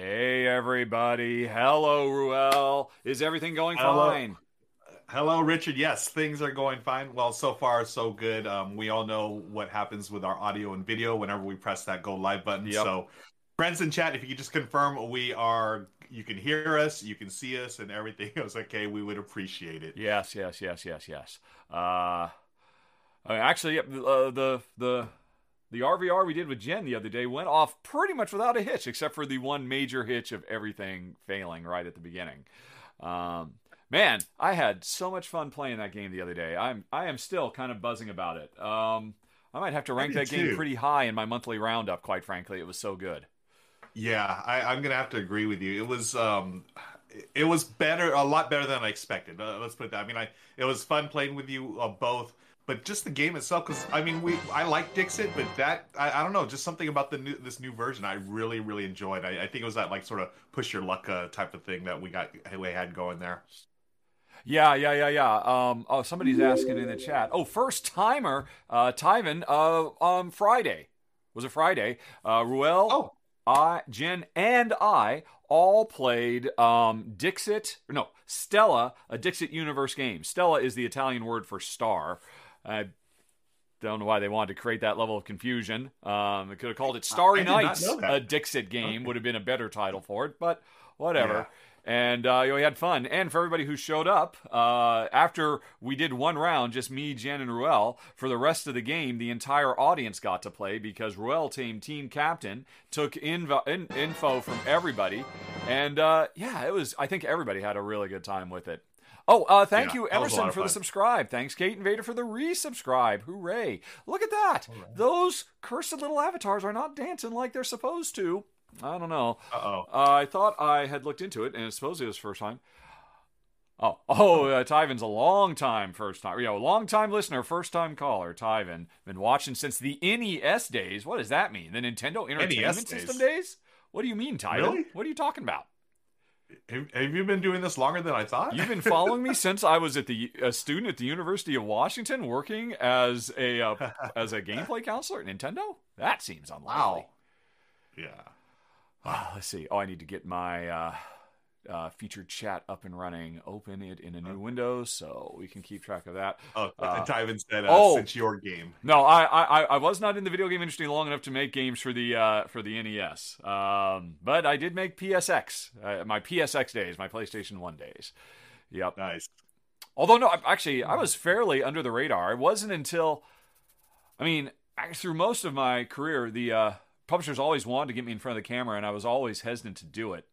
Hey, everybody. Hello, Ruel. Is everything going Hello. fine? Hello, Richard. Yes, things are going fine. Well, so far so good. Um, we all know what happens with our audio and video whenever we press that go live button. Yep. So, friends in chat, if you could just confirm we are, you can hear us, you can see us, and everything is okay, we would appreciate it. Yes, yes, yes, yes, yes. Uh, uh, actually, yep, uh, the the the RVR we did with Jen the other day went off pretty much without a hitch, except for the one major hitch of everything failing right at the beginning. Um, man, I had so much fun playing that game the other day. I'm I am still kind of buzzing about it. Um, I might have to rank that game too. pretty high in my monthly roundup. Quite frankly, it was so good. Yeah, I, I'm gonna have to agree with you. It was um, it was better, a lot better than I expected. Uh, let's put it that. I mean, I it was fun playing with you uh, both, but just the game itself. Because I mean, we I like Dixit, but that I, I don't know, just something about the new this new version I really really enjoyed. I, I think it was that like sort of push your luck uh, type of thing that we got we had going there. Yeah, yeah, yeah, yeah. Um, oh, somebody's asking in the chat. Oh, first timer, uh, Tyven, uh, um, Friday. Was it Friday? Uh, Ruel, Oh. I, Jen, and I all played um, Dixit, no, Stella, a Dixit Universe game. Stella is the Italian word for star. I don't know why they wanted to create that level of confusion. Um, they could have called it Starry Nights, a Dixit game, would have been a better title for it, but whatever. Yeah. And uh, you know, we had fun. And for everybody who showed up, uh, after we did one round, just me, Jen, and Ruel, for the rest of the game, the entire audience got to play because Ruel, team team captain, took invo- in- info from everybody. And uh, yeah, it was, I think everybody had a really good time with it. Oh, uh, thank Yeah, you, that was a lot Emerson, for the subscribe. Thanks, Kate and Vader, for the resubscribe. Hooray. Look at that. Those cursed little avatars are not dancing like they're supposed to. I don't know. Uh-oh. Uh, I thought I had looked into it, and I suppose it was first time. Oh, oh, uh, Tyven's a long time first time. You know, long time listener, first time caller. Tyven been watching since the NES days. What does that mean? The Nintendo Entertainment days. System days? What do you mean, Tyven? Really? What are you talking about? Have, have you been doing this longer than I thought? You've been following me since I was at the a student at the University of Washington, working as a uh, as a gameplay counselor at Nintendo. That seems unlikely. wow. Yeah. Ah, let's see. Oh, I need to get my uh, uh, featured chat up and running. Open it in a new window so we can keep track of that. Oh, Uh, said, uh, oh. since your game. No, I, I I was not in the video game industry long enough to make games for the uh, for the NES. Um, but I did make PSX. Uh, my PSX days, my PlayStation One days. Yep. Nice. Although no, actually, I was fairly under the radar. It wasn't until, I mean, through most of my career, the uh, publishers always wanted to get me in front of the camera, and I was always hesitant to do it.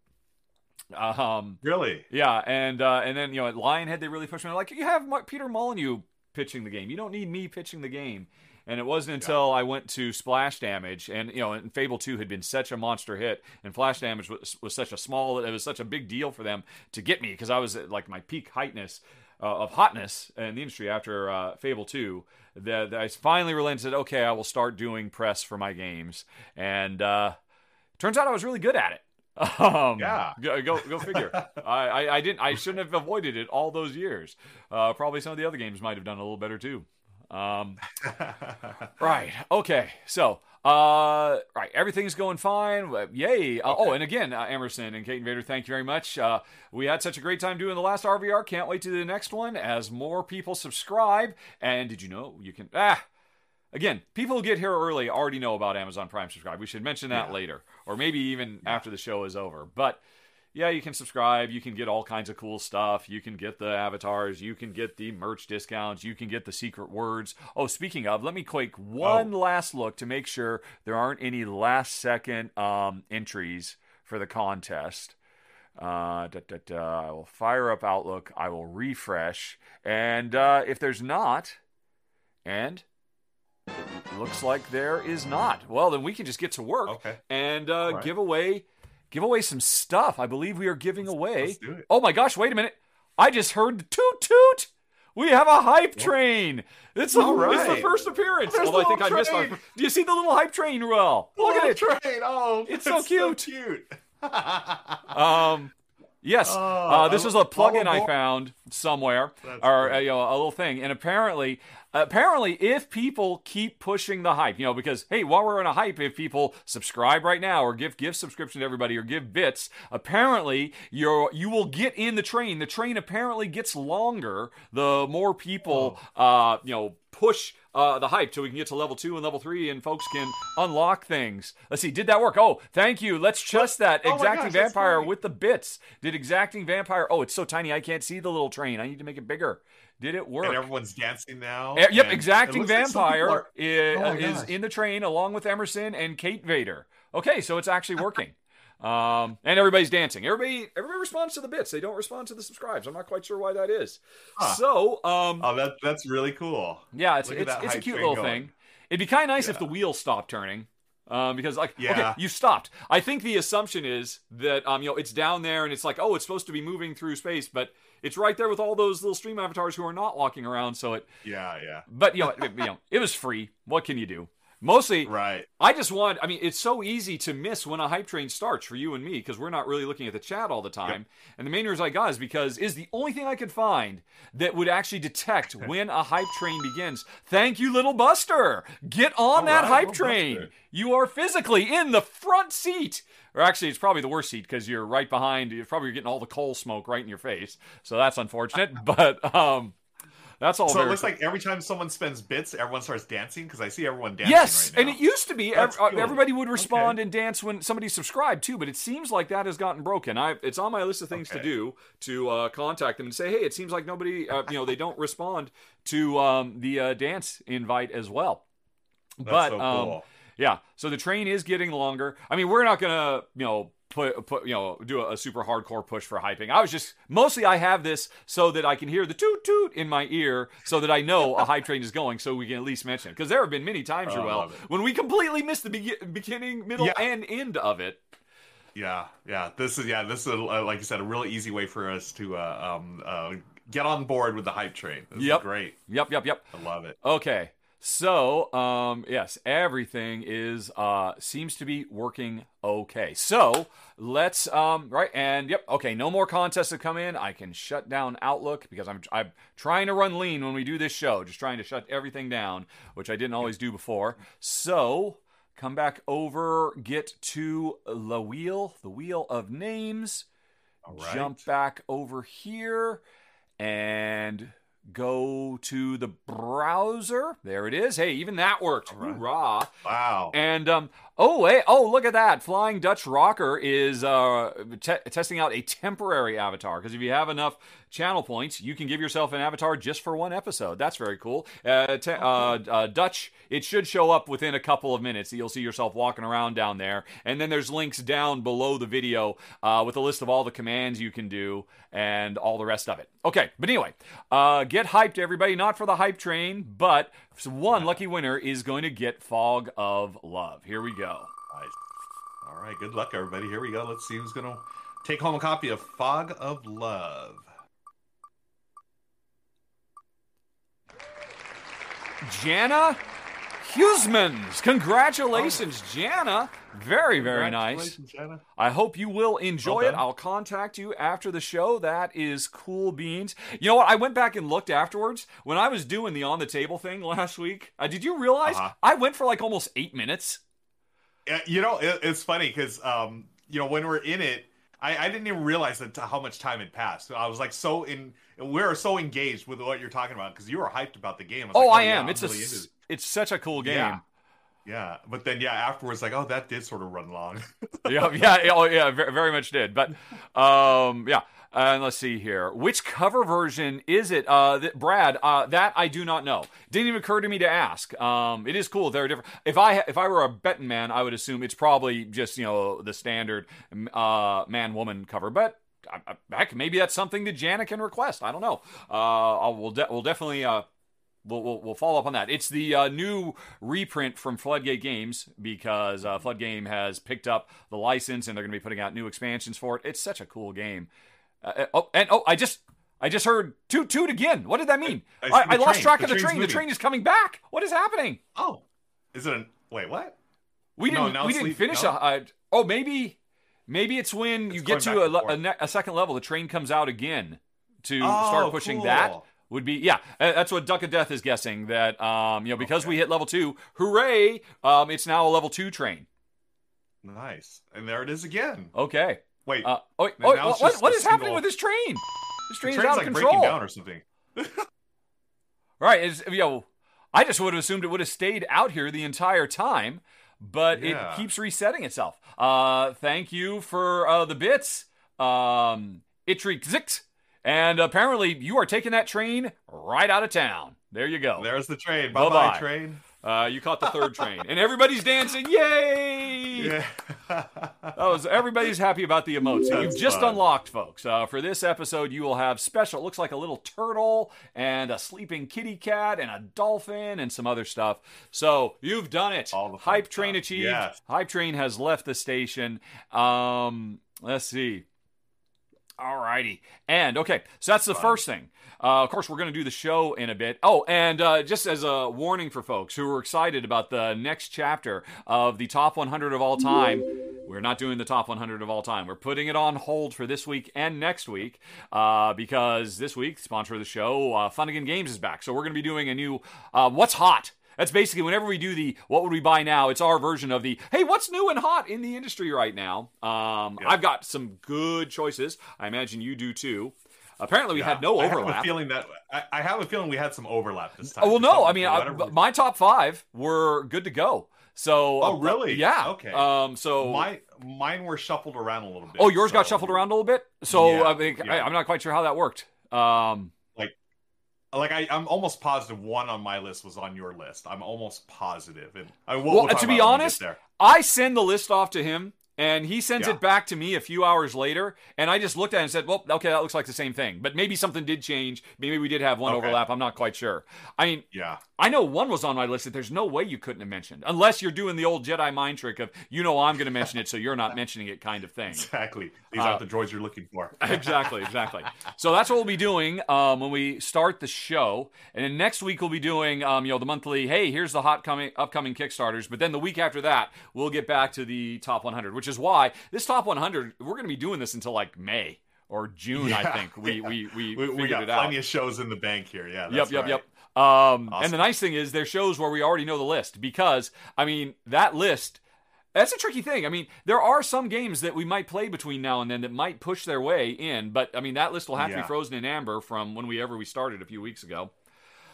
Um, Really? yeah, and uh, and then you know at Lionhead they really pushed me like you have Peter Molyneux pitching the game. You don't need me pitching the game. And it wasn't until I went to Splash Damage, and you know, and Fable Two had been such a monster hit, and Splash Damage was, was such a small, it was such a big deal for them to get me because I was at like my peak heightness uh, of hotness in the industry after uh, Fable Two. That that I finally relented. and Okay, I will start doing press for my games, and uh, turns out I was really good at it. Um, Yeah. Go go, figure. I, I I didn't. I shouldn't have avoided it all those years. Uh, probably some of the other games might have done a little better too. Um, right. Okay. So, uh, right. Everything's going fine. Yay. Uh, Oh, and again, uh, Emerson and Kate and Vader, thank you very much. Uh, we had such a great time doing the last RVR. Can't wait to do the next one as more people subscribe. And did you know you can, ah, Again, people who get here early already know about Amazon Prime subscribe. We should mention that Yeah. later, or maybe even after the show is over. But yeah, you can subscribe. You can get all kinds of cool stuff. You can get the avatars. You can get the merch discounts. You can get the secret words. Oh, speaking of, let me quick one last look to make sure there aren't any last second um, entries for the contest. Uh, da, da, da. I will fire up Outlook. I will refresh. And uh, if there's not, and looks like there is not. Well, then we can just get to work Okay. and uh, right. give away give away some stuff. I believe we are giving away. let's do it. Oh my gosh! Wait a minute! I just heard the toot toot. We have a hype train. It's, the, it's the first appearance. There's Although I think I missed my. Do you see the little hype train, Ruel? Look at it. Train. Oh, It's so cute. cute. Um, yes, Oh, uh, this I- is a plugin I found somewhere, That's or uh, you know, a little thing. And apparently, apparently, if people keep pushing the hype, you know, because hey, while we're in a hype, if people subscribe right now or give give subscription to everybody or give bits, apparently you're you will get in the train. The train apparently gets longer the more people, Oh. uh, you know, push uh, the hype till we can get to level two and level three, and folks can unlock things. Let's see, did that work? Oh, thank you. Let's trust that. Oh Exacting gosh, Vampire with the bits. Did Exacting Vampire? Oh, it's so tiny I can't see the little train. I need to make it bigger. Did it work? And everyone's dancing now. Eh, yep, exacting like vampire are- is, Oh is in the train along with Emerson and Kate Vader. Okay, so it's actually working. Um, and everybody's dancing. Everybody, everybody responds to the bits. They don't respond to the subscribes. I'm not quite sure why that is. Huh. So, um, Oh, that that's really cool. yeah, it's Look it's, it's a cute little going. thing. It'd be kind of nice if the wheels stopped turning. Um, because like okay, you stopped. I think the assumption is that um, you know, it's down there and it's like, oh, it's supposed to be moving through space, but it's right there with all those little stream avatars who are not walking around. So it, Yeah, yeah. but you know, it, you know, it was free. What can you do? Mostly, Right. I just want, I mean, it's so easy to miss when a hype train starts for you and me because we're not really looking at the chat all the time. And the main reason I got is because is the only thing I could find that would actually detect when a hype train begins. Thank you, little Buster. Get on All that right, hype train. Buster. You are physically in the front seat. Or actually, it's probably the worst seat because you're right behind. You're probably getting all the coal smoke right in your face. So that's unfortunate. but um, that's all So it looks like every time someone spends bits, everyone starts dancing because I see everyone dancing. Yes, right and it used to be ev- uh, cool. everybody would respond Okay. and dance when somebody subscribed too, but it seems like that has gotten broken. I it's on my list of things to do to uh, contact them and say, hey, it seems like nobody, uh, you know, they don't respond to um, the uh, dance invite as well. That's but so um, yeah, so the train is getting longer. I mean, we're not gonna, you know, put put you know do a, a super hardcore push for hyping. I was just mostly I have this so that I can hear the toot toot in my ear, so that I know a hype train is going, so we can at least mention. Because there have been many times, Oh, Joel, when we completely missed the be- beginning, middle, Yeah. and end of it. Yeah, yeah. This is yeah. This is uh, like you said, a really easy way for us to uh, um uh, get on board with the hype train. This Yep. great. Yep, yep, yep. I love it. Okay. So, um, yes, everything is uh seems to be working okay. So let's um right and yep, okay, no more contests have come in. I can shut down Outlook because I'm I'm trying to run lean when we do this show, just trying to shut everything down, which I didn't always do before. So come back over, get to the wheel, the wheel of names. All right. Jump back over here and go to the browser. There it is. Hey, even that worked. All right. Hoorah. Wow. And um, oh, hey, oh, look at that! Flying Dutch Rocker is uh, te- testing out a temporary avatar because if you have enough channel points, you can give yourself an avatar just for one episode. That's very cool. Uh, te- uh, uh, Dutch, it should show up within a couple of minutes. You'll see yourself walking around down there, and then there's links down below the video uh, with a list of all the commands you can do and all the rest of it. Okay, but anyway, uh, get hyped, everybody. Not for the hype train, but one lucky winner is going to get Fog of Love. Here we go. All right. Good luck, everybody. Here we go. Let's see who's gonna take home a copy of Fog of Love. Jana Huseman's. Congratulations, Jana. Very, very nice. Jenna. I hope you will enjoy Well it. I'll contact you after the show. That is cool beans. You know what? I went back and looked afterwards when I was doing the on the table thing last week. Uh, did you realize Uh-huh. I went for like almost eight minutes? You know, it, it's funny because um, you know, when we're in it, I, I didn't even realize that how much time had passed. I was like so in, we are so engaged with what you're talking about because you were hyped about the game. was Oh, like, I yeah, am. I'm It's a, really into it. it's such a cool game. Yeah. Yeah, but then yeah, afterwards, like, oh, that did sort of run long. yeah, yeah, yeah, oh, yeah, very much did. But um, yeah, and let's see here. Which cover version is it? Uh, Brad, uh, that I do not know. Didn't even occur to me to ask. Um, it is cool. They're different. If I if I were a betting man, I would assume it's probably just you know the standard uh, man woman cover, but. I- I- maybe that's something that Jana can request. I don't know. Uh, I will de- we'll definitely uh, we'll, we'll, we'll follow up on that. It's the uh, new reprint from Floodgate Games because uh, Floodgate has picked up the license and they're going to be putting out new expansions for it. It's such a cool game. Uh, uh, oh, and oh, I just I just heard toot toot again. What did that mean? I- I I, lost track The of the train. The train is coming back. What is happening? Oh, is it? An, wait, what? We didn't. now we didn't finish. no? A, a, oh, maybe. Maybe it's when you get to a, back le- and a, ne- a second level. The train comes out again to Oh, start pushing that. Would be yeah. That's what Duck of Death is guessing. That um you know because we hit level two, hooray! Um it's now a level two train. Nice. And there it is again. Okay. Wait, Uh, oh, And oh, what, what is happening with this train? This the is train's out like of breaking control. down or something. Right. It's, you know, I just would have assumed it would have stayed out here the entire time, but Yeah. it keeps resetting itself. Uh, thank you for uh, the bits, um, Itrix. And apparently, you are taking that train right out of town. There you go. There's the train. Bye Bye-bye. bye, train. Uh, you caught the third train, and everybody's dancing. Yay! Yeah. That was everybody's happy about the emotes you've just fun. unlocked, folks. Uh, for this episode, you will have special. It looks like a little turtle and a sleeping kitty cat and a dolphin and some other stuff. So you've done it. All the Hype train stuff. achieved. Yes. Hype train has left the station. Um, let's see. Alrighty. And okay, so that's the Fun. first thing. Uh, of course, we're going to do the show in a bit. Oh, and uh, just as a warning for folks who are excited about the next chapter of the top 100 of all time, we're not doing the top 100 of all time. We're putting it on hold for this week and next week uh, because this week, sponsor of the show, uh, Funagain Games is back. So we're going to be doing a new uh, What's Hot. That's basically whenever we do the what would we buy now, it's our version of the hey, what's new and hot in the industry right now. Um, Yeah. I've got some good choices. I imagine you do too. Apparently, we Yeah. had no I have a overlap. feeling that I, I have a feeling we had some overlap this time. Oh, well, no, I mean, I, my top five were good to go. So, Oh, uh, really? yeah. Okay. Um, so my mine were shuffled around a little bit. oh, yours got shuffled around a little bit. So Yeah, I mean, I, yeah. I'm not quite sure how that worked. Um, Like I, I'm almost positive one on my list was on your list. I'm almost positive. And I will. Well, we'll to be it when we get honest. I send the list off to him, and he sends Yeah. it back to me a few hours later. And I just looked at it and said, "Well, okay, that looks like the same thing." But maybe something did change. Maybe we did have one Okay. overlap. I'm not quite sure. I mean, yeah, I know one was on my list that there's no way you couldn't have mentioned, unless you're doing the old Jedi mind trick of you know I'm going to mention it, so you're not mentioning it kind of thing. exactly. These Uh, aren't the droids you're looking for. exactly, exactly. So that's what we'll be doing um, when we start the show, and then next week we'll be doing, um, you know, the monthly. Hey, here's the hot coming upcoming Kickstarters. But then the week after that, we'll get back to the top 100, which is why this top 100 we're going to be doing this until like May or June. I think we yeah. we we, we, we got it out. plenty of shows in the bank here. Yeah. Yep, yep, right. yep. Um, And the nice thing is, there's shows where we already know the list because, I mean, that list. That's a tricky thing. I mean, there are some games that we might play between now and then that might push their way in, but I mean, that list will have to be frozen in amber from when we ever we started a few weeks ago.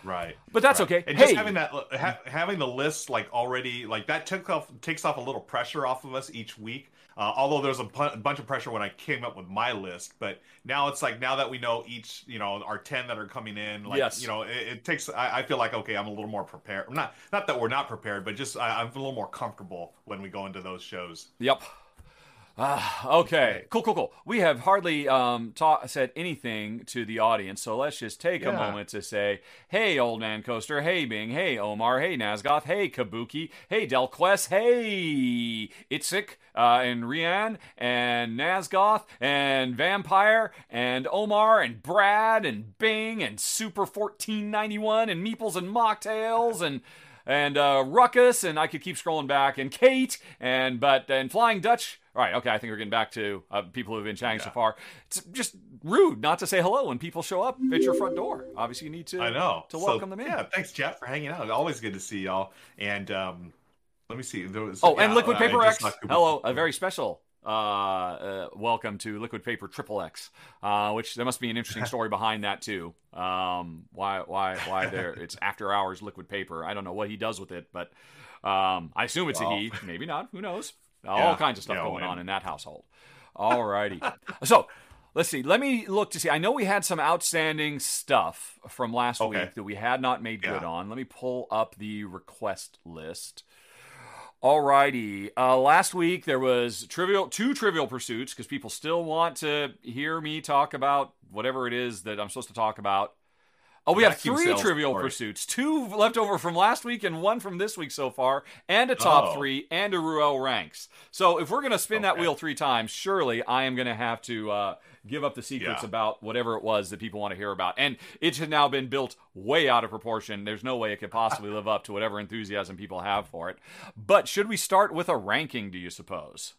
Right. But that's right. okay. And Hey. just having that, ha- having the list like already, like that took off takes off a little pressure off of us each week. Uh, although there's a bunch of pressure when I came up with my list, but now it's like now that we know each, you know, our ten that are coming in, like Yes. you know, it, it takes. I, I feel like okay, I'm a little more prepared. Not not that we're not prepared, but just I, I'm a little more comfortable when we go into those shows. Yep. Ah, okay. Cool, cool, cool. We have hardly um, ta- said anything to the audience, so let's just take a moment to say, hey, Old Man Coaster, hey, Bing, hey, Omar, hey, Nazgoth, hey, Kabuki, hey, Delquest, hey, Itzik, uh, and Rian, and Nazgoth, and Vampire, and Omar, and Brad, and Bing, and Super 1491, and Meeples, and Mocktails, and and uh, Ruckus, and I could keep scrolling back, and Kate, and but and Flying Dutch. All right, okay, I think we're getting back to uh, people who've been chatting so far. It's just rude not to say hello when people show up at your front door. Obviously, you need to. I know to So, welcome them in. Yeah, thanks, Jeff, for hanging out. Always good to see y'all. And um, let me see. There was Oh, yeah, and Liquid Paper X. Hello, a very special uh, uh, welcome to Liquid Paper Triple X. Uh, which there must be an interesting story behind that too. Um, why, why, why there? It's after hours Liquid Paper. I don't know what he does with it, but um, I assume it's Well. a he. Maybe not. Who knows? All Yeah, kinds of stuff yeah, going when- on in that household. All righty. so. Let's see. Let me look to see. I know we had some outstanding stuff from last Okay. week that we had not made good on. Let me pull up the request list. Alrighty. Uh, last week there was trivial two trivial pursuits because people still want to hear me talk about whatever it is that I'm supposed to talk about. Oh, we have three Trivial. Pursuits, two left over from last week and one from this week so far, and a top Oh. three and a Ruel ranks. So if we're gonna spin that wheel three times, surely I am gonna have to uh, give up the secrets Yeah. about whatever it was that people want to hear about. And it has now been built way out of proportion. There's no way it could possibly live up to whatever enthusiasm people have for it. But should we start with a ranking? Do you suppose?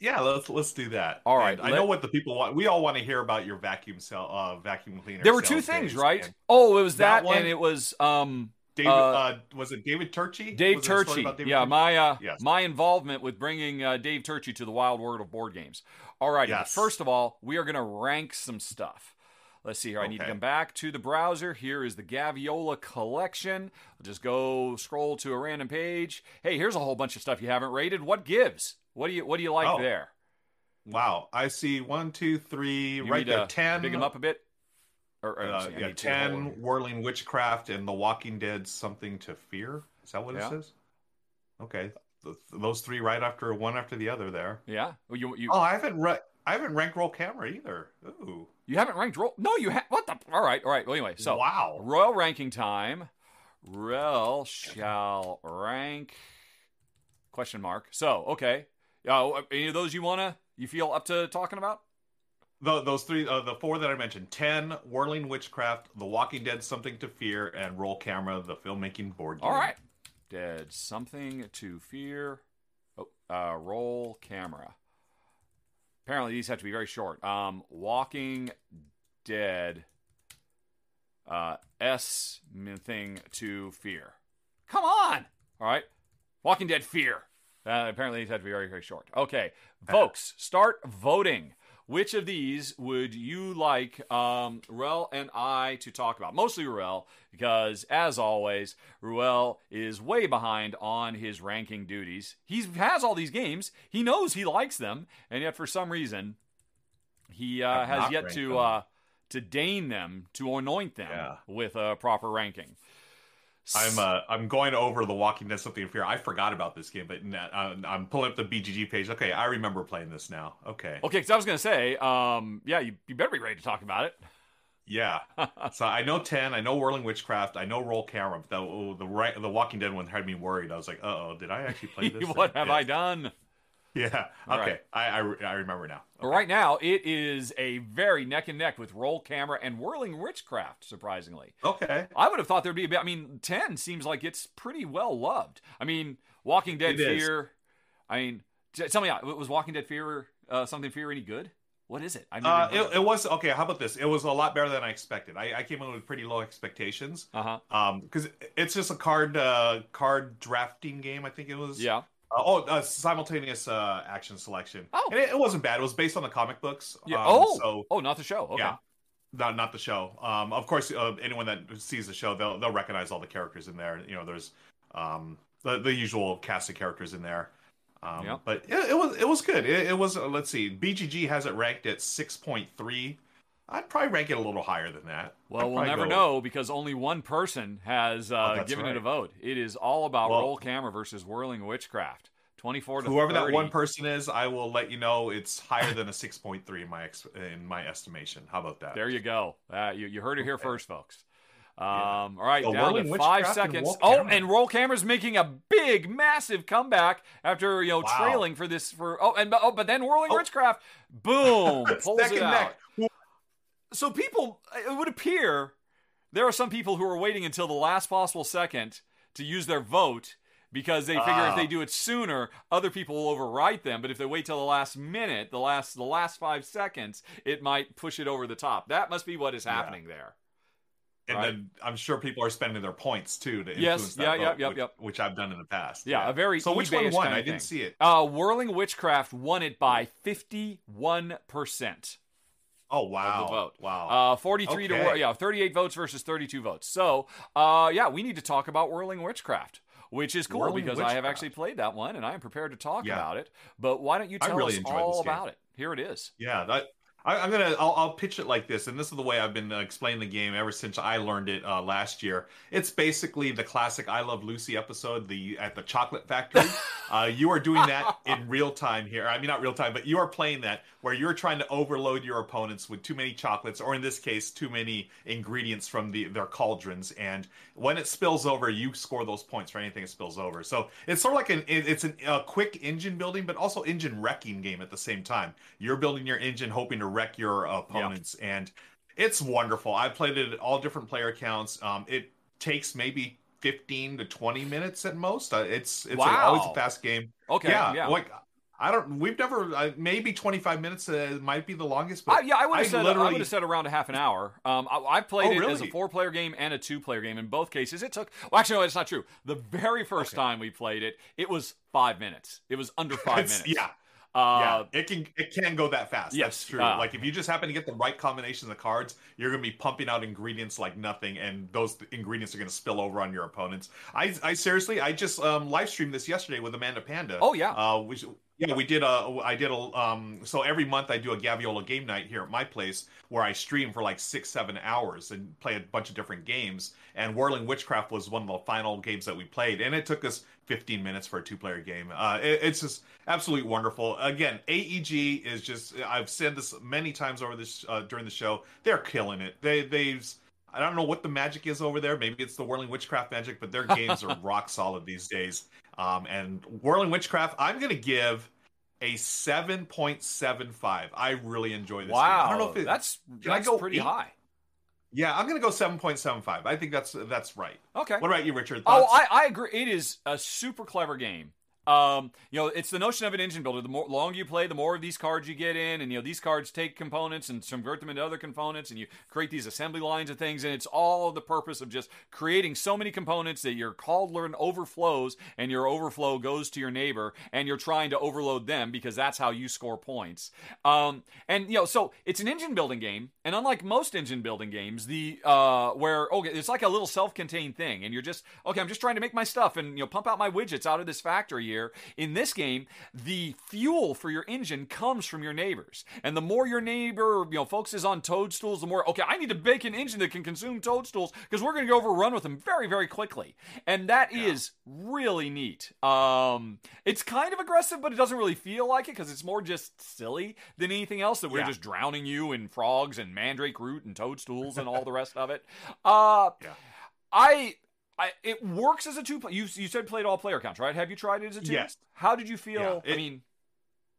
Yeah, let's let's do that. All right, And I know what the people want. We all want to hear about your vacuum cell, uh, vacuum cleaner. There were two things, days. right? Oh, it was That that, one- and it was um. David, Uh, uh, was it David Turczi? Dave Was there a story Turczi. Yeah, Turczi? my uh, Yes. my involvement with bringing uh, Dave Turczi to the wild world of board games. All right. Yes. First of all, we are going to rank some stuff. Let's see here. I need to come back to the browser. Here is the Gaviola collection. I'll just go scroll to a random page. Hey, here's a whole bunch of stuff you haven't rated. What gives? What do you What do you like Oh, there? Wow, I see one, two, three, You right there. ten. Big them up a bit. Or, or, Uh, yeah, need to hold ten. Whirling Witchcraft and The Walking Dead. Something to fear. Is that what Yeah. it says? Okay, Th- those three right after one after the other there. Yeah. Well, You you Oh, I haven't ra- I haven't ranked roll camera either. Ooh, you haven't ranked roll. No, you have. What the? All right. All right. Well, anyway, so wow. Royal ranking time. Ruel shall rank question mark. So, okay. Uh, any of those you wanna you feel up to talking about? Tho- those three, uh, the four that I mentioned: ten, Whirling Witchcraft, The Walking Dead, Something to Fear, and Roll Camera, the filmmaking board game. All right. Dead something to fear. Oh, uh, roll camera. Apparently these have to be very short. Um, Walking Dead. Uh, S thing to fear. Come on. All right. Walking Dead fear. Uh, apparently these have to be very very short. Okay, folks, start voting. Which of these would you like um, Ruel and I to talk about? Mostly Ruel, because as always, Ruel is way behind on his ranking duties. He has all these games. He knows he likes them, and yet for some reason, he uh, has yet to uh, to deign them, to anoint them Yeah. with a proper ranking. I'm uh, I'm going over the Walking Dead Something to Fear. I forgot about this game, but n- uh, I'm pulling up the BGG page. Okay, I remember playing this now. Okay, Okay, because I was going to say, um, yeah, you, you better be ready to talk about it. yeah. so I know ten. I know Whirling Witchcraft. I know Roll Camera. But the oh, the ra- the Walking Dead one had me worried. I was like, uh oh, did I actually play this? what have. I done? Yeah. Okay, right. I, I I remember now. Well, Right now, it is a very neck and neck with Roll Camera and Whirling Witchcraft, surprisingly. Okay. I would have thought there'd be a bit. I mean, 10 seems like it's pretty well loved. I mean, Walking Dead It is. Fear. I mean, tell me, uh, was Walking Dead Fear, uh, something Fear any good? What is it? Uh, it, it was okay. How about this? It was a lot better than I expected. I, I came in with pretty low expectations. Uh huh. Um, because it's just a card uh card drafting game. I think it was. Yeah. Uh, oh, uh, simultaneous uh, action selection. Oh. and it, it wasn't bad. It was based on the comic books. Yeah. Um, oh. so oh, not the show. Okay. yeah, not not the show. Um, of course, uh, anyone that sees the show, they'll they'll recognize all the characters in there. You know, there's um the, the usual cast of characters in there. Um, Yeah. but it, it was it was good. It, it was uh, let's see, BGG has it ranked at six point three. I'd probably rank it a little higher than that. Well, I'd we'll never know because only one person has uh, Oh, given it a vote. It is all about Well- Roll Camera versus Whirling Witchcraft. 24 to Whoever that one person is, I will let you know it's higher than a six point three in my ex- in my estimation. How about that? There you go. Uh, you, you heard it here Okay. first, folks. Um, Yeah. All right, So down to five Witchcraft and seconds. Oh, Camera. and Roll Camera's making a big, massive comeback after you know Wow. trailing for this for oh and oh, but then Whirling Oh. Witchcraft, boom, pulls it out. neck. So people, it would appear there are some people who are waiting until the last possible second to use their vote because they figure if Ah. they do it sooner, other people will overwrite them. But if they wait till the last minute, the last the last five seconds, it might push it over the top. That must be what is Yeah. happening there. And Right. then I'm sure people are spending their points too to Yes, influence that yeah, vote, yep, yep, which, yep. which I've done in the past. Yeah, a very so. Which one won? kind I didn't see it. Uh, Whirling Witchcraft won it by fifty-one percent. Oh wow! the vote. Wow. Uh, 43 to yeah, 38 votes versus 32 votes. So, uh, yeah, we need to talk about Whirling Witchcraft, which is cool Whirling because I have actually played that one and I am prepared to talk Yeah. about it. But why don't you tell really us all about it? Here it is. Yeah, that, I, I'm gonna. I'll, I'll pitch it like this, and this is the way I've been uh, explaining the game ever since I learned it uh, last year. It's basically the classic "I Love Lucy" episode, the at the chocolate factory. Uh, you are doing that in real time here. I mean, not real time, but you are playing that where you're trying to overload your opponents with too many chocolates, or in this case, too many ingredients from the their cauldrons. And when it spills over, you score those points for anything that spills over. So it's sort of like an it's an, a quick engine building, but also engine wrecking game at the same time. You're building your engine, hoping to wreck your opponents, and it's wonderful. I played it at all different player counts. Um, it takes maybe 15 to 20 minutes at most. Uh, it's it's Wow. always a fast game. Okay, yeah, yeah. like I don't. We've never. Uh, maybe 25 minutes uh, might be the longest. But I, yeah, I would have said I would have said around a half an hour. Um, I, I played Oh, it as a four-player game and a two-player game. In both cases, it took. Well, actually, no, it's not true. The very first Okay. time we played it, it was five minutes. It was under five minutes. Yeah, Uh, yeah. It can it can go that fast. yes, That's true. uh, like if you just happen to get the right combination of the cards, you're gonna be pumping out ingredients like nothing, and those ingredients are gonna spill over on your opponents. I I seriously I just um live streamed this yesterday with Amanda Panda. Oh, yeah. Uh, we yeah we did a I did a um so every month I do a Gaviola game night here at my place where I stream for like six seven hours and play a bunch of different games. And Whirling Witchcraft was one of the final games that we played, and it took us 15 minutes for a two player game. Uh, it- it's just absolutely wonderful. Again, AEG is just I've said this many times over this uh, during the show. They're killing it. They they've I don't know what the magic is over there. Maybe it's the Whirling Witchcraft magic, but their games are rock solid these days. Um, and Whirling Witchcraft, I'm gonna give a 7.75. I really enjoy this. game. wow, I don't know if it, that's that's go pretty eight? high. yeah, I'm gonna go 7.75. I think that's that's right. Okay. What about you, Richard? Oh, I, I agree. It is a super clever game. Um, you know, it's the notion of an engine builder. The more longer you play, the more of these cards you get in, and you know these cards take components and convert them into other components, and you create these assembly lines of things, and it's all the purpose of just creating so many components that your cauldron overflows, and your overflow goes to your neighbor, and you're trying to overload them because that's how you score points. Um, and you know, so it's an engine building game, and unlike most engine building games, the uh, where okay, it's like a little self-contained thing, and you're just okay, I'm just trying to make my stuff and you know pump out my widgets out of this factory here. In this game, the fuel for your engine comes from your neighbors, and the more your neighbor you know focuses on toadstools, the more okay, I need to bake an engine that can consume toadstools because we're going to go overrun with them very very quickly, and that is really neat. Um, it's kind of aggressive, but it doesn't really feel like it because it's more just silly than anything else. That we're Yeah. just drowning you in frogs and mandrake root and toadstools and all the rest of it. Uh, Yeah. I, I, it works as a two. You you said played all player counts, right? Have you tried it as a two? Yes. How did you feel? Yeah, I mean,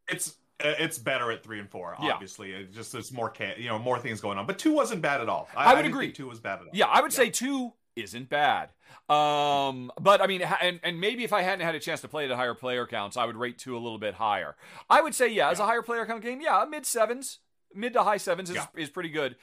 it's uh, it's better at three and four. Yeah. Obviously, it just there's more ca- you know more things going on. But two wasn't bad at all. I would didn't agree. Two was bad at all. yeah, I would say two isn't bad. Um, but I mean, and, and maybe if I hadn't had a chance to play it at higher player counts, I would rate two a little bit higher. I would say, yeah, as a higher player count game, yeah, mid sevens, mid to high sevens is, Yeah. is pretty good.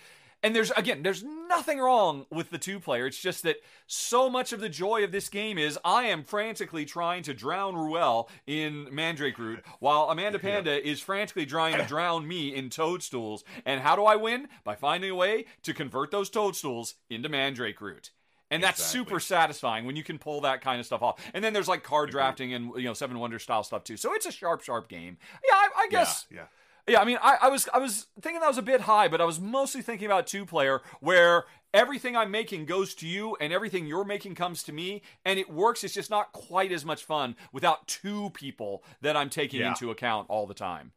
And there's again, there's nothing wrong with the two player. It's just that so much of the joy of this game is I am frantically trying to drown Ruel in Mandrake Root, while Amanda Yeah. Panda is frantically trying to drown me in toadstools. And how do I win? By finding a way to convert those toadstools into Mandrake Root. And that's Exactly. super satisfying when you can pull that kind of stuff off. And then there's like card Agreed. drafting and you know Seven Wonder style stuff too. So it's a sharp, sharp game. Yeah, I, I guess. Yeah. yeah. Yeah, I mean, I, I was I was thinking that was a bit high, but I was mostly thinking about two player where everything I'm making goes to you and everything you're making comes to me, and it works. It's just not quite as much fun without two people that I'm taking Yeah. into account all the time.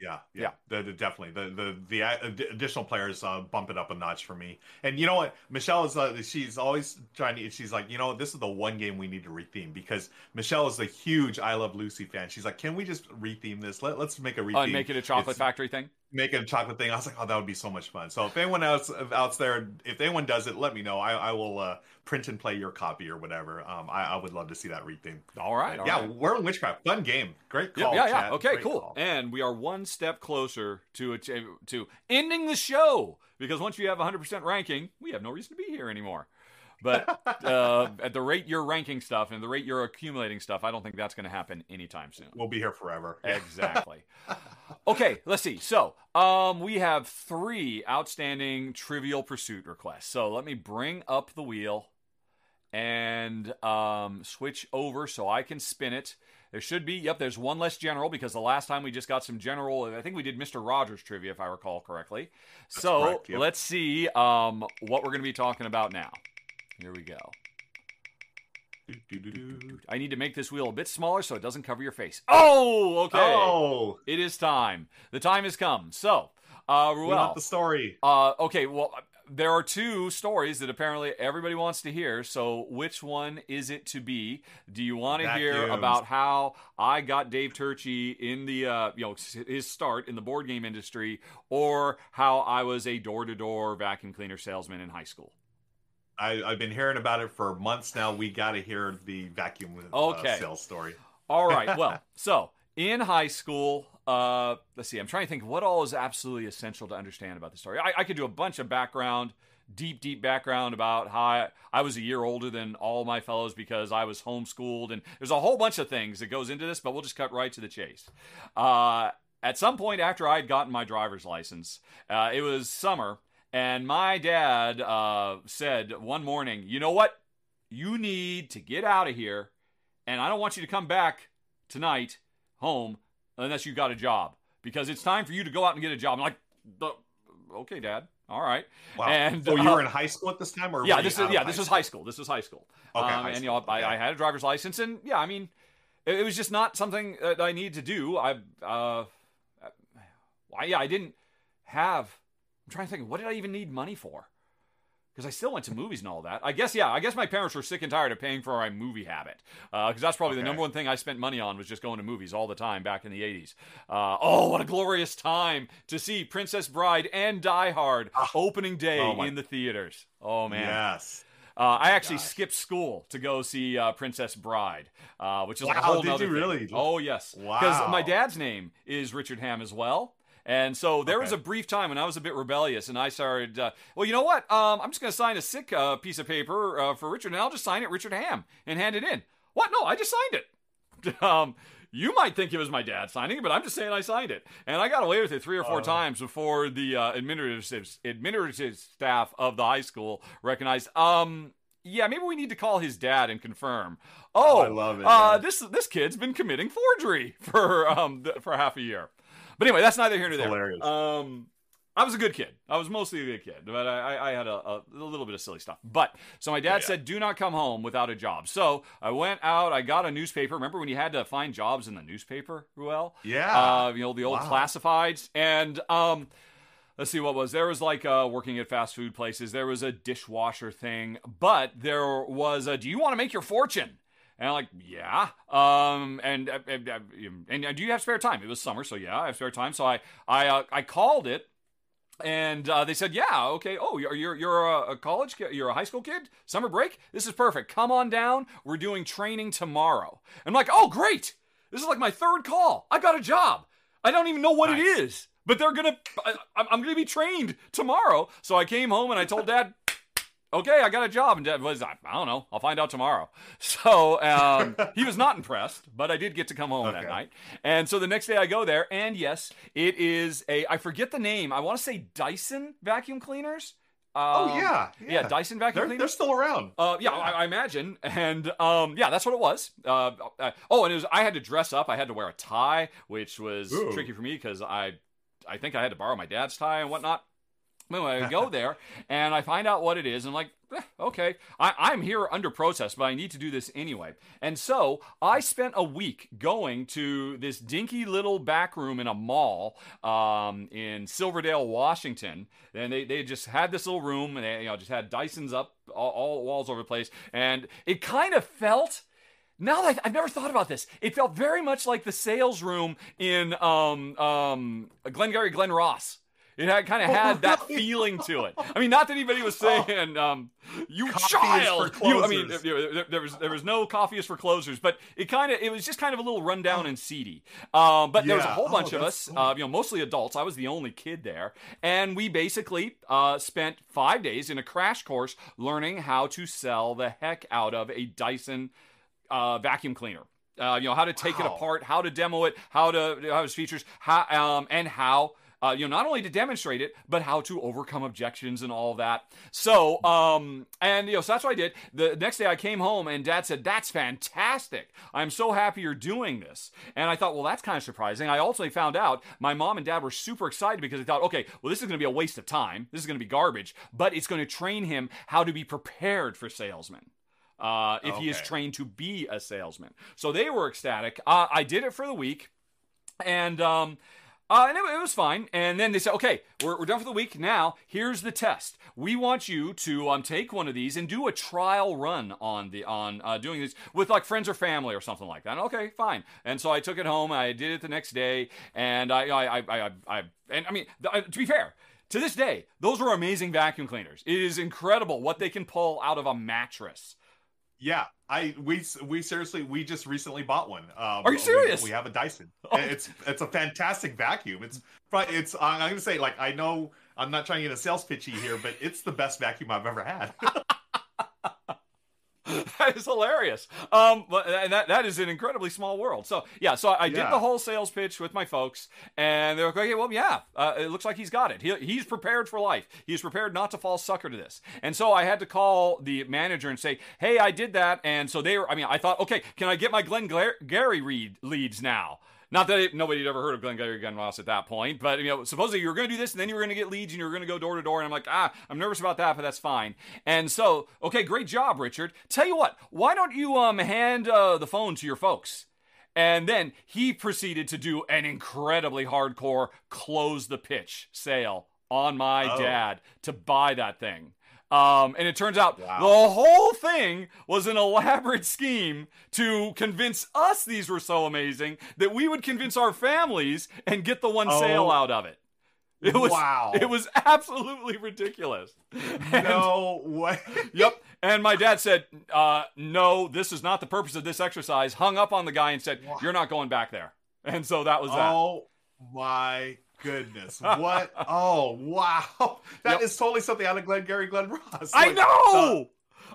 Yeah, Yeah. yeah, The, the- definitely. The the the additional players uh, bump it up a notch for me. And you know what, Michelle is uh, she's always trying to. She's like, you know, this is the one game we need to retheme because Michelle is a huge I Love Lucy fan. She's like, can we just retheme this? Let, let's make a retheme. Oh, and make it a chocolate It's- factory thing. Make it a chocolate thing. I was like, oh, that would be so much fun. So if anyone else out there, if anyone does it, let me know. I, I will uh, print and play your copy or whatever. Um, I, I would love to see that retheme. All right. all yeah, right. World Witchcraft, fun game, great Yeah, call. yeah, yeah. chat. Okay, Great cool. call. And we are one step closer to a, to ending the show because once you have 100% ranking, we have no reason to be here anymore. But uh, at the rate you're ranking stuff and the rate you're accumulating stuff, I don't think that's going to happen anytime soon. We'll be here forever. Exactly. okay, let's see. So, um, we have three outstanding Trivial Pursuit requests. So let me bring up the wheel and um, switch over so I can spin it. There should be, yep, there's one less general because the last time we just got some general, I think we did Mr. Rogers trivia if I recall correctly. so correct, yep. let's see um, what we're going to be talking about now. Here we go. I need to make this wheel a bit smaller so it doesn't cover your face. Oh, okay. Oh, It is time. The time has come. So, uh, we want Ruel. the story. Uh, okay, well, there are two stories that apparently everybody wants to hear. So, which one is it to be? Do you want to hear about how I got Dave Turczi in the, uh, you know, his start in the board game industry, or how I was a door-to-door vacuum cleaner salesman in high school? I, I've been hearing about it for months now. We got to hear the vacuum uh, Okay. sales story. All right. Well, so in high school, uh, let's see. I'm trying to think what all is absolutely essential to understand about the story. I, I could do a bunch of background, deep, deep background about how I, I was a year older than all my fellows because I was homeschooled, and there's a whole bunch of things that goes into this. But we'll just cut right to the chase. Uh, at some point after I'd gotten my driver's license, uh, it was summer, and my dad uh, said one morning, "You know what? You need to get out of here." and I don't want you to come back tonight home unless you got a job because it's time for you to go out and get a job. I'm like, okay, Dad. All right. Wow. And, so you uh, were in high school at this time, or yeah, this is yeah, this school? high school. This was high school. Okay, Um, high and you know, I. I had a driver's license, and yeah, I mean, it, it was just not something that I needed to do. I, uh, why? Yeah, I didn't have. I'm trying to think. What did I even need money for? Because I still went to movies and all that. I guess yeah. I guess my parents were sick and tired of paying for my movie habit. Because that's probably the number one thing I spent money on was just going to movies all the time back in the 80s. Uh, oh, what a glorious time to see Princess Bride and Die Hard opening day Oh, in the theaters. Oh man. Yes. Uh, I actually Gosh. skipped school to go see uh, Princess Bride, uh, which is a Wow, whole did you thing. really? Oh yes, wow. because my dad's name is Richard Ham as well. And so there was a brief time when I was a bit rebellious, and I started. Uh, well, you know what? Um, I'm just going to sign a sick uh, piece of paper uh, for Richard, and I'll just sign it Richard Ham and hand it in. What? No, I just signed it. um, you might think it was my dad signing it, but I'm just saying I signed it, and I got away with it three or four Oh. times before the uh, administrative administrative staff of the high school recognized. Um, yeah, maybe we need to call his dad and confirm. Oh, I love it, Uh, this this kid's been committing forgery for um for half a year. But anyway, that's neither here nor there. hilarious. Um, I was a good kid. I was mostly a good kid, but I, I- I had a, a, a little bit of silly stuff. But so my dad Yeah. said, "Do not come home without a job." So I went out. I got a newspaper. Remember when you had to find jobs in the newspaper, Ruel? Yeah. Uh, you know the old Wow. classifieds and um. Let's see what was there was like uh, working at fast food places. There was a dishwasher thing, but there was a. Do you want to make your fortune? And I'm like, yeah. Um, and, uh, and, uh, and, and do you have spare time? It was summer, so yeah, I have spare time. So I I uh, I called it, and uh, they said, yeah, okay. Oh, you're you're, you're a, college kid. You're a high school kid. Summer break. This is perfect. Come on down. We're doing training tomorrow. I'm like, oh, great. This is like my third call. I got a job. I don't even know what it Nice. is, but they're gonna. I, I'm I'm gonna be trained tomorrow. So I came home and I told Dad, okay, I got a job. And Dad was, I don't know, I'll find out tomorrow. So um, he was not impressed, but I did get to come home that night. And so the next day I go there, and yes, it is a, I forget the name. I want to say Dyson vacuum cleaners. oh Um, yeah, Yeah, Dyson vacuum They're, cleaners. they're still around. Uh, yeah, I, I imagine, and um, yeah, that's what it was. Uh, uh, oh, and it was. I had to dress up. I had to wear a tie, which was Ooh. tricky for me because I, I think I had to borrow my dad's tie and whatnot. I go there and I find out what it is, I'm like, eh, okay, I, I'm here under protest, but I need to do this anyway. And so I spent a week going to this dinky little back room in a mall um, in Silverdale, Washington, and they, they just had this little room, and they you know just had Dysons up all, all walls over the place, and it kind of felt now that I've never thought about this, it felt very much like the sales room in um, um, Glengarry Glen Ross. It had kind of had that feeling to it. I mean, not that anybody was saying, um, "You Coffee child." for You, I mean, there, there- was there was no coffee is for closers, but it kind of it was just kind of a little rundown and seedy. Um, but there was a Yeah. whole Oh, bunch of that's us, uh, you know, mostly adults. I was the only kid there, and we basically uh, spent five days in a crash course learning how to sell the heck out of a Dyson uh, vacuum cleaner. Uh, you know how to take it apart, how to demo it, how to how its features, how um, and how uh, you know not only to demonstrate it, but how to overcome objections and all that. So um, and you know so that's what I did. The next day I came home and Dad said, "That's fantastic. I'm so happy you're doing this." And I thought, well, that's kind of surprising. I also found out my mom and dad were super excited because they thought, okay, well, this is going to be a waste of time. This is going to be garbage, but it's going to train him how to be prepared for salesmen. uh, if he is trained to be a salesman. So they were ecstatic. Uh, I did it for the week, and um, uh, and it, it was fine. And then they said, okay, we're, we're done for the week. Now, here's the test. We want you to um, take one of these and do a trial run on the on uh, doing this with like friends or family or something like that. And, okay, fine. And so I took it home. I did it the next day, and I I I I, I and I mean th- to be fair. To this day, those are amazing vacuum cleaners. It is incredible what they can pull out of a mattress. Yeah, I we we seriously we just recently bought one. Um, Are you we- serious? We, have a Dyson. Oh. It's it's a fantastic vacuum. It's it's I'm gonna say like I know I'm not trying to get a sales pitchy here, but it's the best vacuum I've ever had. that is hilarious. Um, but and that that is an incredibly small world. So yeah, so I did Yeah. the whole sales pitch with my folks, and they're like, okay, well, yeah, uh, it looks like he's got it. He, he's prepared for life. He's prepared not to fall sucker to this. And so I had to call the manager and say, hey, I did that. And so they were. I mean, I thought, okay, can I get my Glenn Gary Reed leads now? Not that it, nobody had ever heard of Glengarry Glen Ross at that point, but you know, supposedly you were going to do this, and then you were going to get leads, and you were going to go door to door. And I'm like, ah, I'm nervous about that, but that's fine. And so, okay, great job, Richard. Tell you what, why don't you um hand uh, the phone to your folks? And then he proceeded to do an incredibly hardcore close the pitch sale on my Oh. dad to buy that thing. Um, and it turns out Wow. the whole thing was an elaborate scheme to convince us these were so amazing that we would convince our families and get the one Oh. sale out of it. It was Wow. it was absolutely ridiculous. And- no way. Yep. And my dad said, uh, "No, this is not the purpose of this exercise." Hung up on the guy and said, Wow. "You're not going back there." And so that was that. Oh my goodness! What? oh wow! That is Yep. totally something out of Glengarry Glen Ross. I know. the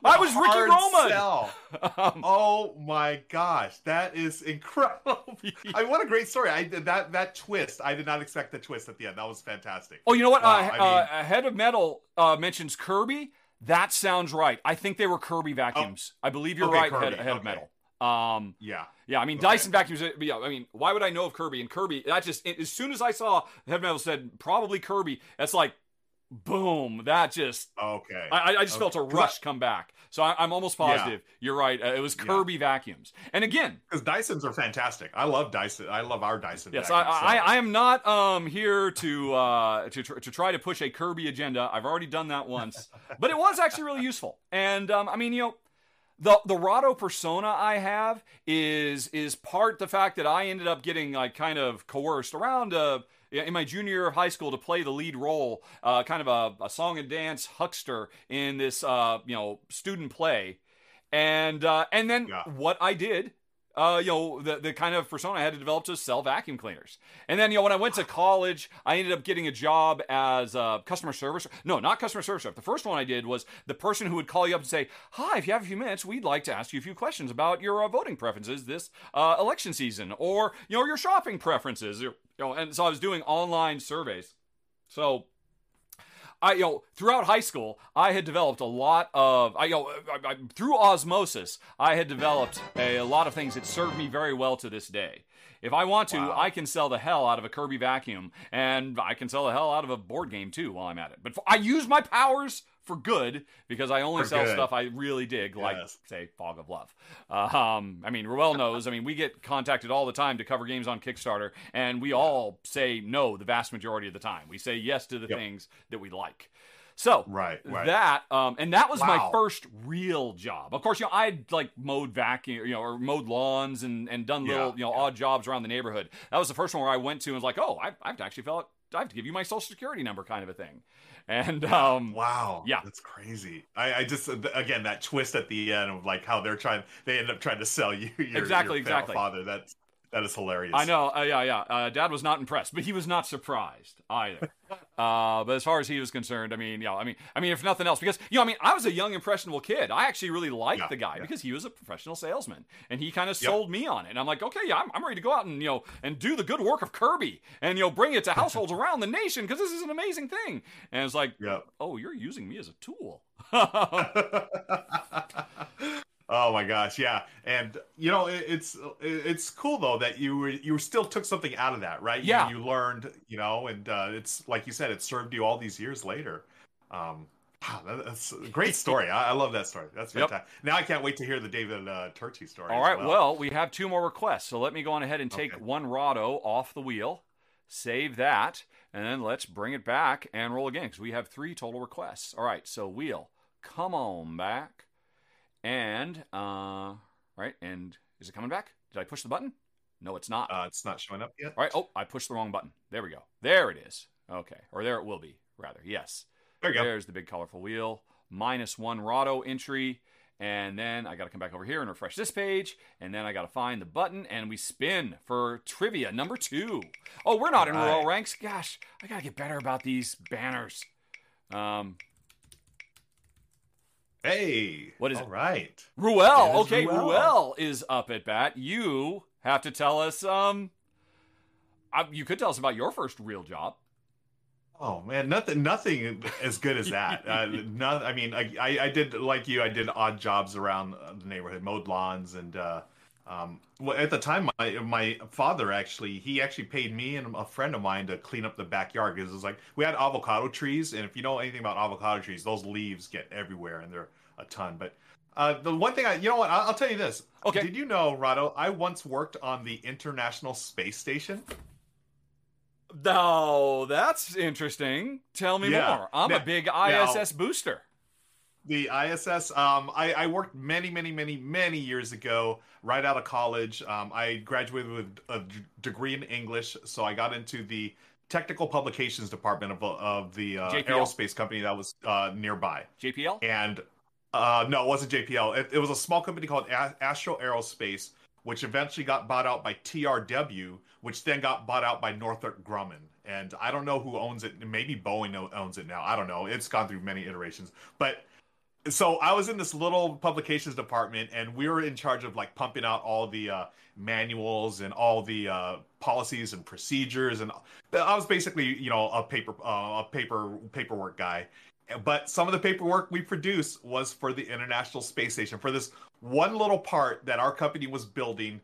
I was Ricky Roma. Um, Oh my gosh, that is incredible! I what a great story. I did that that twist. I did not expect the twist at the end. That was fantastic. oh, you know what? Wow, uh, I uh, Head of Metal uh, mentions Kirby. That sounds right. I think they were Kirby vacuums. I believe you're Oh. Okay, right, Kirby, Head, Head of. Metal. Um, Yeah. Yeah, I mean Okay. Dyson vacuums. Yeah, I mean, why would I know of Kirby? And Kirby, that just as soon as I saw Head of Metal said probably Kirby, that's like, boom. That just Okay. I, I- just felt a rush come back. So I, I'm almost positive you're right. Uh, it was Yeah. Kirby vacuums. And again, Because Dysons are fantastic. I love Dyson. I love our Dyson. yes, I, so- I, I am not um here to uh to tr- to try to push a Kirby agenda. I've already done that once, but it was actually really useful. And um, I mean, you know. The, the Rahdo persona I have is is part the fact that I ended up getting like kind of coerced around uh, in my junior year of high school to play the lead role, uh, kind of a, a song and dance huckster in this uh, you know student play, and uh, and then Yeah. what I did, uh, you know, the the kind of persona I had to develop to sell vacuum cleaners, and then you know when I went to college, I ended up getting a job as a customer service. No, not customer service. The first one I did was the person who would call you up and say, "Hi, if you have a few minutes, we'd like to ask you a few questions about your uh, voting preferences this uh, election season, or you know your shopping preferences." You know, and so I was doing online surveys. So I, you know, throughout high school, I had developed a lot of, I, you know, I, I, through osmosis, I had developed a, a lot of things that served me very well to this day. If I want to, Wow. I can sell the hell out of a Kirby vacuum, and I can sell the hell out of a board game too while I'm at it. But I use my powers for good because I only For sell good. stuff I really dig, like Yes. say Fog of Love. Um, I mean, Ruel knows. I mean, we get contacted all the time to cover games on Kickstarter, and we all say no the vast majority of the time. We say yes to the Yep. things that we like. So Right, right. that um, and that was my first real job. Of course, you know I'd like mowed vacuum, you know, or mowed lawns and and done little Yeah, you know odd jobs around the neighborhood. That was the first one where I went to and was like, oh, I, I have to actually fill out, I have to give you my social security number, kind of a thing. And um, Wow. Yeah. That's crazy. I, I just again that twist at the end of like how they're trying they end up trying to sell you your, Exactly, your exactly. father. That's that is hilarious. I know, uh, yeah, yeah. Uh, Dad was not impressed, but he was not surprised either. uh, but as far as he was concerned, I mean, yeah, I mean, I mean, if nothing else, because you know, I mean, I was a young, impressionable kid. I actually really liked Yeah, the guy yeah. because he was a professional salesman, and he kind of Yep. sold me on it. And I'm like, okay, yeah, I'm, I'm ready to go out and you know and do the good work of Kirby, and you know, bring it to households around the nation because this is an amazing thing. And it's like, Yep. oh, you're using me as a tool. oh my gosh, yeah. And you know, it, it's it's cool though that you were you still took something out of that, right? Yeah. You, learned, you know, and uh, it's like you said, it served you all these years later. Um, Wow, that's a great story. I, I love that story. That's Yep. fantastic. Now I can't wait to hear the David uh, Turczi story. All right, well. well, we have two more requests. So let me go on ahead and take Okay. one Rahdo off the wheel, save that, and then let's bring it back and roll again because we have three total requests. All right, so wheel, come on back. And, uh, right, and is it coming back? Did I push the button? No, it's not. uh, it's not showing up yet. All right, oh, I pushed the wrong button. There we go. There it is. Okay, or there it will be, rather. Yes. There you go. There's the big colorful wheel. Minus one Rahdo entry. And then I got to come back over here and refresh this page. And then I got to find the button and we spin for trivia number two. Oh, we're not in Right. Royal Ranks. Gosh, I got to get better about these banners. Um, Hey, What is all it? right. Ruel. It Okay, Ruel. Ruel is up at bat. You have to tell us. Um, uh, you could tell us about your first real job. Oh man, nothing, nothing as good as that. Uh, not, I mean, I, I, I did like you. I did odd jobs around the neighborhood, mowed lawns, and uh, um, well, at the time, my my father actually he actually paid me and a friend of mine to clean up the backyard because it was like we had avocado trees, and if you know anything about avocado trees, those leaves get everywhere, and they're a ton. But uh, the one thing I, you know what, I'll, I'll tell you this. Okay. Did you know, Rahdo? I once worked on the International Space Station. No, that's interesting. Tell me Yeah. more. I'm a Now- big now- ISS booster. The ISS. Um, I, I worked many, many, many, many years ago, right out of college. Um, I graduated with a d- degree in English, so I got into the technical publications department of, of the uh, aerospace company that was uh, nearby. JPL? And uh, no, it wasn't JPL. It, it was a small company called A- Astro Aerospace, which eventually got bought out by TRW, which then got bought out by Northrop Grumman. And I don't know who owns it. Maybe Boeing owns it now. I don't know. It's gone through many iterations. But so I was in this little publications department, and we were in charge of like pumping out all the uh, manuals and all the uh, policies and procedures, and I was basically you know a paper uh, a paper paperwork guy. But some of the paperwork we produced was for the International Space Station for this one little part that our company was building.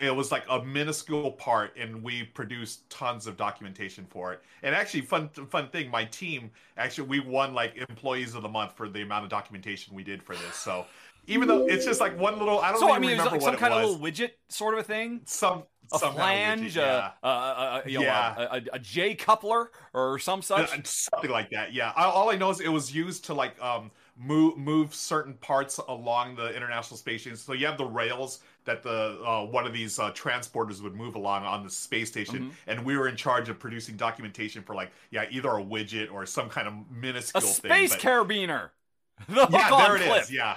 It was like a minuscule part, and we produced tons of documentation for it. And actually, fun fun thing, my team actually we won like employees of the month for the amount of documentation we did for this. So even though it's just like one little, I don't So, even I mean, it was like some kind was. of little widget sort of a thing? some A some kind of flange, widget, yeah. a, a, a, know, Yeah. a, a, a J coupler, or some such? Uh, something like that yeah all i know is it was used to like um move move certain parts along the international space station so you have the rails that the uh, one of these uh, transporters would move along on the space station Mm-hmm. and we were in charge of producing documentation for like yeah either a widget or some kind of a minuscule space thing but- carabiner. The yeah there it clip. is yeah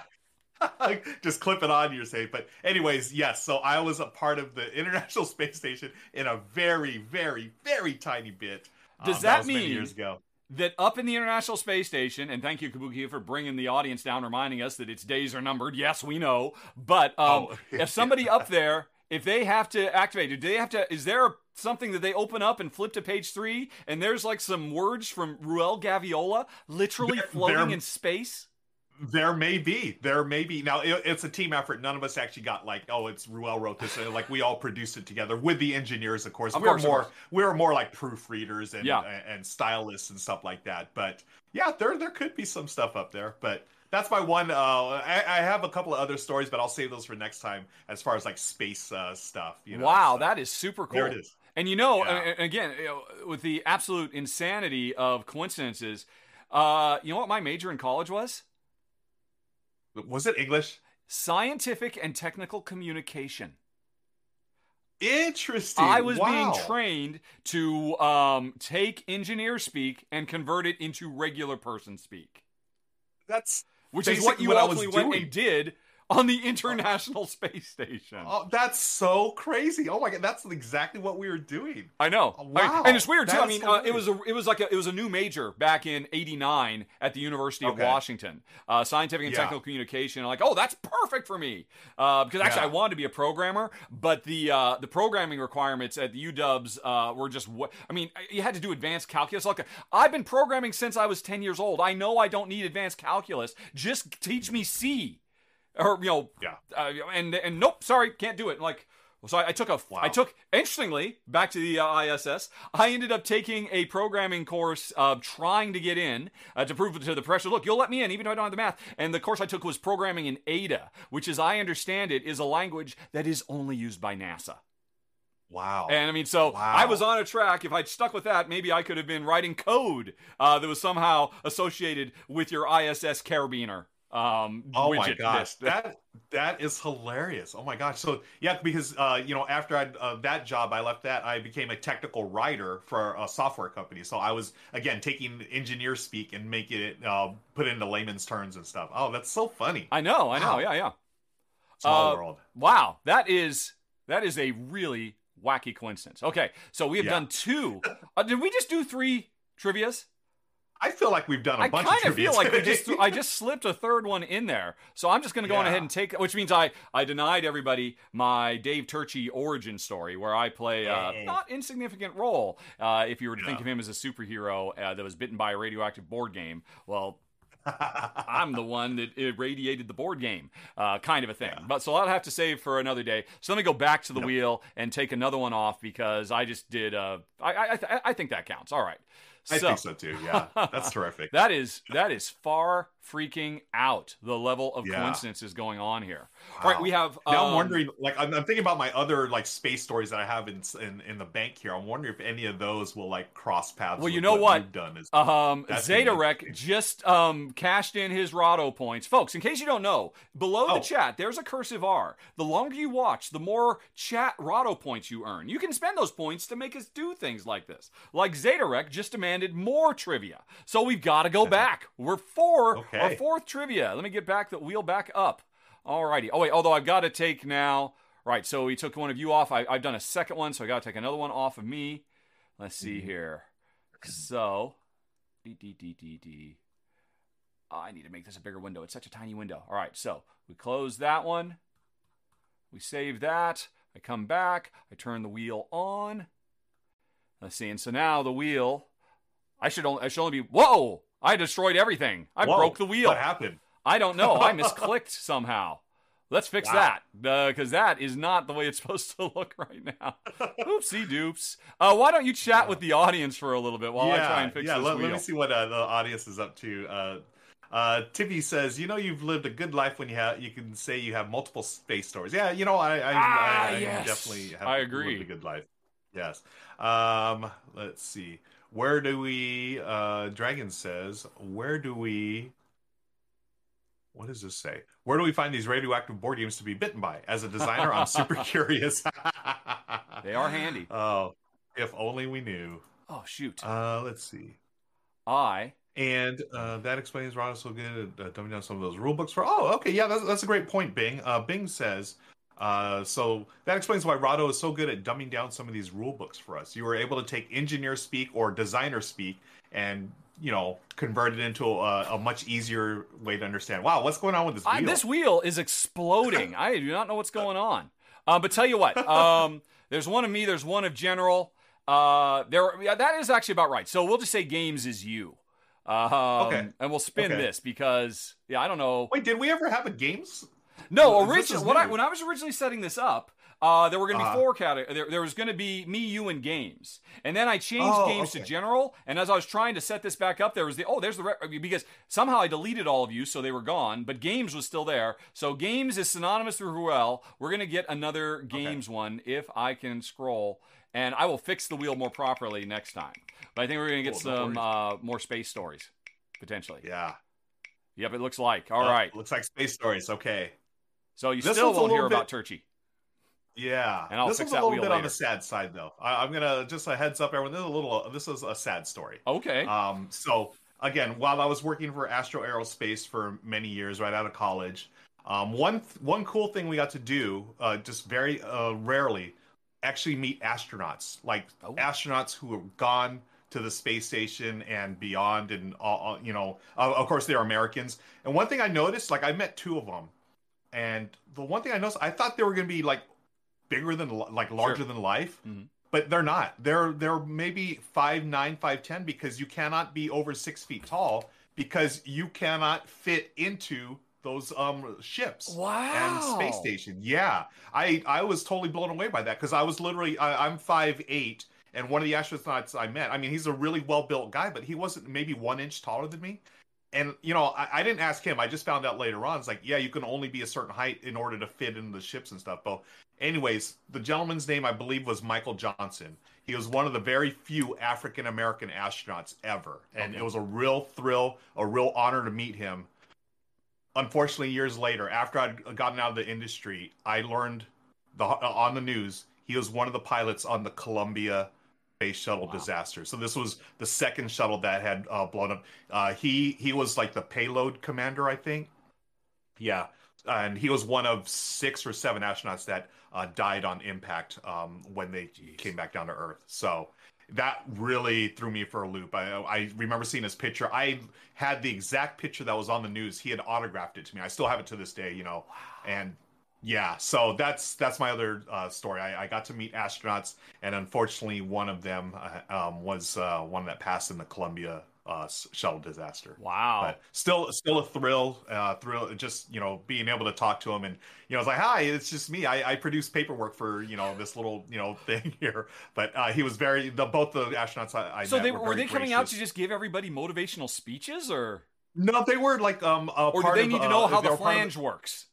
just clip it on you're safe but anyways yes so i was a part of the international space station in a very very very tiny bit Does Um, that many mean- years ago that up in the International Space Station, and thank you, Kabuki, for bringing the audience down, reminding us that its days are numbered. Yes, we know. But um, Oh, if somebody up there, if they have to activate, do they have to? Is there something that they open up and flip to page three, and there's like some words from Ruel Gaviola literally There- floating there- in space? There may be. There may be. Now it, it's a team effort. None of us actually got like, oh, it's Ruel wrote this. Like we all produced it together with the engineers, of course. Of we were course, more we were more like proofreaders and, Yeah. and and stylists and stuff like that. But yeah, there there could be some stuff up there. But that's my one. Uh, I, I have a couple of other stories, but I'll save those for next time. As far as like space uh, stuff, you know. wow, so. that is super cool. There it is. And you know, Yeah. again, you know, with the absolute insanity of coincidences, uh, you know what my major in college was? Was it English? Scientific and technical communication. Interesting. I was Wow. being trained to um, take engineer speak and convert it into regular person speak, That's which is what you what ultimately went doing. and did on the International Space Station. Oh, that's so crazy! Oh my god, that's exactly what we were doing. I know. Oh, I- wow. and it's weird too. I mean, uh, it was a it was like a it was a new major back in '89 at the University of Okay. Washington, uh, scientific and Yeah. technical communication. Like, oh, that's perfect for me uh, because actually Yeah. I wanted to be a programmer, but the uh, the programming requirements at the UWs uh, were just what I mean. You had to do advanced calculus. Like, I've been programming since I was 10 years old. I know I don't need advanced calculus. Just teach me C, or you know, Yeah. uh, and and nope, sorry, can't do it. Like, So I, I took a. Wow. I took interestingly back to the uh, ISS. I ended up taking a programming course, uh, trying to get in uh, to prove to the pressure. Look, you'll let me in even though I don't have the math. And the course I took was programming in Ada, which, as I understand it, is a language that is only used by NASA. Wow. And I mean, so Wow. I was on a track. If I'd stuck with that, maybe I could have been writing code uh, that was somehow associated with your ISS carabiner. Um, Oh my gosh, that that is hilarious. Oh my gosh. So yeah, because uh, you know, after I uh, that job, I left that. I became a technical writer for a software company. So I was again taking engineer speak and making it uh, put into layman's terms and stuff. Oh, that's so funny. I know, I know, Wow. yeah, yeah. Small uh, world. Wow, that is that is a really wacky coincidence. Okay, so we have Yeah. done two. Uh, did we just do three trivia's? I feel like we've done a I bunch kind of of feel trivia like we today. just I just slipped a third one in there. So I'm just going to go on ahead and take which means I I denied everybody my Dave Turczi origin story where I play a Oh. not insignificant role uh, if you were to think of him as a superhero uh, that was bitten by a radioactive board game. Well, I'm the one that irradiated the board game, uh, kind of a thing. Yeah. But so I'll have to save for another day. So let me go back to the wheel and take another one off because I just did. Uh, I I, I, I think that counts. All right. I think so too. Yeah, that's terrific. That is that is far freaking out the level of Yeah. coincidences going on here. All right, we have. Now I'm um, wondering, like, I'm, I'm thinking about my other like space stories that I have in, in in the bank here. I'm wondering if any of those will like cross paths. Well, you know what? you've done is Um, Rec just um, cashed in his Rahdo points. Folks, in case you don't know, below Oh. the chat, there's a cursive R. The longer you watch, the more chat Rahdo points you earn. You can spend those points to make us do things like this. Like Zeta Rec just demanded more trivia. So we've got to go back. We're four, Okay. Our fourth trivia. Let me get back the wheel back up. Alrighty. Oh, wait, although I've got to take now. Right, so we took one of you off. I, I've done a second one, so I got to take another one off of me. Let's see Mhm. here. So, D D D D D. I need to make this a bigger window. It's such a tiny window. All right, so we close that one. We save that. I come back. I turn the wheel on. Let's see. And so now the wheel. I should only. I should only be. Whoa! I destroyed everything. I Whoa, broke the wheel. What happened? I don't know. I misclicked somehow. Let's fix Wow. that because that is not the way it's supposed to look right now. Oopsie doops. Uh, why don't you chat with the audience for a little bit while I try and fix yeah. this Let, wheel? let me see what uh, the audience is up to. Uh, uh, Tippy says, "You know, you've lived a good life when you have you can say you have multiple space stories." Yeah, you know, I I, Ah, I, I yes. definitely have I agree. lived a good life. Yes. Um, let's see. Where do we? Uh, Dragon says, "Where do we?" What does this say? Where do we find these radioactive board games to be bitten by? As a designer, I'm super curious. They are handy. Oh, if only we knew. Oh shoot! Uh, let's see. I And uh, that explains Ron so good at uh, dumbing down some of those rule books for. Oh, okay, yeah, that's, that's a great point, Bing. Uh, Bing says, uh, so that explains why Rahdo is so good at dumbing down some of these rule books for us. You were able to take engineer speak or designer speak and you know convert it into a, a much easier way to understand. Wow, what's going on with this wheel? I, this wheel is exploding. I do not know what's going on. Uh, but tell you what, um, there's one of me. There's one of General. Uh, there, yeah, that is actually about right. So we'll just say games is you. Um, Okay. And we'll spin Okay. this because yeah, I don't know. Wait, did we ever have a games? No, originally, when I, when I was originally setting this up, uh, there were going to be Uh-huh. four categories. There, there was going to be me, you, and games, and then I changed Oh, games to general. And as I was trying to set this back up, there was the oh, there's the re- because somehow I deleted all of you, so they were gone. But games was still there. So games is synonymous with Ruel. We're going to get another games one if I can scroll, and I will fix the wheel more properly next time. But I think we're going to get Cool, some uh, more space stories potentially. Yeah. Yep, it looks like. All Uh, right. Looks like space stories. Okay. So you this still won't hear little about bit- Turczi. Yeah, And I'll this fix one's a little bit on the sad side, though. I, I'm gonna just a heads up, everyone. This is a little. This is a sad story. Okay. Um, so again, while I was working for Astro Aerospace for many years, right out of college, um, one one cool thing we got to do, uh, just very uh, rarely, actually meet astronauts, like Oh. astronauts who have gone to the space station and beyond, and all, all- you know, uh, of course they're Americans. And one thing I noticed, like I met two of them, and the one thing I noticed, I thought they were going to be like bigger than like larger Sure. than life Mhm. but they're not they're they're maybe five nine five ten because you cannot be over six feet tall because you cannot fit into those um ships and space station. Yeah, I I was totally blown away by that because I was literally I, I'm five eight, and one of the astronauts I met. I mean, he's a really well built guy, but he wasn't maybe one inch taller than me. And you know, I, I didn't ask him. I just found out later on. It's like, yeah, you can only be a certain height in order to fit in the ships and stuff. But anyways, the gentleman's name I believe was Michael Johnson. He was one of the very few African American astronauts ever, and Okay. it was a real thrill, a real honor to meet him. Unfortunately, years later, after I'd gotten out of the industry, I learned the on the news he was one of the pilots on the Columbia space shuttle Wow. disaster. So this was the second shuttle that had uh, blown up. Uh, he he was like the payload commander, I think. Yeah, and he was one of six or seven astronauts that uh, died on impact um, when they Jeez. came back down to Earth. So that really threw me for a loop. I, I remember seeing his picture. I had the exact picture that was on the news. He had autographed it to me. I still have it to this day. You know, and yeah, so that's that's my other uh, story. I, I got to meet astronauts, and unfortunately, one of them uh, um, was uh, one that passed in the Columbia uh, shuttle disaster. Wow. But still, still a thrill, uh, thrill. Just you know, being able to talk to him, and you know, it's like, hi, it's just me. I, I produce paperwork for you know this little you know thing here. But uh, he was very. The, both the astronauts I, I so they were, were, they coming out to just give everybody motivational speeches, or No, they were like um. A or do they of, need to uh, know how the flange works?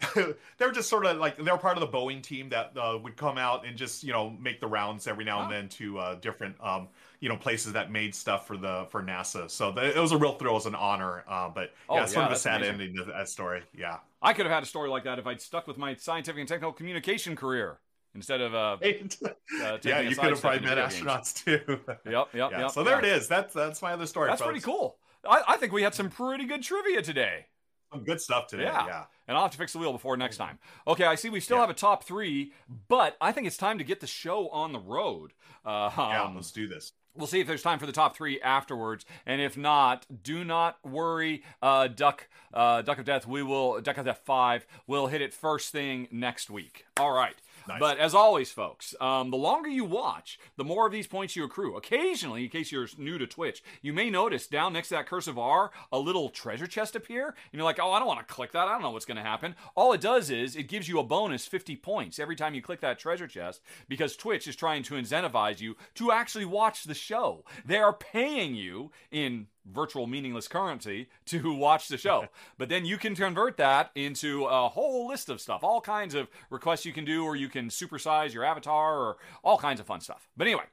they were just sort of like they're part of the Boeing team that uh, would come out and just you know make the rounds every now and Oh. then to uh, different um, you know places that made stuff for the for NASA. So the, it was a real thrill, it was an honor. Uh, but Oh, yeah, it's sort of a sad amazing. ending to that story. Yeah, I could have had a story like that if I'd stuck with my scientific and technical communication career instead of uh, uh yeah, you could have probably met video games. astronauts too. Yep, yep, yeah, yep. so there yeah. it is. That's that's my other story. That's folks. pretty cool. I, I think we had some pretty good trivia today. Some good stuff today. Yeah. Yeah. And I'll have to fix the wheel before next time. Okay, I see we still Yeah. have a top three, but I think it's time to get the show on the road. Uh, Yeah, um, let's do this. We'll see if there's time for the top three afterwards, and if not, do not worry. Uh, Duck, uh, Duck of Death, we will Duck of Death five. We'll hit it first thing next week. All right. Nice. But as always, folks, um, the longer you watch, the more of these points you accrue. Occasionally, in case you're new to Twitch, you may notice down next to that cursive R a little treasure chest appear. And you're like, oh, I don't want to click that. I don't know what's going to happen. All it does is it gives you a bonus 50 points every time you click that treasure chest because Twitch is trying to incentivize you to actually watch the show. They are paying you in virtual meaningless currency to watch the show. but then you can convert that into a whole list of stuff, all kinds of requests you can do, or you can supersize your avatar, or all kinds of fun stuff. But anyway.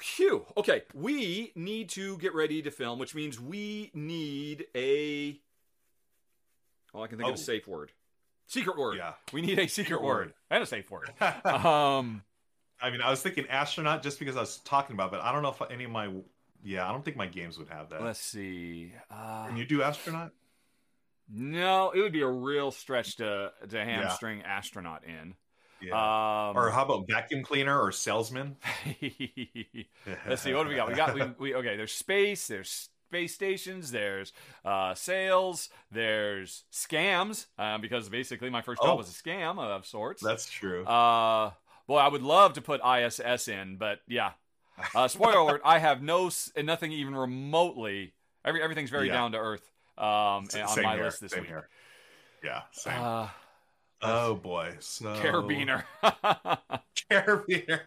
Phew. Okay, we need to get ready to film, which means we need a. Oh, I can think of Oh. a safe word. Secret word. Yeah. We need a secret, word. word. and a safe word. um, I mean, I was thinking astronaut just because I was talking about, it, but I don't know if any of my yeah, I don't think my games would have that. let's see. Uh, Can you do astronaut? no, it would be a real stretch to to hamstring astronaut in. Yeah. Um, or how about vacuum cleaner or salesman? Let's see. What do we got? We got we, we okay. There's space. There's space stations. There's uh, sales. There's scams. Um, because basically my first job Oh. was a scam of sorts. That's true. Uh, boy, I would love to put ISS in, but yeah. Uh, spoiler alert: I have no s- nothing even remotely. Every everything's very Yeah. down to earth. Um, S- on my here, list this same week. here. Yeah, same. Uh, oh boy, so carabiner.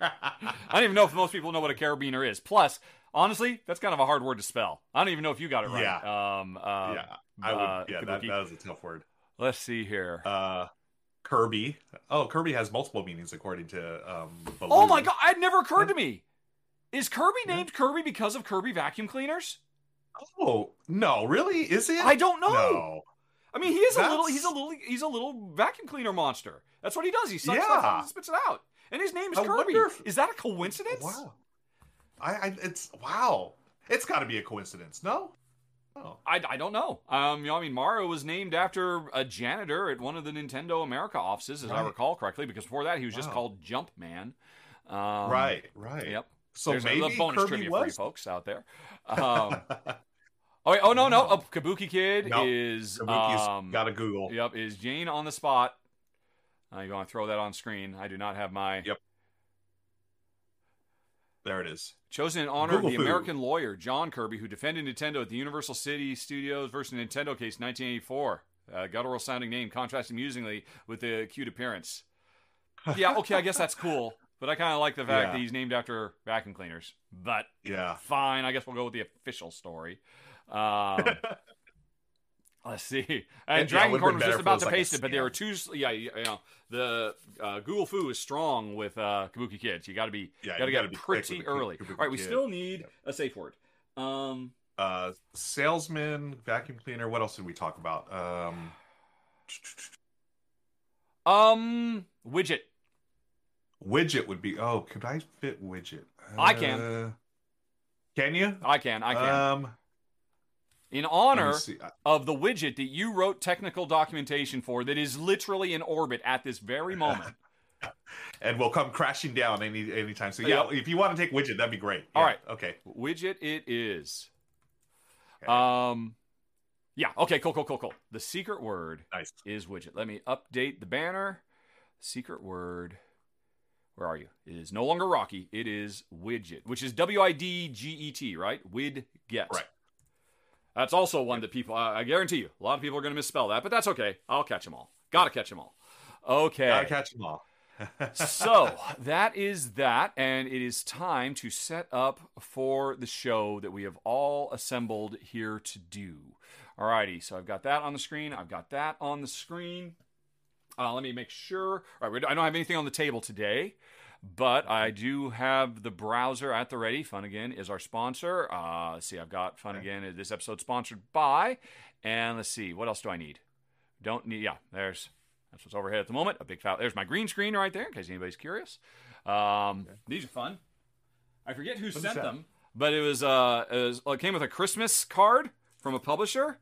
I don't even know if most people know what a carabiner is. Plus, honestly, that's kind of a hard word to spell. I don't even know if you got it right. Yeah. Um, uh, yeah, I would. uh, yeah, that, that is a tough word. Let's see here. Uh, Kirby. Oh, Kirby has multiple meanings according to um. oh my god, it never occurred to me. Is Kirby named Kirby because of Kirby vacuum cleaners? Oh no, really? Is it? I don't know. No. I mean, he is a little. He's a little. He's a little vacuum cleaner monster. That's what he does. He sucks Yeah. stuff out and spits it out. And his name is I Kirby. if- Is that a coincidence? Wow. I, I it's wow. It's got to be a coincidence, no? Oh. I, I don't know. Um, you know, I mean, Mario was named after a janitor at one of the Nintendo America offices, as I recall correctly. Because before that, he was just Wow. called Jumpman. Um, right, right. Yep. So There's maybe a bonus Kirby trivia for you was. folks out there. Um, oh, wait, oh no, no. Oh, Kabuki Kid No, is Kabuki's um, got to Google. Yep, is Jane on the spot? I'm going to throw that on screen. I do not have my Yep. There it is. chosen in honor Google of the Foo. American lawyer John Kirby, who defended Nintendo at the Universal City Studios versus Nintendo case 1984. Uh, guttural sounding name contrasts amusingly with the cute appearance. Yeah, okay, I guess that's cool. But I kind of like the fact Yeah. that he's named after vacuum cleaners. But Yeah. fine, I guess we'll go with the official story. Um, let's see. And, And, Dragon would've Corn was just about to like paste it, but there were two. Yeah, you know, the uh, Google Foo is strong with uh, Kabuki Kids. You got to be, Yeah, got to get pretty early. Kabuki All right, we Kid. still need a safe word. Um, Uh, salesman, vacuum cleaner. What else did we talk about? Um, um, widget. Widget would be. Oh, could I fit widget? I can. Uh, Can you? I can, I can. Um, In honor of the widget that you wrote technical documentation for, that is literally in orbit at this very moment. and we'll come crashing down any anytime. So yeah, if you want to take widget, that'd be great. All Yeah, right. Okay. widget it is. Okay. Um, yeah. Okay. Cool. Cool. Cool. Cool. The secret word Nice. is widget. Let me update the banner. Secret word. Where are you? It is no longer Rocky. It is widget, which is W I D G E T, right? Widget. Right. That's also one that people. I I guarantee you, a lot of people are going to misspell that, but that's okay. I'll catch them all. Got to catch them all. Okay. Gotta catch them all. so that is that, and it is time to set up for the show that we have all assembled here to do. Alrighty, so I've got that on the screen. I've got that on the screen. Uh, let me make sure. All right, I don't have anything on the table today, but I do have the browser at the ready. Funagain is our sponsor. Uh, let's see, I've got Funagain. This episode sponsored by, and let's see, what else do I need? Don't need. Yeah, there's that's what's overhead at the moment. A big file. There's my green screen right there, in case anybody's curious. Um, These are fun. I forget who is sent them, but it was uh, it, was, well, it came with a Christmas card from a publisher.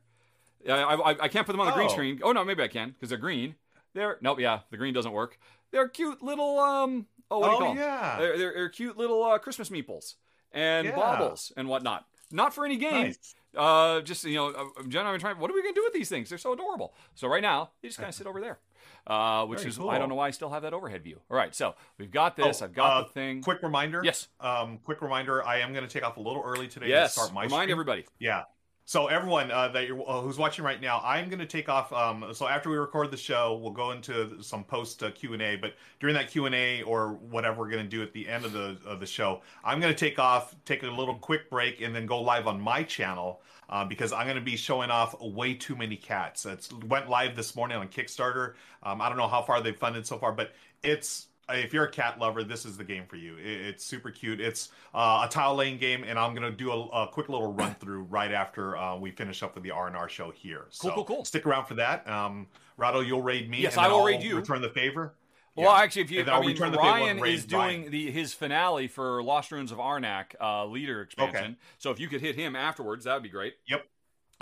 I, I, I can't put them on the green Oh. screen. Oh no, maybe I can because they're green. They're nope, yeah, the green doesn't work. They're cute little um. Oh, what do you Oh, call yeah. They're, they're, they're cute little uh, Christmas meeples and Yeah. baubles and whatnot. Not for any game. Nice. Uh, just you know, uh, Jen, I'm trying. What are we gonna do with these things? They're so adorable. So right now, they just kind of sit over there, uh, which Very is cool. I don't know why I still have that overhead view. All right, so we've got this. Oh, I've got uh, the thing. Quick reminder. Yes. Um, quick reminder. I am going to take off a little early today yes. to start my Remind stream. everybody. Yeah. So everyone uh, that you're, uh, who's watching right now, I'm going to take off. Um, so after we record the show, we'll go into some post uh, Q and A. But during that Q and A or whatever we're going to do at the end of the of the show, I'm going to take off, take a little quick break, and then go live on my channel uh, because I'm going to be showing off way too many cats. It's went live this morning on Kickstarter. Um, I don't know how far they've funded so far, but it's if you're a cat lover, this is the game for you. It, it's super cute. It's uh, a tile laying game, and I'm gonna do a, a quick little run through right after uh, we finish up with the R and R show here. Cool, so cool, cool. Stick around for that. Um, Rahdo, you'll raid me. Yes, and I will I'll raid you. Return the favor. Well, Yeah. actually, if you, I mean, return the favor and Ryan is doing Ryan. the his finale for Lost Ruins of Arnak uh, leader expansion. Okay. So if you could hit him afterwards, that would be great. Yep,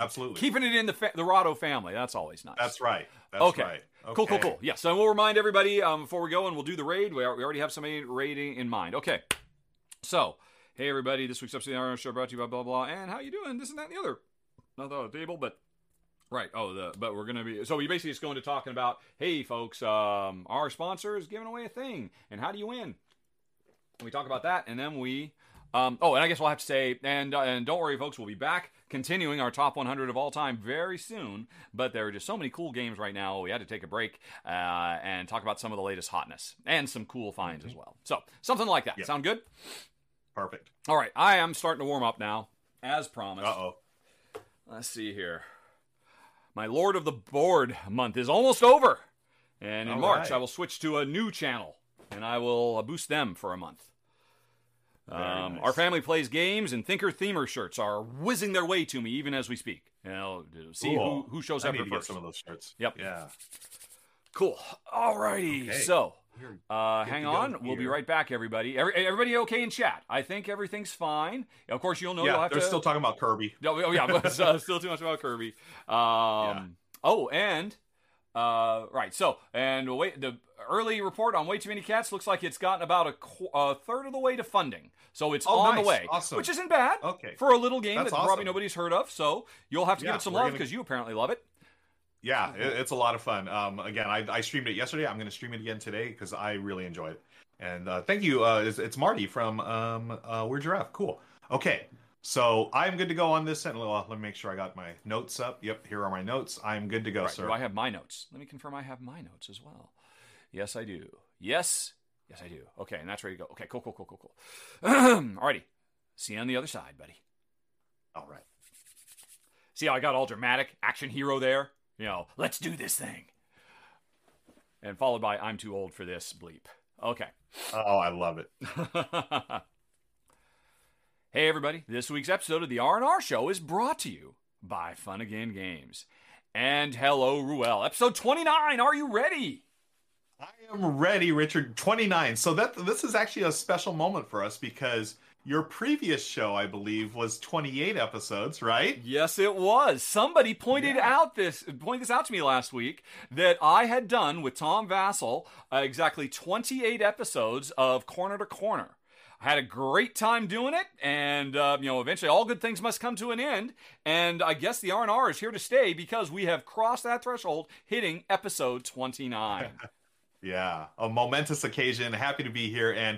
absolutely. Keeping it in the fa- the Rahdo family, that's always nice. That's right. That's Okay. right. Cool, cool, cool. Yeah, so we'll remind everybody um, before we go and we'll do the raid. We, are, we already have somebody raiding in mind. Okay. So, hey everybody, this week's episode of the Iron Show brought to you by blah blah. blah, And how you doing? This and that and the other. Not on the table, but right. Oh, the but we're gonna be. So we basically just going to talking about, hey folks, um, our sponsor is giving away a thing, and how do you win? We talk about that, and then we. Um, oh, and I guess we'll have to say, and uh, and don't worry, folks, we'll be back continuing our top 100 of all time very soon. But there are just so many cool games right now. We had to take a break uh, and talk about some of the latest hotness and some cool finds as well. So something like that. Yeah. Sound good? Perfect. All right, I am starting to warm up now, as promised. Uh oh. Let's see here. My Lord of the Board month is almost over. And in All March, right. I will switch to a new channel and I will boost them for a month. Um, nice. Our family plays games, and Thinker Themer shirts are whizzing their way to me even as we speak. You know, to see Cool. who, who shows I up need to get first. some of those shirts. Yep. Yeah. Cool. Alrighty. Okay. So, uh, hang on. We'll be right back, everybody. Every, everybody okay in chat? I think everything's fine. Of course, you'll know. you'll yeah, have they're to... still talking about Kirby. Oh, yeah, but uh, still too much about Kirby. Um, Oh, and uh, right. So, and wait, the early report on way too many cats looks like it's gotten about a, qu- a third of the way to funding. So it's Oh, on the way, Awesome. which isn't bad Okay. for a little game That's that probably nobody's heard of. So you'll have to give it some love gonna- because you apparently love it. Yeah, it, it's a lot of fun. Um, again, I, I streamed it yesterday. I'm going to stream it again today because I really enjoyed it. And uh, thank you. Uh, it's, it's Marty from um, uh, Weird Giraffe. Cool. Okay, So I'm good to go on this. And well, let me make sure I got my notes up. Yep, here are my notes. I'm good to go, Right, sir. Do I have my notes? Let me confirm I have my notes as well. Yes, I do. Yes, yes, I do. Okay, and that's where you go. Okay, cool, cool, cool, cool, cool. Alrighty. See you on the other side, buddy. All right. See how I got all dramatic, action hero there? You know, let's do this thing. And followed by, I'm too old for this bleep. Okay. Oh, I love it. hey, everybody. This week's episode of the R&R Show is brought to you by Funagain Games. And hello, Ruel. Episode 29. Are you ready? I am ready, Richard. 29. So that this is actually a special moment for us because your previous show, I believe, was 28 episodes, right? Yes, it was. Somebody pointed Yeah. out this pointed this out to me last week that I had done with Tom Vasel uh, exactly 28 episodes of Corner to Corner. I had a great time doing it, and uh, you know, eventually, all good things must come to an end. And I guess the R and R is here to stay because we have crossed that threshold, hitting episode 29. Yeah, a momentous occasion. Happy to be here, and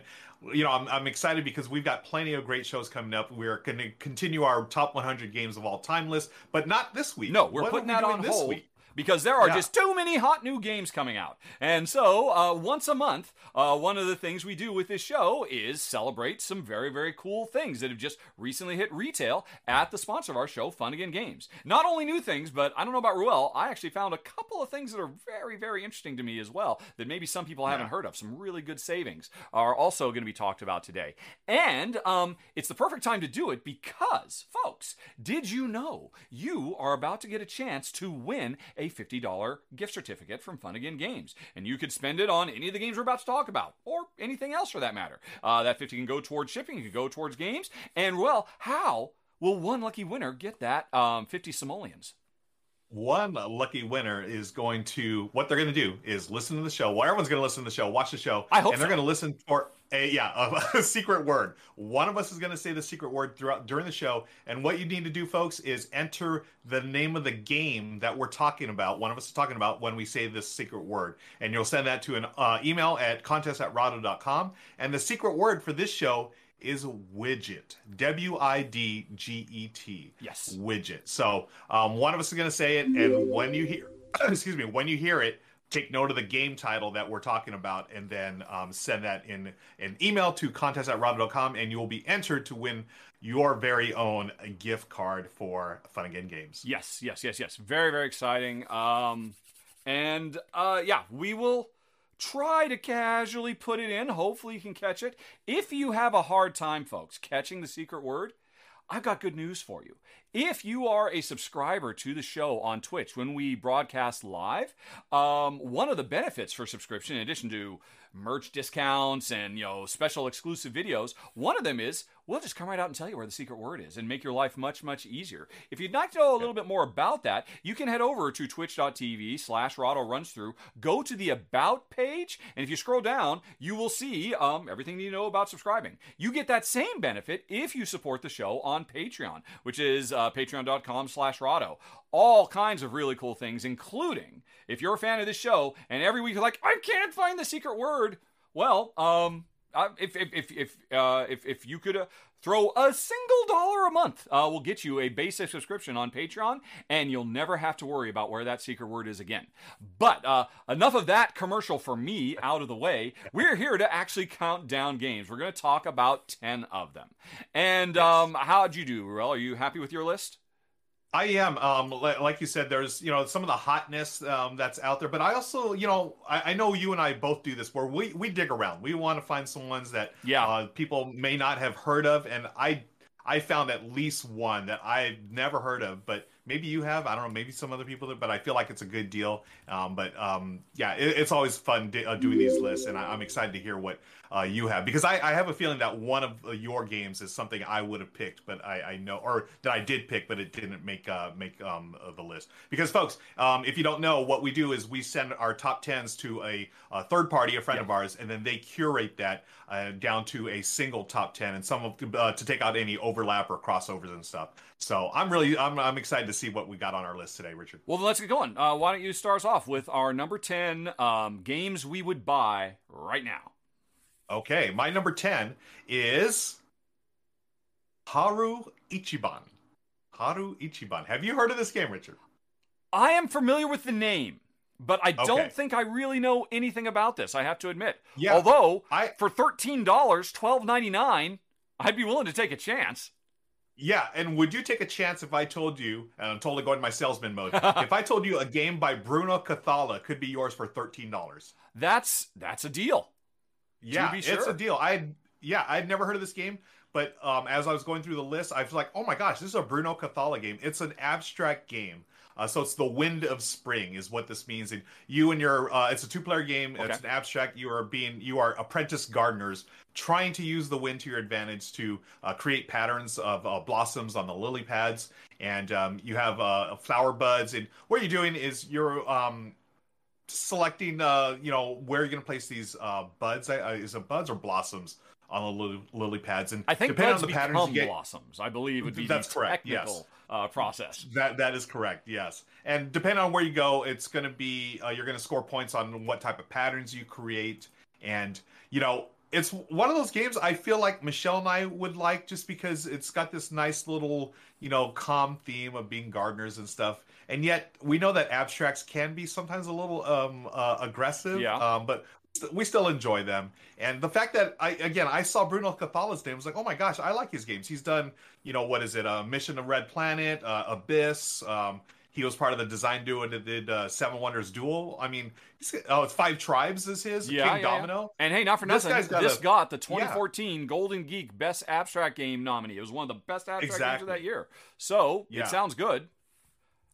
you know, I'm, I'm excited because we've got plenty of great shows coming up. We're going to continue our top 100 games of all time list, but not this week. No, we're What putting we that on this hold week? Because there are Yeah. just too many hot new games coming out. And so, uh, once a month, uh, one of the things we do with this show is celebrate some very, very cool things that have just recently hit retail at the sponsor of our show, Funagain Games. Not only new things, but I don't know about Ruel, I actually found a couple of things that are very, very interesting to me as well that maybe some people haven't heard of. Some really good savings are also going to be talked about today. And um, it's the perfect time to do it because, folks, did you know you are about to get a chance to win a $50 gift certificate from Funagain Games? And you could spend it on any of the games we're about to talk about, or anything else for that matter. Uh, that 50 can go towards shipping, it could go towards games. And, well, how will one lucky winner get that um, 50 simoleons? One lucky winner is going to what they're going to do is listen to the show. Well, everyone's going to listen to the show, watch the show. I hope and they're so. going to listen for a yeah a, secret word. One of us is going to say the secret word throughout during the show. And what you need to do, folks, is enter the name of the game that we're talking about. One of us is talking about when we say this secret word, and you'll send that to an uh, email at contest at rahdo.com. And the secret word for this show is widget. W I D G E T. Yes. Widget. So um, one of us is going to say it, and when you hear, excuse me, when you hear it, take note of the game title that we're talking about, and then um, send that in an email to contest at rahdo.com, and you will be entered to win your very own gift card for Funagain Games. Yes, yes, yes, yes. Very, very exciting. Um, and uh, yeah, we will try to casually put it in. Hopefully, you can catch it. If you have a hard time, folks, catching the secret word, I've got good news for you. If you are a subscriber to the show on Twitch when we broadcast live, um, one of the benefits for subscription, in addition to merch discounts and you know special exclusive videos, one of them is we'll just come right out and tell you where the secret word is and make your life much much easier. If you'd like to know a little bit more about that, you can head over to twitch.tv slash Rahdo runs through, go to the about page, and if you scroll down, you will see um, everything you know about subscribing. You get that same benefit if you support the show on Patreon, which is uh, patreon.com slash Rahdo. All kinds of really cool things, including if you're a fan of this show and every week you're like, I can't find the secret word. Well, um, if if if if, uh, if if you could uh, throw a single dollar a month, uh, we'll get you a basic subscription on Patreon, and you'll never have to worry about where that secret word is again. But uh, enough of that commercial for me out of the way. We're here to actually count down games. We're going to talk about ten of them. And um, how'd you do, Ruel? Are you happy with your list? I am. Um, like you said, there's you know some of the hotness um, that's out there, but I also you know I, I know you and I both do this where we we dig around. We want to find some ones that Yeah. uh, people may not have heard of, and I I found at least one that I've never heard of, but maybe you have. I don't know. Maybe some other people, but I feel like it's a good deal. Um, but um, yeah, it, it's always fun di- uh, doing these lists, and I, I'm excited to hear what uh, you have because I, I have a feeling that one of uh, your games is something I would have picked, but I, I know, or that I did pick, but it didn't make uh, make um, uh, the list. Because folks, um, if you don't know, what we do is we send our top tens to a, a third party, a friend of ours, and then they curate that uh, down to a single top ten, and some of uh, to take out any overlap or crossovers and stuff. So I'm really I'm, I'm excited to see what we got on our list today, Richard. Well, then let's get going. Uh, why don't you start us off with our number 10 um, games we would buy right now? Okay, my number 10 is Haru Ichiban. Haru Ichiban. Have you heard of this game, Richard? I am familiar with the name, but I don't Okay. think I really know anything about this. I have to admit. Yeah, Although I- for thirteen dollars, twelve ninety nine, I'd be willing to take a chance. Yeah, and would you take a chance if I told you, and I'm totally going my salesman mode, if I told you a game by Bruno Cathala could be yours for thirteen dollars? That's that's a deal. Yeah, be it's a deal. I yeah, I'd never heard of this game, but um, as I was going through the list, I was like, oh my gosh, this is a Bruno Cathala game. It's an abstract game. Uh, so it's the wind of spring is what this means, and you and your uh, it's a two player game. It's an abstract. You are being you are apprentice gardeners trying to use the wind to your advantage to uh, create patterns of uh, blossoms on the lily pads, and um, you have uh, flower buds. And what you're doing is you're um, selecting uh you know where you're gonna place these uh buds uh, is it buds or blossoms on the lily, lily pads and I think depending on the patterns you get blossoms. I believe would be That's the correct, yes. uh, process. that that is correct yes and depending on where you go it's gonna be uh, you're gonna score points on what type of patterns you create and you know it's one of those games I feel like Michelle and I would like just because it's got this nice little, you know, calm theme of being gardeners and stuff. And yet we know that abstracts can be sometimes a little um, uh, aggressive. Yeah. Um, but we still enjoy them. And the fact that I again I saw Bruno Cathala's name I was like, oh my gosh, I like his games. He's done, you know, what is it? Uh, Mission to Red Planet, uh, Abyss. Um, he was part of the design duo that did uh, Seven Wonders Duel. I mean, he's, oh, it's Five Tribes is his. Yeah, King yeah, yeah. Domino. And hey, not for This nothing, guy's got this a- got the 2014 Golden Geek Best Abstract Game nominee. It was one of the best abstract games of that year. So Yeah. it sounds good.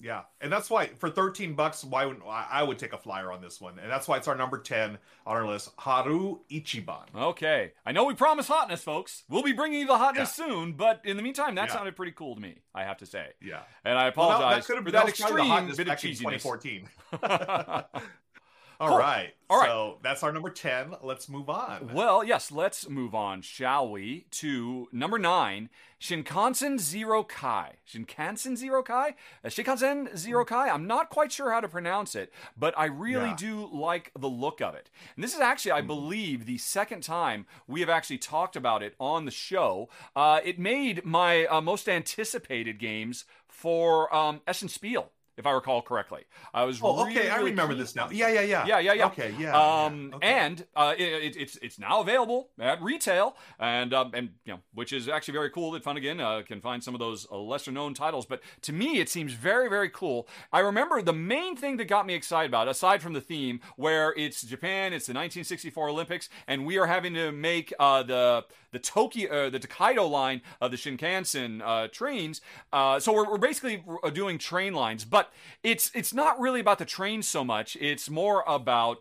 Yeah, and that's why for thirteen bucks, why would I I would take a flyer on this one, and that's why it's our number ten on our list. Haru Ichiban. Okay, I know we promised hotness, folks. We'll be bringing you the hotness soon, but in the meantime, that Yeah. sounded pretty cool to me. I have to say, Yeah, and I Well, that- apologize could've- for that, the extreme hotness bit of back in cheesiness. 2014. All Cool. right. All right. So that's our number ten. Let's move on. Well, yes, let's move on, shall we, to number nine, Shinkansen Zero Kai. Shinkansen Zero Kai? Uh, Shinkansen Zero Kai? I'm not quite sure how to pronounce it, but I really Yeah. do like the look of it. And this is actually, I believe, the second time we have actually talked about it on the show. Uh, it made my uh, most anticipated games for um, Essen Spiel. If I recall correctly, I was Oh, okay. I remember this now. Yeah, yeah, yeah. yeah, yeah, yeah. Okay, yeah. Um, yeah, okay. and uh, it, it, it's it's now available at retail, and um, and you know, which is actually very cool. That Funagain uh, can find some of those uh, lesser known titles, but to me, it seems very, very cool. I remember the main thing that got me excited about, aside from the theme, where it's Japan, it's the 1964 Olympics, and we are having to make uh, the the Tokyo, uh, the Tokaido line of the Shinkansen uh, trains. Uh, so we're, we're basically uh, doing train lines, but it's it's not really about the trains so much. It's more about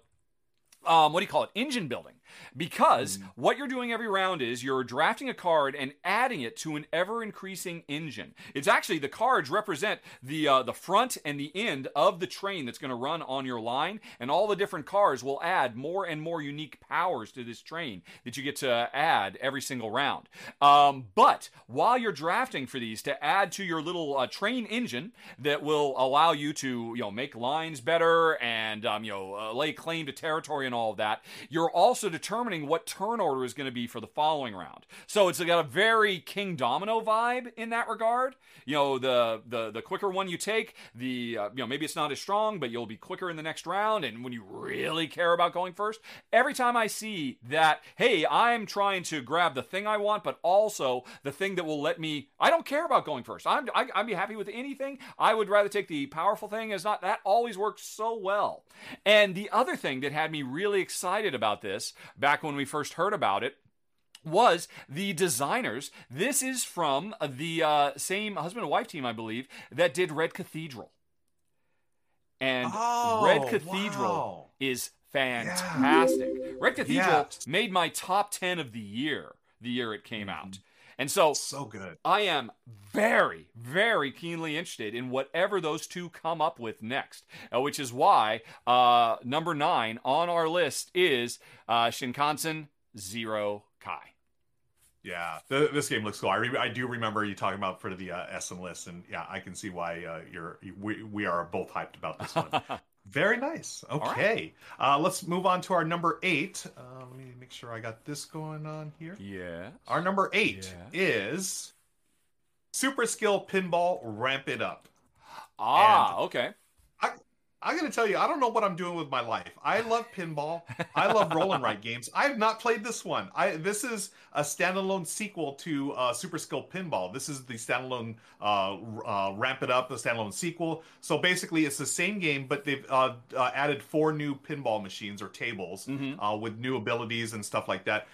um, what do you call it? Engine building. Because what you're doing every round is you're drafting a card and adding it to an ever increasing engine. It's actually the cards represent the uh, the front and the end of the train that's going to run on your line, and all the different cars will add more and more unique powers to this train that you get to add every single round. Um, but while you're drafting for these to add to your little uh, train engine that will allow you to you know make lines better and um, you know uh, lay claim to territory and all of that, you're also determining what turn order is going to be for the following round. So it's got a very King Domino vibe in that regard. You know, the the the quicker one you take, the uh, you know maybe it's not as strong, but you'll be quicker in the next round. And when you really care about going first, every time I see that, hey, I'm trying to grab the thing I want, but also the thing that will let me. I don't care about going first. I'm I, I'd be happy with anything. I would rather take the powerful thing. Is not that always works so well. And the other thing that had me really excited about this back when we first heard about it was the designers. This is from the uh, same husband and wife team, I believe, that did Red Cathedral. And Oh, Red Cathedral wow. is fantastic. Red Cathedral Yes. made my top 10 of the year, the year it came out. And so so good. I am very, very keenly interested in whatever those two come up with next, uh, which is why uh, number nine on our list is uh, Shinkansen Zero Kai. Yeah, the, this game looks cool. I, re- I do remember you talking about for the uh, Essen list, and yeah, I can see why uh, you're we, we are both hyped about this one. Very nice. right. Okay, uh, let's move on to our number eight. Uh, let me make sure I got this going on here. Yeah. Our number eight Yeah. is Super Skill Pinball Ramp It Up. Ah, okay. I'm going to tell you, I don't know what I'm doing with my life. I love pinball. I love roll and write games. I have not played this one. I this is a standalone sequel to uh, Super Skill Pinball. This is the standalone uh, uh, Ramp It Up, the standalone sequel. So basically, it's the same game, but they've uh, uh, added four new pinball machines or tables Mhm. uh, with new abilities and stuff like that.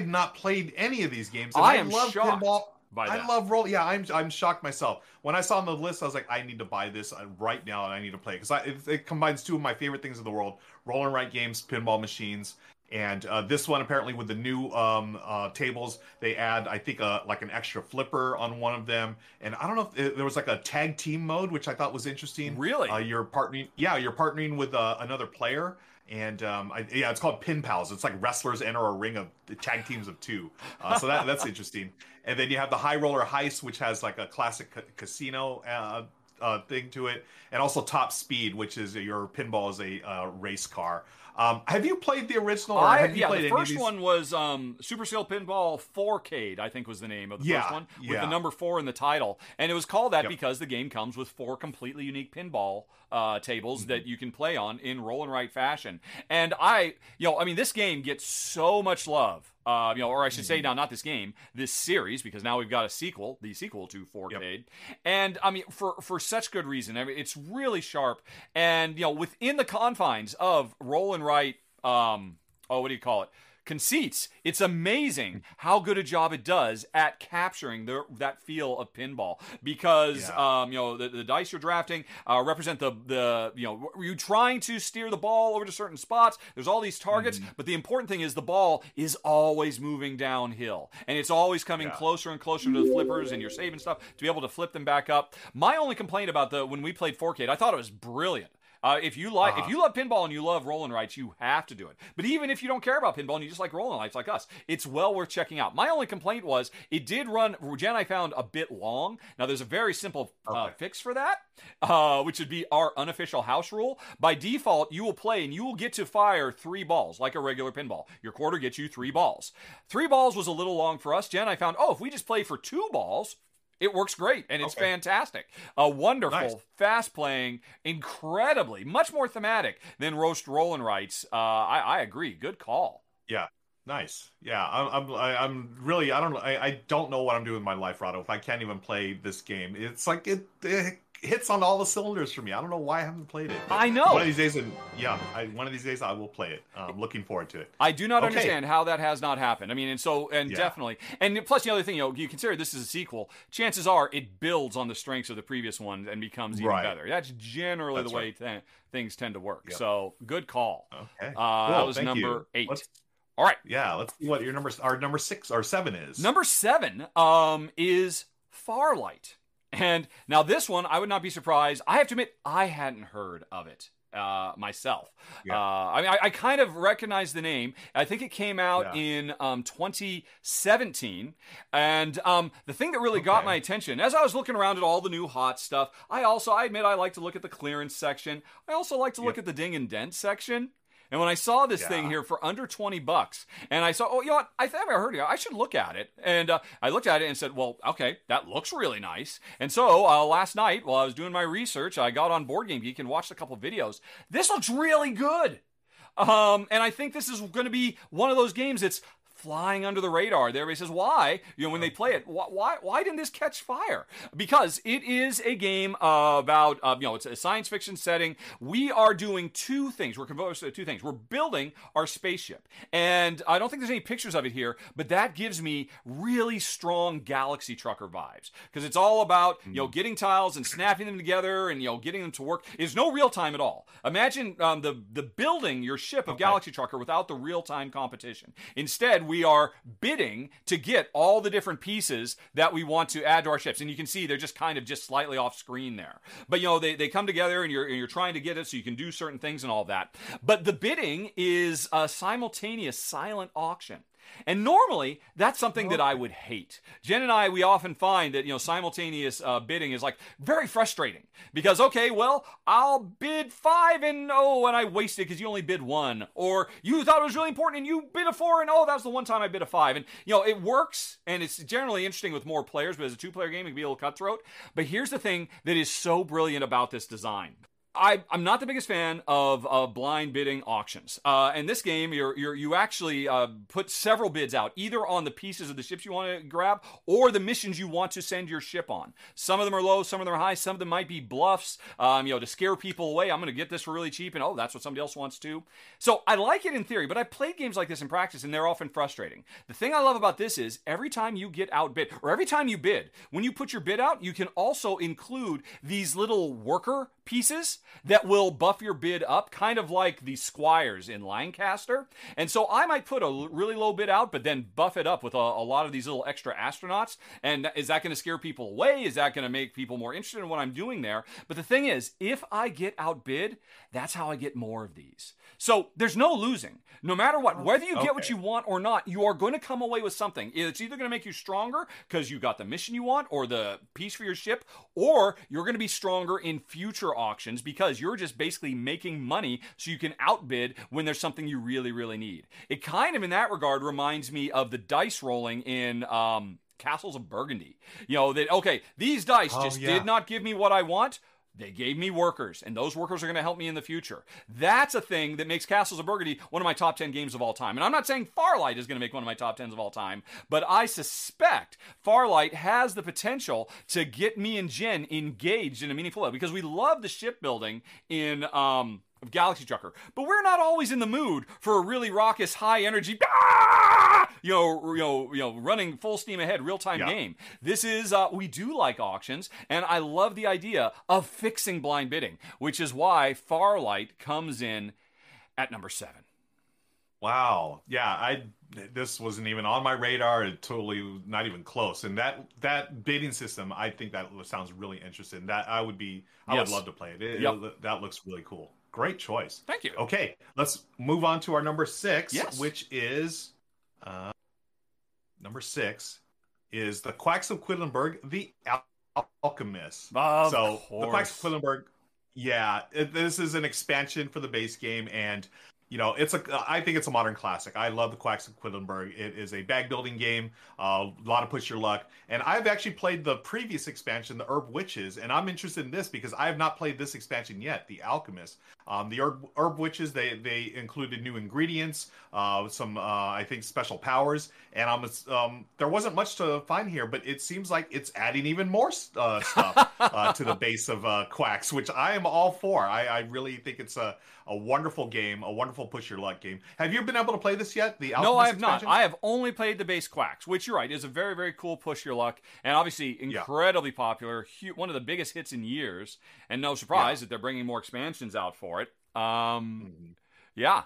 I have not played any of these games. I am love shocked pinball. By I love roll. Yeah, I'm I'm shocked myself. When I saw on the list, I was like, I need to buy this uh, right now, and I need to play because it, it combines two of my favorite things in the world: roll and write games, pinball machines. And uh, this one, apparently, with the new um, uh, tables, they add, I think, uh, like an extra flipper on one of them. And I don't know if it, there was like a tag team mode, which I thought was interesting. Really? Uh, you're partnering, yeah, you're partnering with uh, another player, and um, I, yeah, it's called Pin Pals. It's like wrestlers enter a ring of tag teams of two. Uh, so that that's interesting. And then you have the High Roller Heist, which has like a classic ca- casino uh, uh, thing to it, and also Top Speed, which is your pinball is a uh, race car. Um, have you played the original? Or I, have you yeah, played the first one was um, Super Skill Pinball 4Cade, I think was the name of the Yeah, first one, with yeah. the number four in the title. And it was called that Yep. because the game comes with four completely unique pinball uh, tables Mm-hmm. that you can play on in roll and write fashion. And I, you know, I mean, this game gets so much love. Uh, you know, or I should Mm-hmm. say now, not this game, this series, because now we've got a sequel, the sequel to 4Cade, and I mean, for for such good reason. I mean, it's really sharp, and you know, within the confines of roll and write um oh what do you call it conceits it's amazing how good a job it does at capturing the, that feel of pinball because Yeah. um you know the, the dice you're drafting uh, represent the the you know you trying to steer the ball over to certain spots there's all these targets Mm-hmm. but the important thing is the ball is always moving downhill and it's always coming Yeah. closer and closer to the flippers and you're saving stuff to be able to flip them back up my only complaint about the when we played 4Cade I thought it was brilliant uh, if you like, if Uh-huh. you love pinball and you love rolling rights, you have to do it. But even if you don't care about pinball and you just like rolling rights like us, it's well worth checking out. My only complaint was it did run. Jen, I found a bit long. Now there's a very simple uh, Okay. fix for that, uh, which would be our unofficial house rule. By default, you will play and you will get to fire three balls like a regular pinball. Your quarter gets you three balls. Three balls was a little long for us. Jen, I found. Oh, if we just play for two balls. It works great and it's Okay. fantastic. A wonderful, Nice. fast playing, incredibly, much more thematic than Roast Rollin' Rights. Uh, I, I agree. Good call. Yeah, nice. Yeah, I'm I'm I- I'm really I don't know I, I don't know what I'm doing with my life, Rahdo. If I can't even play this game, it's like it, it hits on all the cylinders for me. I don't know why I haven't played it. I know. One of these days, and yeah, I, one of these days I will play it. I'm looking forward to it. I do not Okay. understand how that has not happened. I mean, and so, and Yeah. definitely, and plus the other thing, you know, you consider this is a sequel. Chances are it builds on the strengths of the previous one and becomes even Right. better. That's generally That's the way th- things tend to work. Yep. So, good call. Okay, Uh, that was thank number you. eight. Let's, All right. yeah, let's see what your number our number six or seven is. Number seven um, is Farlight. And now this one, I would not be surprised. I have to admit, I hadn't heard of it uh, myself. Yeah. Uh, I mean, I, I kind of recognize the name. I think it came out Yeah. in um, 2017. And um, the thing that really got my attention, as I was looking around at all the new hot stuff, I also, I admit, I like to look at the clearance section. I also like to look at the ding and dent section. And when I saw this thing here for under 20 bucks, and I saw, oh, you know what? I think I heard it. I should look at it. And uh, I looked at it and said, well, okay, that looks really nice. And so uh, last night, while I was doing my research, I got on Board Game Geek and watched a couple videos. This looks really good. Um, and I think this is going to be one of those games that's flying under the radar. There, everybody says, "Why?" You know, when they play it, wh- why? Why didn't this catch fire? Because it is a game uh, about, uh, you know, it's a science fiction setting. We are doing two things. We're composed of two things. We're building our spaceship, and I don't think there's any pictures of it here, but that gives me really strong Galaxy Trucker vibes because it's all about you know getting tiles and snapping them together and you know getting them to work. There's no real time at all. Imagine um, the the building your ship of Okay. Galaxy Trucker without the real time competition. Instead, we are bidding to get all the different pieces that we want to add to our ships, and you can see they're just kind of just slightly off screen there. But you know they, they come together and you're and you're trying to get it so you can do certain things and all that. But the bidding is a simultaneous silent auction. And normally, that's something that I would hate. Jen and I, we often find that, you know, simultaneous uh, bidding is like very frustrating because, okay, well, I'll bid five and oh, and I wasted because you only bid one. Or you thought it was really important and you bid a four and oh, that was the one time I bid a five. And, you know, it works and it's generally interesting with more players, but as a two player game, it can be a little cutthroat. But here's the thing that is so brilliant about this design. I, am not the biggest fan of uh, blind bidding auctions. Uh, in this game, you're, you're, you actually uh, put several bids out, either on the pieces of the ships you want to grab or the missions you want to send your ship on. Some of them are low, some of them are high, some of them might be bluffs, um, you know, to scare people away. I'm going to get this for really cheap, and oh, that's what somebody else wants too. So I like it in theory, but I played games like this in practice, and they're often frustrating. The thing I love about this is every time you get outbid, or every time you bid, when you put your bid out, you can also include these little worker pieces that will buff your bid up, kind of like the squires in Lancaster. And so I might put a really low bid out, but then buff it up with a, a lot of these little extra astronauts. And is that going to scare people away? Is that going to make people more interested in what I'm doing there? But the thing is, if I get outbid, that's how I get more of these. So there's no losing. No matter what, whether you get okay. what you want or not, you are going to come away with something. It's either going to make you stronger because you got the mission you want or the piece for your ship, or you're going to be stronger in future auctions because you're just basically making money so you can outbid when there's something you really, really need. It kind of, in that regard, reminds me of the dice rolling in. Um, Castles of Burgundy. You know, that, okay, these dice oh, just yeah. did not give me what I want. They gave me workers, and those workers are going to help me in the future. That's a thing that makes Castles of Burgundy one of my top 10 games of all time. And I'm not saying Farlight is going to make one of my top 10s of all time, but I suspect Farlight has the potential to get me and Jen engaged in a meaningful way because we love the shipbuilding in um, of Galaxy Trucker. But we're not always in the mood for a really raucous, high energy, ah! you know, you know, you know, running full steam ahead, real time yeah. game. This is uh, we do like auctions, and I love the idea of fixing blind bidding, which is why Farlight comes in at number seven. Wow. Yeah, I this wasn't even on my radar. It totally not even close. And that that bidding system, I think that sounds really interesting. That I would be, I yes. would love to play it. it, yep. it that looks really cool. Great choice. Thank you. Okay, let's move on to our number six, yes. which is uh, number six is the Quacks of Quedlinburg, the Al- Alchemist. Of so course. the Quacks of Quedlinburg, yeah, it, this is an expansion for the base game, and you know, it's a. I think it's a modern classic. I love the Quacks of Quedlinburg. It is a bag building game. Uh, a lot of push your luck. And I've actually played the previous expansion, the Herb Witches, and I'm interested in this because I have not played this expansion yet, the Alchemist. Um, the Herb, Herb Witches they they included new ingredients, uh, some uh, I think special powers, and I'm um, there wasn't much to find here, but it seems like it's adding even more uh, stuff uh, to the base of uh, Quacks, which I am all for. I, I really think it's a a wonderful game, a wonderful push your luck game. Have you been able to play this yet? The Alchemist no, I have expansion? not. I have only played the base Quacks, which you're right is a very very cool push your luck, and obviously incredibly yeah. popular, one of the biggest hits in years, and no surprise yeah. that they're bringing more expansions out for it. Um, mm-hmm. yeah,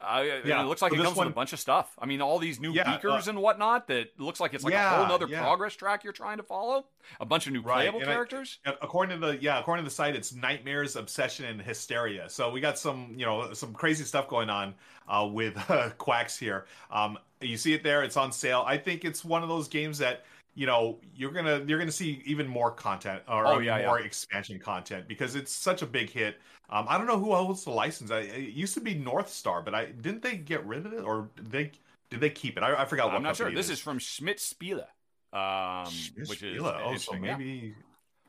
uh, yeah, it looks like so it comes one, with a bunch of stuff. I mean, all these new yeah, beakers uh, and whatnot that looks like it's like yeah, a whole other yeah. progress track you're trying to follow. A bunch of new right. playable and characters. I, according to the yeah, according to the site, it's nightmares, obsession, and hysteria. So we got some you know some crazy stuff going on uh, with uh, quacks here. Um, you see it there. It's on sale. I think it's one of those games that you know you're gonna you're gonna see even more content or oh, yeah, more yeah. expansion content because it's such a big hit. Um, I don't know who holds the license. I, it used to be North Star, but I didn't they get rid of it or did they did they keep it? I, I forgot. I'm not sure. This is. is from Schmidt Spiele, um, which is oh, so maybe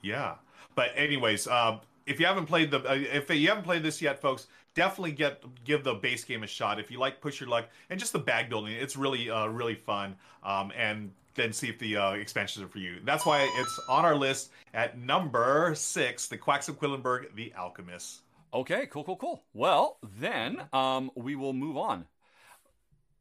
yeah. yeah. But anyways, um, if you haven't played the uh, if you haven't played this yet, folks, definitely get give the base game a shot. If you like push your luck and just the bag building, it's really uh, really fun. Um, and then see if the uh, expansions are for you. That's why it's on our list at number six, the Quacks of Quedlinburg, the Alchemist. Okay, cool, cool, cool. Well, then um, we will move on.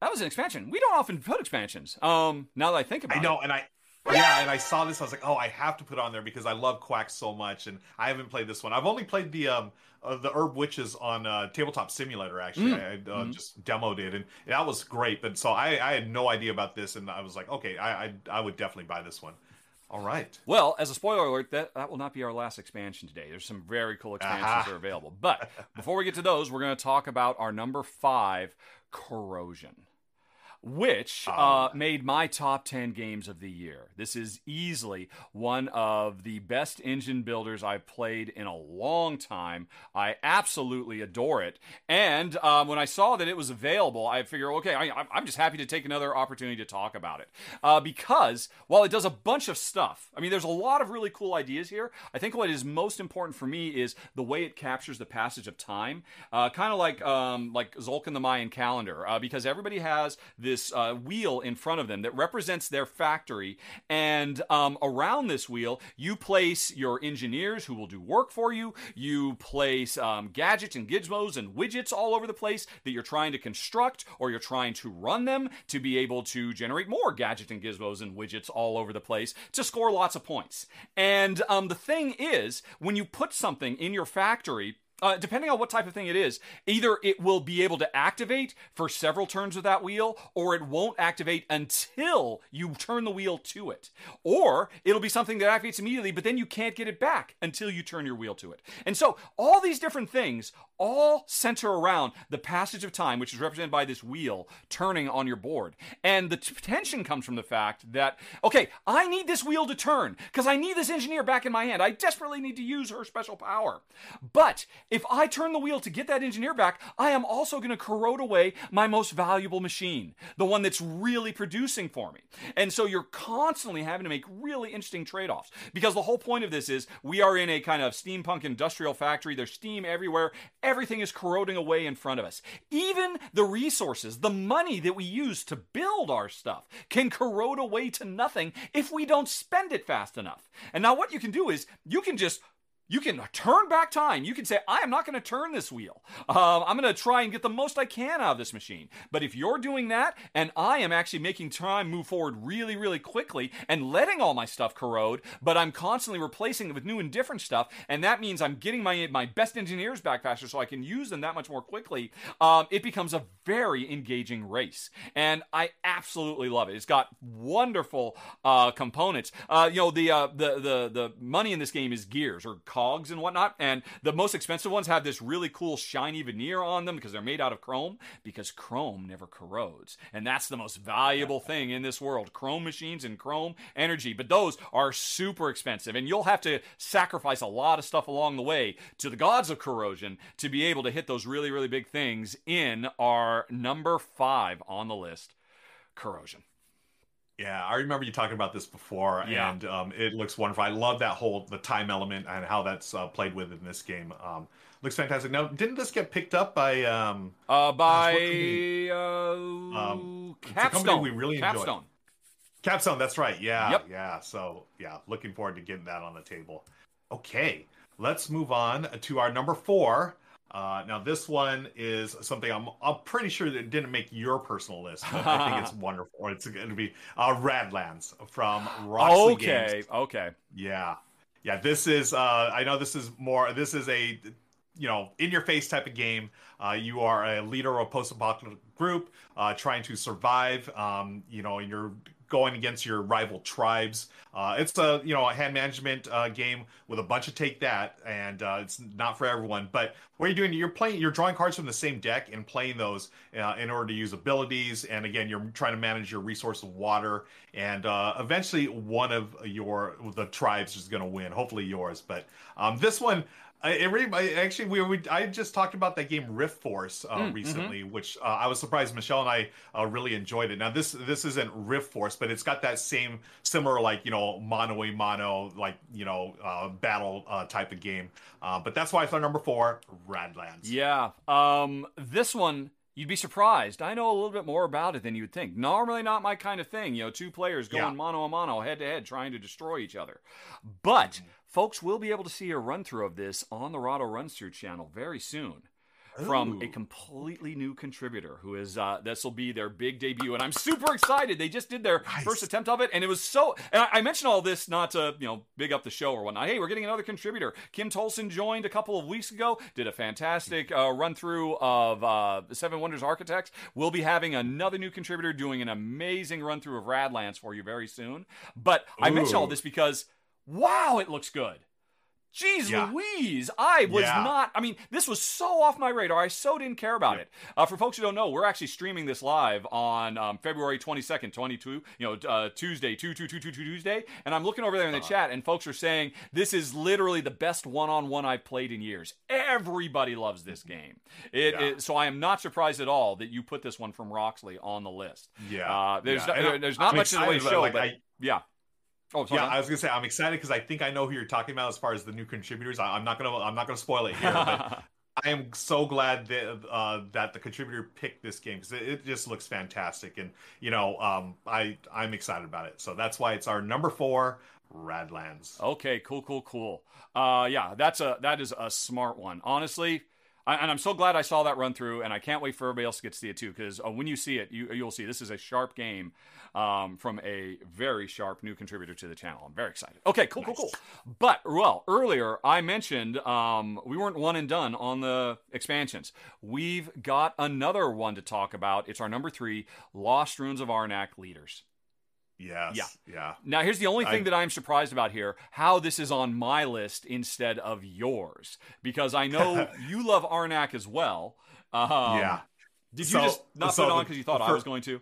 That was an expansion. We don't often put expansions. Um, now that I think about it, I know, it. and I yeah, and I saw this. I was like, oh, I have to put on there because I love Quack so much, and I haven't played this one. I've only played the um uh, the Herb Witches on uh, Tabletop Simulator. Actually, mm. I uh, mm-hmm. just demoed it, and that was great. But so I, I had no idea about this, and I was like, okay, I, I, I would definitely buy this one. All right. Well, as a spoiler alert, that, that will not be our last expansion today. There's some very cool expansions that are available. But before we get to those, we're going to talk about our number five, Corrosion. Which uh, made my top 10 games of the year. This is easily one of the best engine builders I've played in a long time. I absolutely adore it. And um, when I saw that it was available, I figured, okay, I, am just happy to take another opportunity to talk about it. Uh, because while it does a bunch of stuff, I mean, there's a lot of really cool ideas here. I think what is most important for me is the way it captures the passage of time, uh, kind of like um, like Tzolk'in the Mayan calendar, uh, because everybody has this this uh, wheel in front of them that represents their factory. And um, around this wheel, you place your engineers who will do work for you. You place um, gadgets and gizmos and widgets all over the place that you're trying to construct or you're trying to run them to be able to generate more gadgets and gizmos and widgets all over the place to score lots of points. And um, the thing is, when you put something in your factory, uh, depending on what type of thing it is, either it will be able to activate for several turns of that wheel, or it won't activate until you turn the wheel to it. Or it'll be something that activates immediately, but then you can't get it back until you turn your wheel to it. And so all these different things all center around the passage of time, which is represented by this wheel turning on your board. And the tension comes from the fact that, okay, I need this wheel to turn because I need this engineer back in my hand. I desperately need to use her special power. But if I turn the wheel to get that engineer back, I am also going to corrode away my most valuable machine, the one that's really producing for me. And so you're constantly having to make really interesting trade offs because the whole point of this is we are in a kind of steampunk industrial factory. There's steam everywhere everything is corroding away in front of us. Even the resources, the money that we use to build our stuff, can corrode away to nothing if we don't spend it fast enough. And now, what you can do is you can just you can turn back time. You can say, I am not going to turn this wheel. Um, I'm going to try and get the most I can out of this machine. But if you're doing that and I am actually making time move forward really, really quickly and letting all my stuff corrode, but I'm constantly replacing it with new and different stuff, and that means I'm getting my, my best engineers back faster so I can use them that much more quickly, um, it becomes a very engaging race. And I absolutely love it. It's got wonderful uh, components. Uh, you know, the, uh, the, the, the money in this game is gears or cogs and whatnot. And the most expensive ones have this really cool shiny veneer on them because they're made out of chrome, because chrome never corrodes. And that's the most valuable thing in this world chrome machines and chrome energy. But those are super expensive. And you'll have to sacrifice a lot of stuff along the way to the gods of corrosion to be able to hit those really, really big things in our number five on the list corrosion. Yeah, I remember you talking about this before, yeah. and um, it looks wonderful. I love that whole the time element and how that's uh, played with in this game. Um, looks fantastic. Now, didn't this get picked up by um, uh, by uh, um, Capstone? we really Capstone. Enjoy. Capstone, that's right. Yeah, yep. yeah. So yeah, looking forward to getting that on the table. Okay, let's move on to our number four. Uh, now this one is something I'm I'm pretty sure that didn't make your personal list, but I think it's wonderful. It's going to be uh, Radlands from Roxley okay, Games. Okay, yeah, yeah. This is uh, I know this is more. This is a you know in your face type of game. Uh, you are a leader of a post-apocalyptic group uh, trying to survive. Um, you know, and you're going against your rival tribes. Uh, it's a you know a hand management uh, game with a bunch of take that, and uh, it's not for everyone. But what you're doing, you're playing, you're drawing cards from the same deck and playing those uh, in order to use abilities. And again, you're trying to manage your resource of water, and uh, eventually one of your the tribes is going to win. Hopefully yours, but um, this one it really, actually, we, we, I just talked about that game Rift Force uh, mm, recently, mm-hmm. which uh, I was surprised Michelle and I uh, really enjoyed it. Now this this isn't Rift Force, but it's got that same similar like you know mono a mono like you know uh, battle uh, type of game. Uh, but that's why I thought number four, Radlands. Yeah, um, this one You'd be surprised. I know a little bit more about it than you would think. Normally, not my kind of thing. You know, two players going yeah. mano a mano, head to head, trying to destroy each other. But mm-hmm. Folks will be able to see a run through of this on the Rahdo Runs Through channel very soon from a completely new contributor who is uh, this will be their big debut and i'm super excited. They just did their nice. first attempt of it and it was so and I, I, mentioned all this not to you know big up the show or whatnot. Hey we're getting another contributor. Kim tolson joined a couple of weeks ago did a fantastic uh, run through of uh, seven wonders architects. We'll be having another new contributor doing an amazing run through of radlands for you very soon. But Ooh. i mention all this because wow it looks good Jeez Yeah. Louise, I was Yeah. not. I mean, this was so off my radar. I so didn't care about it. Uh, for folks who don't know, we're actually streaming this live on um, February 22nd, 22, you know, uh, Tuesday, 2 2 2 2 Tuesday. And I'm looking over there in Uh-huh. the chat, and folks are saying this is literally the best one on one I've played in years. Everybody loves this game. It, Mm-hmm. Yeah. it- so I am not surprised at all that you put this one from Roxley on the list. Yeah, Uh, there's yeah. not, And there's not I'm much in the way to excited, show, like, but I- yeah. Oh, sorry. Yeah, I was gonna say I'm excited because I think I know who you're talking about as far as the new contributors. I, I'm not gonna I'm not gonna spoil it here, but I am so glad that uh, that the contributor picked this game because it, it just looks fantastic, and you know um, I I'm excited about it. So that's why it's our number four, Radlands. Okay, cool, cool, cool. Uh, yeah, that's a that is a smart one. Honestly, I, and I'm so glad I saw that run through, and I can't wait for everybody else to get to see it too. Because uh, when you see it, you you'll see this is a sharp game um, from a very sharp new contributor to the channel. I'm very excited. Okay, cool, cool, cool. But well, earlier I mentioned um, we weren't one and done on the expansions. We've got another one to talk about. It's our number three, Lost Ruins of Arnak Leaders. Yes, Yeah. yeah, Now, here's the only thing I- that I'm surprised about here how this is on my list instead of yours. Because I know you love Arnak as well. Um, yeah. Did you So- just not so put it on because you thought I was going to?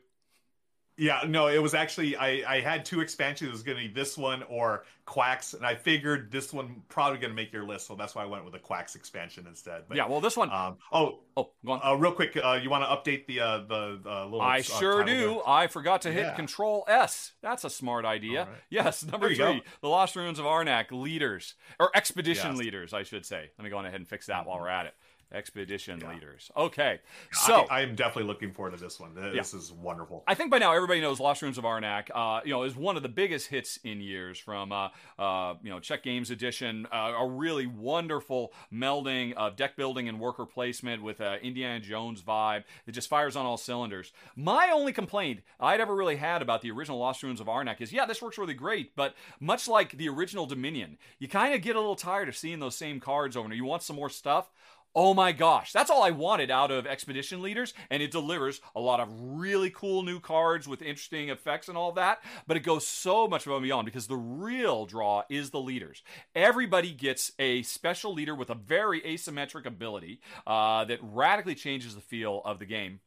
Yeah, no, it was actually I, I had two expansions. It was going to be this one or Quacks, and I figured this one probably going to make your list, so that's why I went with the Quacks expansion instead. But, yeah, well, this one Um, oh, oh, go on. uh, real quick, uh, you want to update the uh, the uh, little? I uh, sure do. there? I forgot to hit Yeah. Control S. That's a smart idea. Right. Yes, number There you go. three, the Lost Ruins of Arnak leaders or expedition Yes. leaders, I should say. Let me go on ahead and fix that while we're at it. Expedition Yeah. leaders. Okay, so I, am definitely looking forward to this one. This is wonderful. I think by now everybody knows Lost Ruins of Arnak. Uh, you know, is one of the biggest hits in years from uh, uh, you know Czech Games Edition. Uh, a really wonderful melding of deck building and worker placement with uh, Indiana Jones vibe. It just fires on all cylinders. My only complaint I'd ever really had about the original Lost Ruins of Arnak is, yeah, this works really great, but much like the original Dominion, you kind of get a little tired of seeing those same cards over and over. You want some more stuff. Oh my gosh, that's all I wanted out of Expedition Leaders, and it delivers a lot of really cool new cards with interesting effects and all that. But it goes so much above and beyond because the real draw is the leaders. Everybody gets a special leader with a very asymmetric ability uh, that radically changes the feel of the game.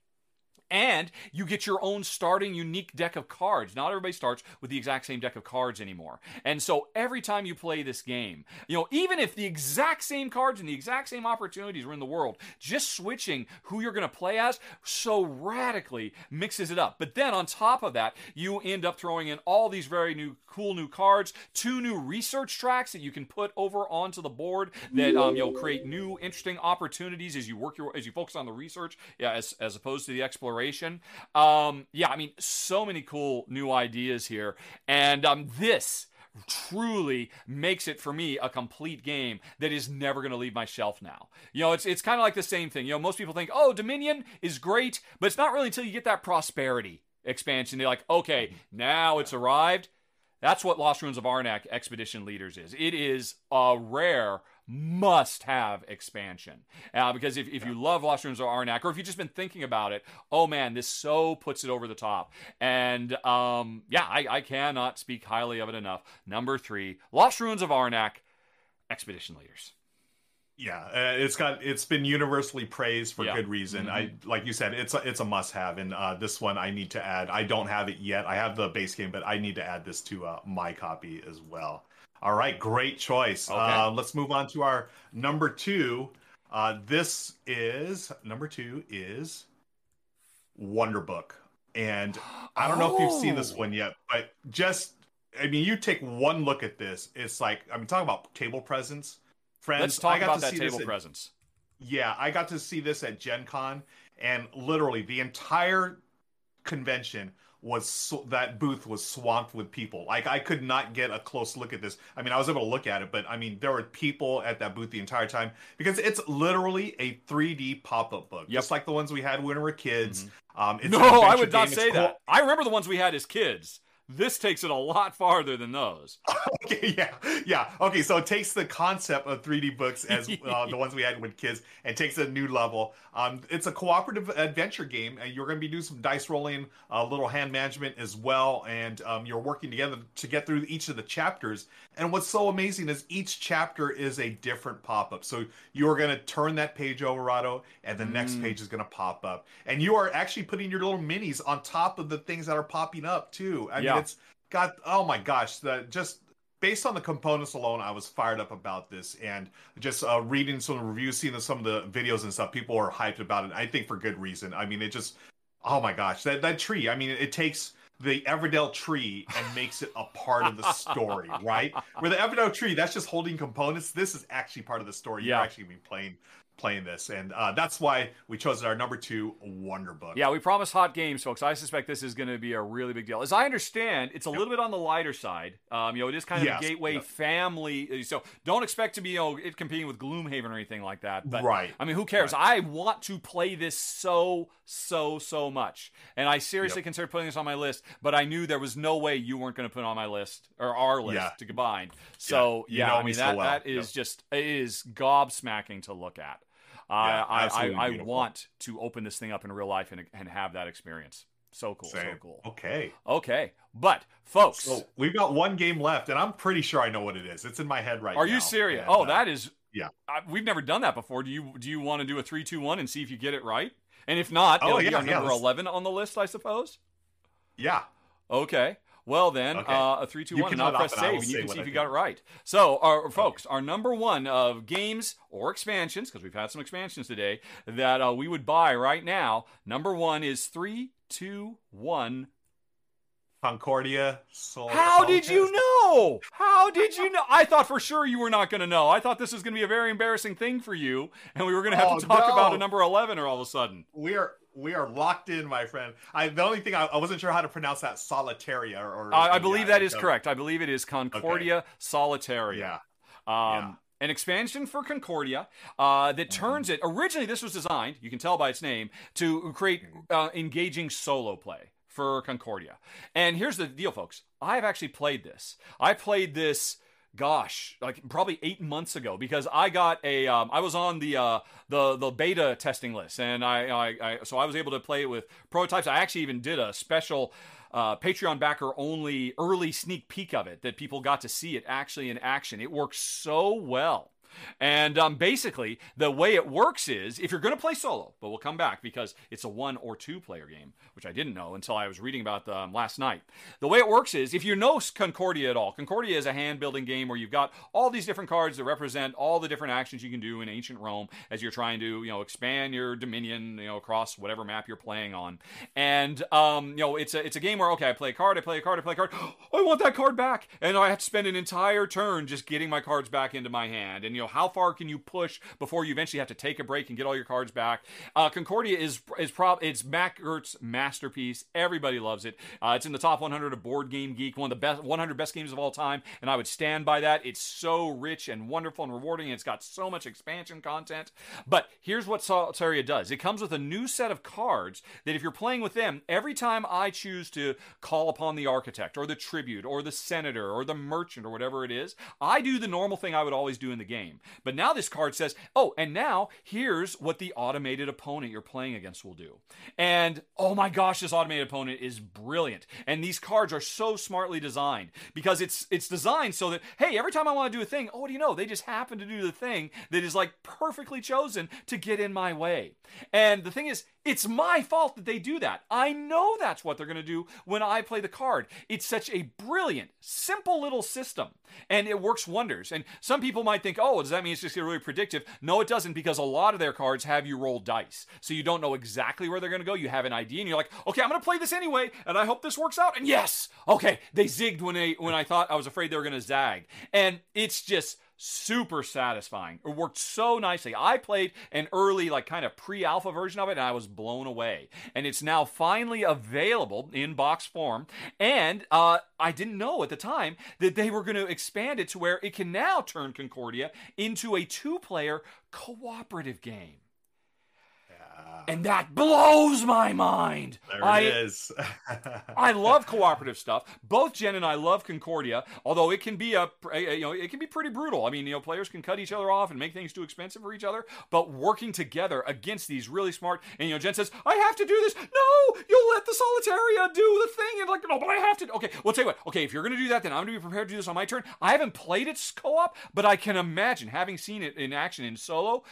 And you get your own starting unique deck of cards. Not everybody starts with the exact same deck of cards anymore. And so every time you play this game, you know, even if the exact same cards and the exact same opportunities are in the world, just switching who you're going to play as so radically mixes it up. But then on top of that, you end up throwing in all these very new, cool new cards, two new research tracks that you can put over onto the board that um, you'll create new, interesting opportunities as you work your as you focus on the research, yeah, as as opposed to the exploration. Um, yeah, I mean, so many cool new ideas here, and um, this truly makes it for me a complete game that is never going to leave my shelf now. You know, it's it's kind of like the same thing. You know, most people think, "Oh, Dominion is great," but it's not really until you get that prosperity expansion. They're like, "Okay, now it's arrived." That's what Lost Ruins of Arnak Expedition Leaders is. It is a rare must have expansion. Uh, because if, if you love Lost Ruins of Arnak, or if you've just been thinking about it, oh man, this so puts it over the top. And um, yeah, I, I cannot speak highly of it enough. Number three, Lost Ruins of Arnak Expedition Leaders. Yeah, uh, it's got it's been universally praised for Yeah. good reason. Mhm. I like you said, it's a, it's a must have, and uh, this one I need to add. I don't have it yet. I have the base game, but I need to add this to uh, my copy as well. All right, great choice. Okay. Uh, let's move on to our number two. Uh, this is number two is Wonder Book, and I don't know if you've seen this Oh. one yet, but just I mean, you take one look at this. It's like I mean, talking about table presence, friends. Let's talk I got about to that see this table at- presence. yeah, I got to see this at Gen Con, and literally the entire convention was that booth was swamped with people. Like I could not get a close look at this. I mean, I was able to look at it, but I mean, there were people at that booth the entire time because it's literally a 3D pop-up book, Yep. just like the ones we had when we were kids. Um, it's an no, I would not game. say It's cool- that. I remember the ones we had as kids. This takes it a lot farther than those. okay, yeah, yeah. Okay, so it takes the concept of 3D books as uh, the ones we had with kids and takes a new level. Um, it's a cooperative adventure game, and you're going to be doing some dice rolling, a uh, little hand management as well, and um, you're working together to get through each of the chapters. And what's so amazing is each chapter is a different pop up. So you're going to turn that page over, Rahdo, and the mm. next page is going to pop up, and you are actually putting your little minis on top of the things that are popping up too. I yeah. mean, it's got oh my gosh, the just based on the components alone, I was fired up about this, and just uh, reading some of the reviews, seeing some of the videos and stuff, people are hyped about it. I think for good reason. I mean, it just oh my gosh, that that tree. I mean, it takes the Everdell tree and makes it a part of the story, right? Where the Everdell tree, that's just holding components. This is actually part of the story. Yeah. You're actually be playing playing this, and uh, that's why we chose our number two Wonder Book. Yeah, we promise hot games, folks. I suspect this is going to be a really big deal. As I understand, it's a yep. little bit on the lighter side. Um, you know, it is kind of yes. a gateway yep. family, so don't expect to be you know it competing with Gloomhaven or anything like that. But, right. I mean, who cares? Right. I want to play this so so so much, and I seriously yep. considered putting this on my list. But I knew there was no way you weren't going to put it on my list or our list yeah. to combine. So yeah, yeah I mean that well. that is just it is gobsmacking to look at. Yeah, I, I, I want to open this thing up in real life and, and have that experience. So cool, Same. so cool. Okay. Okay. But folks, so we've got one game left, and I'm pretty sure I know what it is. It's in my head right Are now. Are you serious? And, oh, uh, that is. Yeah. I, we've never done that before. Do you do you want to do a three, two, one, and see if you get it right? And if not, oh, it'll yeah, be our yeah, number eleven on the list, I suppose. Yeah. Okay. Well, then, okay. uh, a three, two, one, and I'll press save, and you can see if you got it right. So, our, folks, our number one of games or expansions, because we've had some expansions today, that uh, we would buy right now, number one is three, two, one. Concordia. Soul, How did you know? How did you know? I thought for sure you were not going to know. I thought this was going to be a very embarrassing thing for you, and we were going to have oh, to talk no. about a number eleven, or all of a sudden we are we are locked in, my friend. I the only thing I, I wasn't sure how to pronounce that Solitaria or. I, I believe yeah, that is so. correct. I believe it is Concordia okay. Solitaria. Yeah. Um, yeah. An expansion for Concordia uh, that mm-hmm. turns it. Originally, this was designed, you can tell by its name, to create uh, engaging solo play for Concordia. And here's the deal, folks. I've actually played this. I played this gosh, like probably eight months ago, because I got a, um, I was on the uh, the the beta testing list, and I, I, I, so I was able to play it with prototypes. I actually even did a special. Uh, Patreon backer only early sneak peek of it that people got to see it actually in action. It works so well. And um, basically, the way it works is if you're going to play solo, but we'll come back because it's a one or two player game, which I didn't know until I was reading about them last night. The way it works is if you know Concordia at all, Concordia is a hand building game where you've got all these different cards that represent all the different actions you can do in ancient Rome as you're trying to, you know, expand your dominion, you know, across whatever map you're playing on. And um, you know, it's a it's a game where okay, I play a card, I play a card, I play a card. I want that card back, and I have to spend an entire turn just getting my cards back into my hand. And you know, how far can you push before you eventually have to take a break and get all your cards back? Uh, Concordia is is prob it's Gerdts' masterpiece. Everybody loves it. Uh, it's in the top 100 of Board Game Geek, one of the best 100 best games of all time, and I would stand by that. It's so rich and wonderful and rewarding. It's got so much expansion content. But here's what Solitaria does. It comes with a new set of cards that if you're playing with them, every time I choose to call upon the architect or the tribute or the senator or the merchant or whatever it is, I do the normal thing I would always do in the game game. But now this card says, oh, and now here's what the automated opponent you're playing against will do. And oh my gosh, this automated opponent is brilliant. And these cards are so smartly designed because it's it's designed so that hey, every time I want to do a thing, oh, what do you know? They just happen to do the thing that is like perfectly chosen to get in my way. And the thing is, it's my fault that they do that. I know that's what they're going to do when I play the card. It's such a brilliant, simple little system, and it works wonders. And some people might think, oh, does that mean it's just really predictive? No, it doesn't, because a lot of their cards have you roll dice. So you don't know exactly where they're going to go. You have an idea, and you're like, okay, I'm going to play this anyway, and I hope this works out. And yes, okay, they zigged when they when I thought I was afraid they were going to zag. And it's just super satisfying. It worked so nicely. I played an early, like kind of pre alpha version of it, and I was blown away. And it's now finally available in box form. And uh, I didn't know at the time that they were going to expand it to where it can now turn Concordia into a two player cooperative game. And that blows my mind. There I, it is. I love cooperative stuff. Both Jen and I love Concordia, although it can be a, you know it can be pretty brutal. I mean, you know, players can cut each other off and make things too expensive for each other. But working together against these really smart, and you know, Jen says, "I have to do this." No, you'll let the Solitaria do the thing, and like, no, but I have to. Okay, well, tell you what. Okay, if you're gonna do that, then I'm gonna be prepared to do this on my turn. I haven't played it co-op, but I can imagine having seen it in action in solo.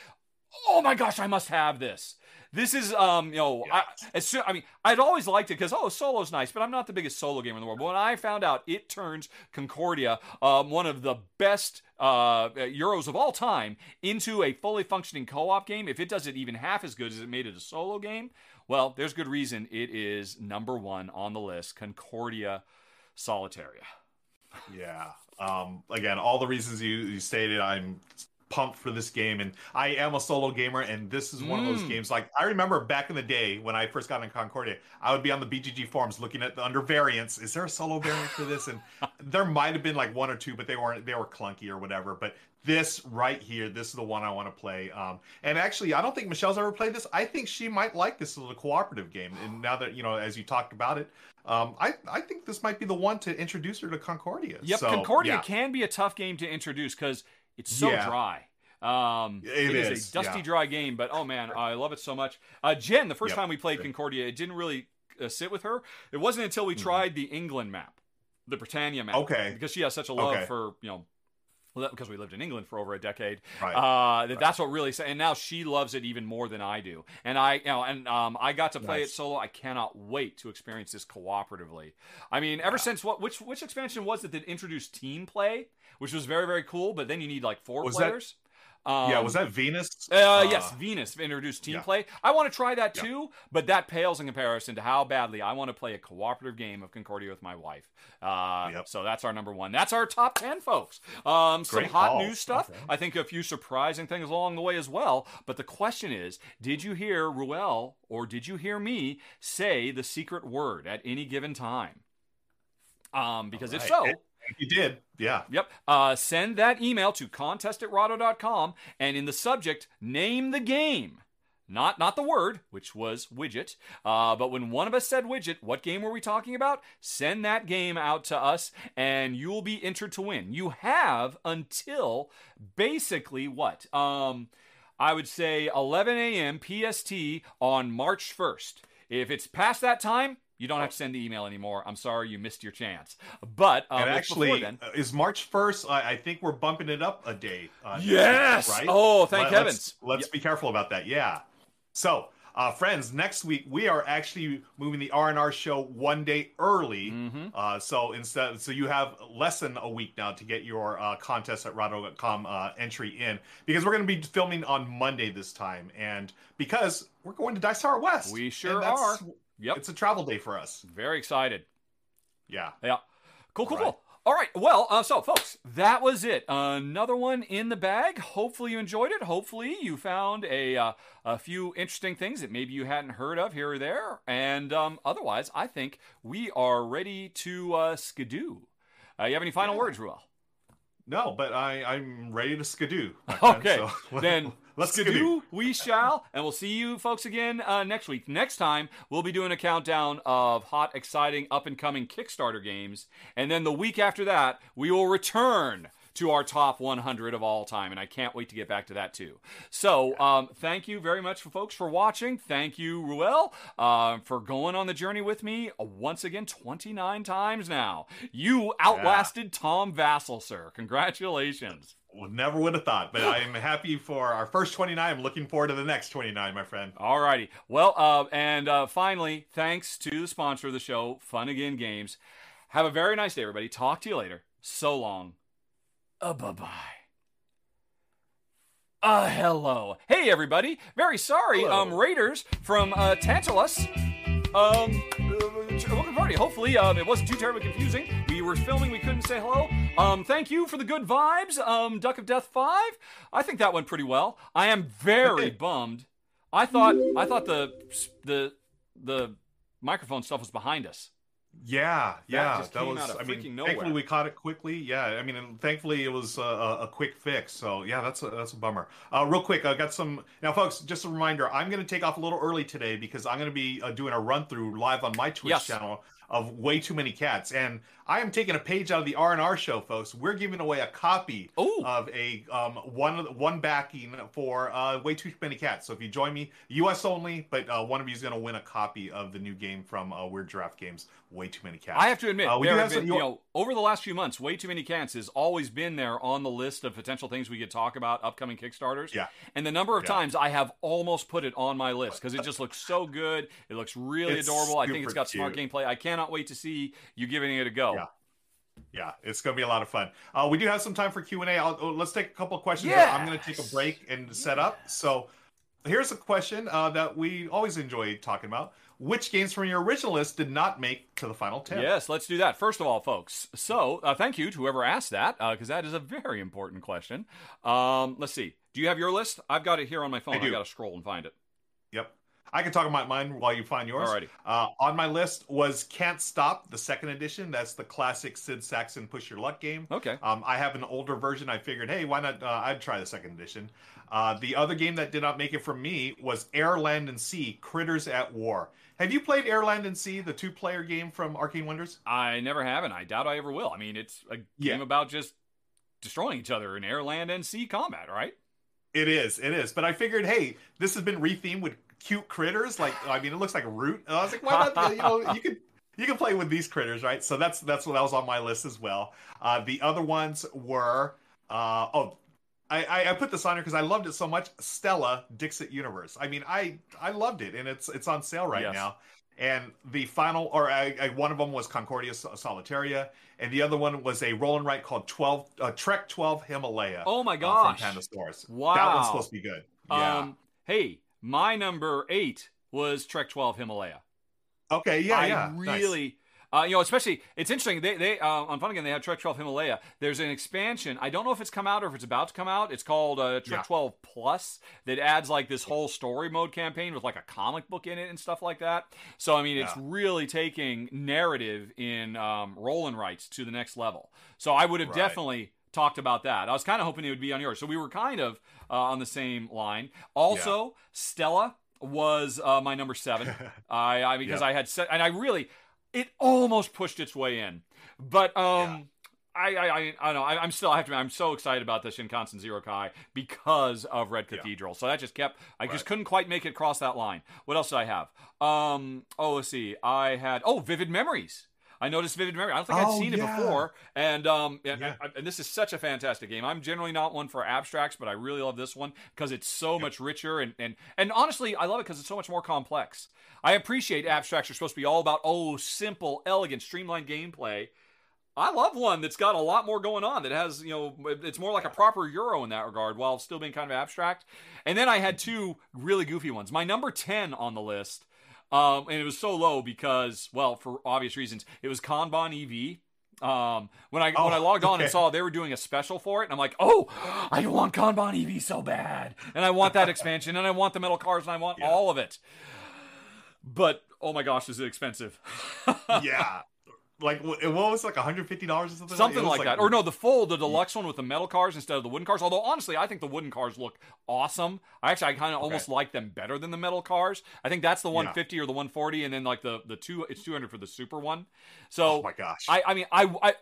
Oh my gosh, I must have this. This is, um, you know, I, as soon, I mean, I'd always liked it because oh, solo's nice, but I'm not the biggest solo gamer in the world. But when I found out it turns Concordia, um, one of the best uh, Euros of all time, into a fully functioning co-op game, if it does it even half as good as it made it a solo game, well, there's good reason it is number one on the list. Concordia Solitaria. Yeah. Um, again, all the reasons you, you stated, I'm pumped for this game and I am a solo gamer and this is one mm. of those games like I remember back in the day when I first got in Concordia I would be on the BGG forums looking at the under variants is there a solo variant for this and there might have been like one or two but they weren't they were clunky or whatever but this right here this is the one I want to play um, and actually I don't think Michelle's ever played this I think she might like this a cooperative game and now that you know as you talked about it um, I, I think this might be the one to introduce her to Concordia. Yep, so, Concordia yeah. can be a tough game to introduce because it's so Yeah. dry. Um, It it is. is, a dusty, yeah. dry game, but oh man, I love it so much. Uh, Jen, the first Yep. time we played Concordia, it didn't really uh, sit with her. It wasn't until we tried the England map, the Britannia map, Mm-hmm. Okay. because she has such a love Okay. for you know. Because we lived in England for over a decade, Right. uh, that that's what really. And now she loves it even more than I do. And I, you know, and um, I got to play it solo. I cannot wait to experience this cooperatively. I mean, ever since what? Which which expansion was it that introduced team play, which was very very cool. But then you need like four Was that- players. Um, yeah, was that Venus? uh, yes, Venus introduced team yeah. play. I want to try that Yeah. too, but that pales in comparison to how badly I want to play a cooperative game of Concordia with my wife. Uh, Yep. So that's our number one. That's our top ten, folks. Um, some Great hot call. news stuff. Okay. I think a few surprising things along the way as well. But the question is, did you hear Ruel or did you hear me say the secret word at any given time? Um, because if Right. so, You did, yeah. Yep. Uh, send that email to contest at rahdo.com and in the subject, name the game. Not not the word, which was widget. Uh, but when one of us said widget, what game were we talking about? Send that game out to us and you will be entered to win. You have until basically what? Um, I would say 11 a.m. PST on March 1st. If it's past that time, you don't have to send the email anymore. I'm sorry you missed your chance. But um, and actually, then, uh, is March first? I, I think we're bumping it up a day. Uh, Yes! week, right? Oh, thank Let- heavens. Let's, let's be careful about that. Yeah. So, uh, friends, next week we are actually moving the R and R show one day early. Mm-hmm. Uh, so instead, so you have less than a week now to get your uh, contest at Rahdo.com uh, entry in because we're going to be filming on Monday this time, and because we're going to Dice Tower West, We sure that's- are. Yep. It's a travel day for us. very excited. Yeah. Yeah. Cool, cool, Right. cool. All right. Well, uh, so folks, that was it. Another one in the bag. Hopefully you enjoyed it. Hopefully you found a uh, a few interesting things that maybe you hadn't heard of here or there. And um, otherwise, I think we are ready to uh, skidoo. Uh, you have any final Yeah. words, Ruel? No, but I I'm ready to skidoo. my friend, Okay, so- then let's skidoo. we shall, and we'll see you folks again uh, next week. Next time, we'll be doing a countdown of hot, exciting, up and coming Kickstarter games, and then the week after that, we will return to our top 100 of all time, and I can't wait to get back to that too. So, um, thank you very much, for folks, for watching. Thank you, Ruel, uh, for going on the journey with me once again 29 times now. You outlasted Tom Vasel, sir. Congratulations. Well, never would have thought, but I am happy for our first 29. I'm looking forward to the next 29, my friend. All righty. Well, uh, and uh, finally, thanks to the sponsor of the show, Funagain Games. Have a very nice day, everybody. Talk to you later. So long. Uh, bye bye. Uh, hello. Hey, everybody. Very sorry, Hello. um, Raiders from uh, Tantalus. Um, uh, welcome party. Hopefully, um, it wasn't too terribly confusing. We were filming, we couldn't say hello. Um, thank you for the good vibes. Um, Duck of Death Five. I think that went pretty well. I am very bummed. I thought I thought the the the microphone stuff was behind us. Yeah, yeah, that was. I mean, nowhere. thankfully we caught it quickly. Yeah, I mean, and thankfully it was a, a, a quick fix. So yeah, that's a, that's a bummer. Uh, real quick, I got some now, folks. Just a reminder, I'm going to take off a little early today because I'm going to be uh, doing a run through live on my Twitch Yes. channel of way too many cats, and I am taking a page out of the R and R show, folks. We're giving away a copy Ooh. of a um, one one backing for uh, way too many cats. So if you join me, U.S. only, but uh, one of you is going to win a copy of the new game from uh, Weird Giraffe Games. Way too many cats. I have to admit, Uh, we have been, some- you know, over the last few months, way too many cats has always been there on the list of potential things we could talk about upcoming Kickstarters. Yeah. And the number of Yeah. times I have almost put it on my list because it just looks so good. It looks really It's adorable. I think it's got smart gameplay. I cannot wait to see you giving it a go. Yeah. It's going to be a lot of fun. Uh, we do have some time for Q and A. oh, Let's take a couple of questions. here. I'm going to take a break and set up. So, here's a question uh, that we always enjoy talking about: Which games from your original list did not make to the final ten? Yes, let's do that. First of all, folks, so uh, thank you to whoever asked that, because that is a very important question. Um, let's see. Do you have your list? I've got it here on my phone. I do. got to scroll and find it. I can talk about mine while you find yours. Alrighty. Uh, on my list was Can't Stop, the second edition. That's the classic Sid Sackson Push Your Luck game. Okay. Um, I have an older version. I figured, hey, why not? Uh, I'd try the second edition. Uh, the other game that did not make it for me was Air, Land, and Sea Critters at War. Have you played Air, Land, and Sea, the two player game from Arcane Wonders? I never have, and I doubt I ever will. I mean, it's a game Yeah. about just destroying each other in air, land, and sea combat, right? It is, it is. But I figured, hey, this has been rethemed with cute critters. Like, I mean, it looks like a root. And I was like, why not? You know, you could you can play with these critters, right? So that's that's what that was on my list as well. Uh, the other ones were, uh, oh, I, I, put this on here because I loved it so much. Stella Dixit Universe. I mean, I I loved it, and it's it's on sale right Yes. now. And the final, or I, I, one of them was Concordia Solitaria, and the other one was a roll and write called Twelve uh, Trek Twelve Himalaya. Oh my uh, gosh. from Pandasaurus. That Wow. one's supposed to be good. Yeah. Um, hey, my number eight was Trek 12 Himalaya. okay. Yeah. I yeah. nice. really, uh, you know, especially it's interesting. They they uh, on Funagain they had Trek 12 Himalaya. There's an expansion. I don't know if it's come out or if it's about to come out. It's called uh, Trek Yeah. 12 Plus that adds like this whole story mode campaign with like a comic book in it and stuff like that. So I mean, it's Yeah. really taking narrative in um, roll and rights to the next level. So I would have Right. definitely talked about that. I was kind of hoping it would be on yours. So we were kind of uh, on the same line. Also, Stella was uh, my number seven. I, I because. I had set, and I really, it almost pushed its way in, but um. I, I, I, I don't know. I, I'm still. I have to. I'm so excited about the Shinkansen Zero Kei because of Red Yeah. Cathedral. So that just kept. I just couldn't quite make it across that line. What else did I have? Um. Oh, let's see. I had. Oh, Vivid Memories. I noticed Vivid memory. I don't think I'd Oh, seen it before. And um. And, Yeah. and this is such a fantastic game. I'm generally not one for abstracts, but I really love this one because it's so much richer and and and honestly, I love it because it's so much more complex. I appreciate abstracts are supposed to be all about oh simple, elegant, streamlined gameplay. I love one that's got a lot more going on. That has, you know, it's more like a proper Euro in that regard, while still being kind of abstract. And then I had two really goofy ones. My number ten on the list, um, and it was so low because, well, for obvious reasons, it was Kanban EV. Um, when I when I Oh, logged on and saw they were doing a special for it, and I'm like, oh, I want Kanban EV so bad, and I want that expansion, and I want the metal cars, and I want Yeah. all of it. But oh my gosh, is it expensive? yeah. Like wh- what was it, like 150 dollars or something? Something was like, that. Or no, the full, the deluxe one with the metal cars instead of the wooden cars. Although honestly, I think the wooden cars look awesome. I actually I kind of almost like them better than the metal cars. I think that's the 150 or the 140, and then like the the two it's 200 for the super one. So Oh my gosh. I I mean I I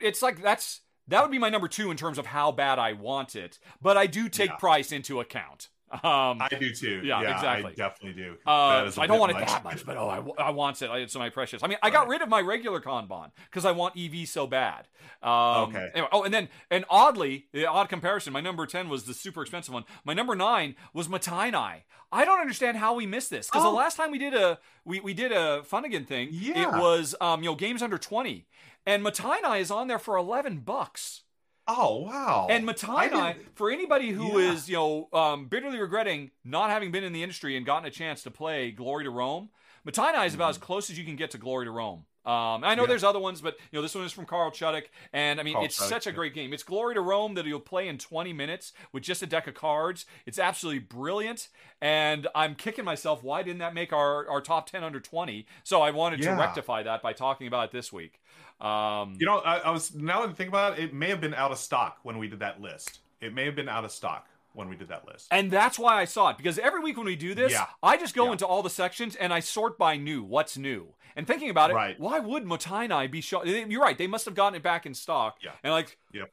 it's like that's that would be my number two in terms of how bad I want it. But I do take Yeah. price into account. Um, I do too. Yeah, Yeah, exactly. I definitely do. uh, a I don't want it that much, but oh, I, I want it. I, it's my precious. I mean, I got Right. rid of my regular Kanban because I want EV so bad. Um, Okay. Anyway, oh, and then and oddly, the odd comparison. My number ten was the super expensive one. My number nine was Mottainai. I don't understand how we missed this because Oh. the last time we did a we, we did a Funagain thing, yeah. it was um, you know games under twenty, and Mottainai is on there for eleven bucks. Oh wow. And I Mottainai, didn't- for anybody who Yeah. is, you know, um, bitterly regretting not having been in the industry and gotten a chance to play Glory to Rome, Mottainai is about Mm-hmm. as close as you can get to Glory to Rome. Um, I know Yeah. there's other ones, but you know this one is from Carl Chudyk, and I mean Carl it's such a yeah. great game. It's Glory to Rome that you'll play in 20 minutes with just a deck of cards. It's absolutely brilliant, and I'm kicking myself. Why didn't that make our, our top 10 under 20? So I wanted to rectify that by talking about it this week. Um, You know, I, I was now that I think about it, it may have been out of stock when we did that list. It may have been out of stock when we did that list. And that's why I saw it because every week when we do this, Yeah. I just go Yeah. into all the sections and I sort by new, what's new. And thinking about it, Right. why would Mottainai be show? You're right; they must have gotten it back in stock. Yeah. And like, Yep.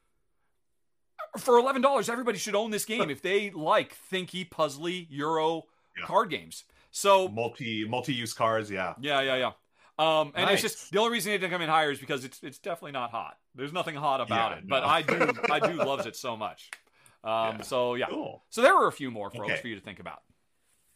for eleven dollars, everybody should own this game if they like thinky, puzzly Euro Yeah. card games. So Multi multi use cards, yeah. yeah, yeah, yeah. Um, and it's just the only reason it didn't come in higher is because it's it's definitely not hot. There's nothing hot about Yeah, it, but. I do I do loves it so much. Um, Yeah. So yeah. Cool. So there were a few more folks Okay. for you to think about.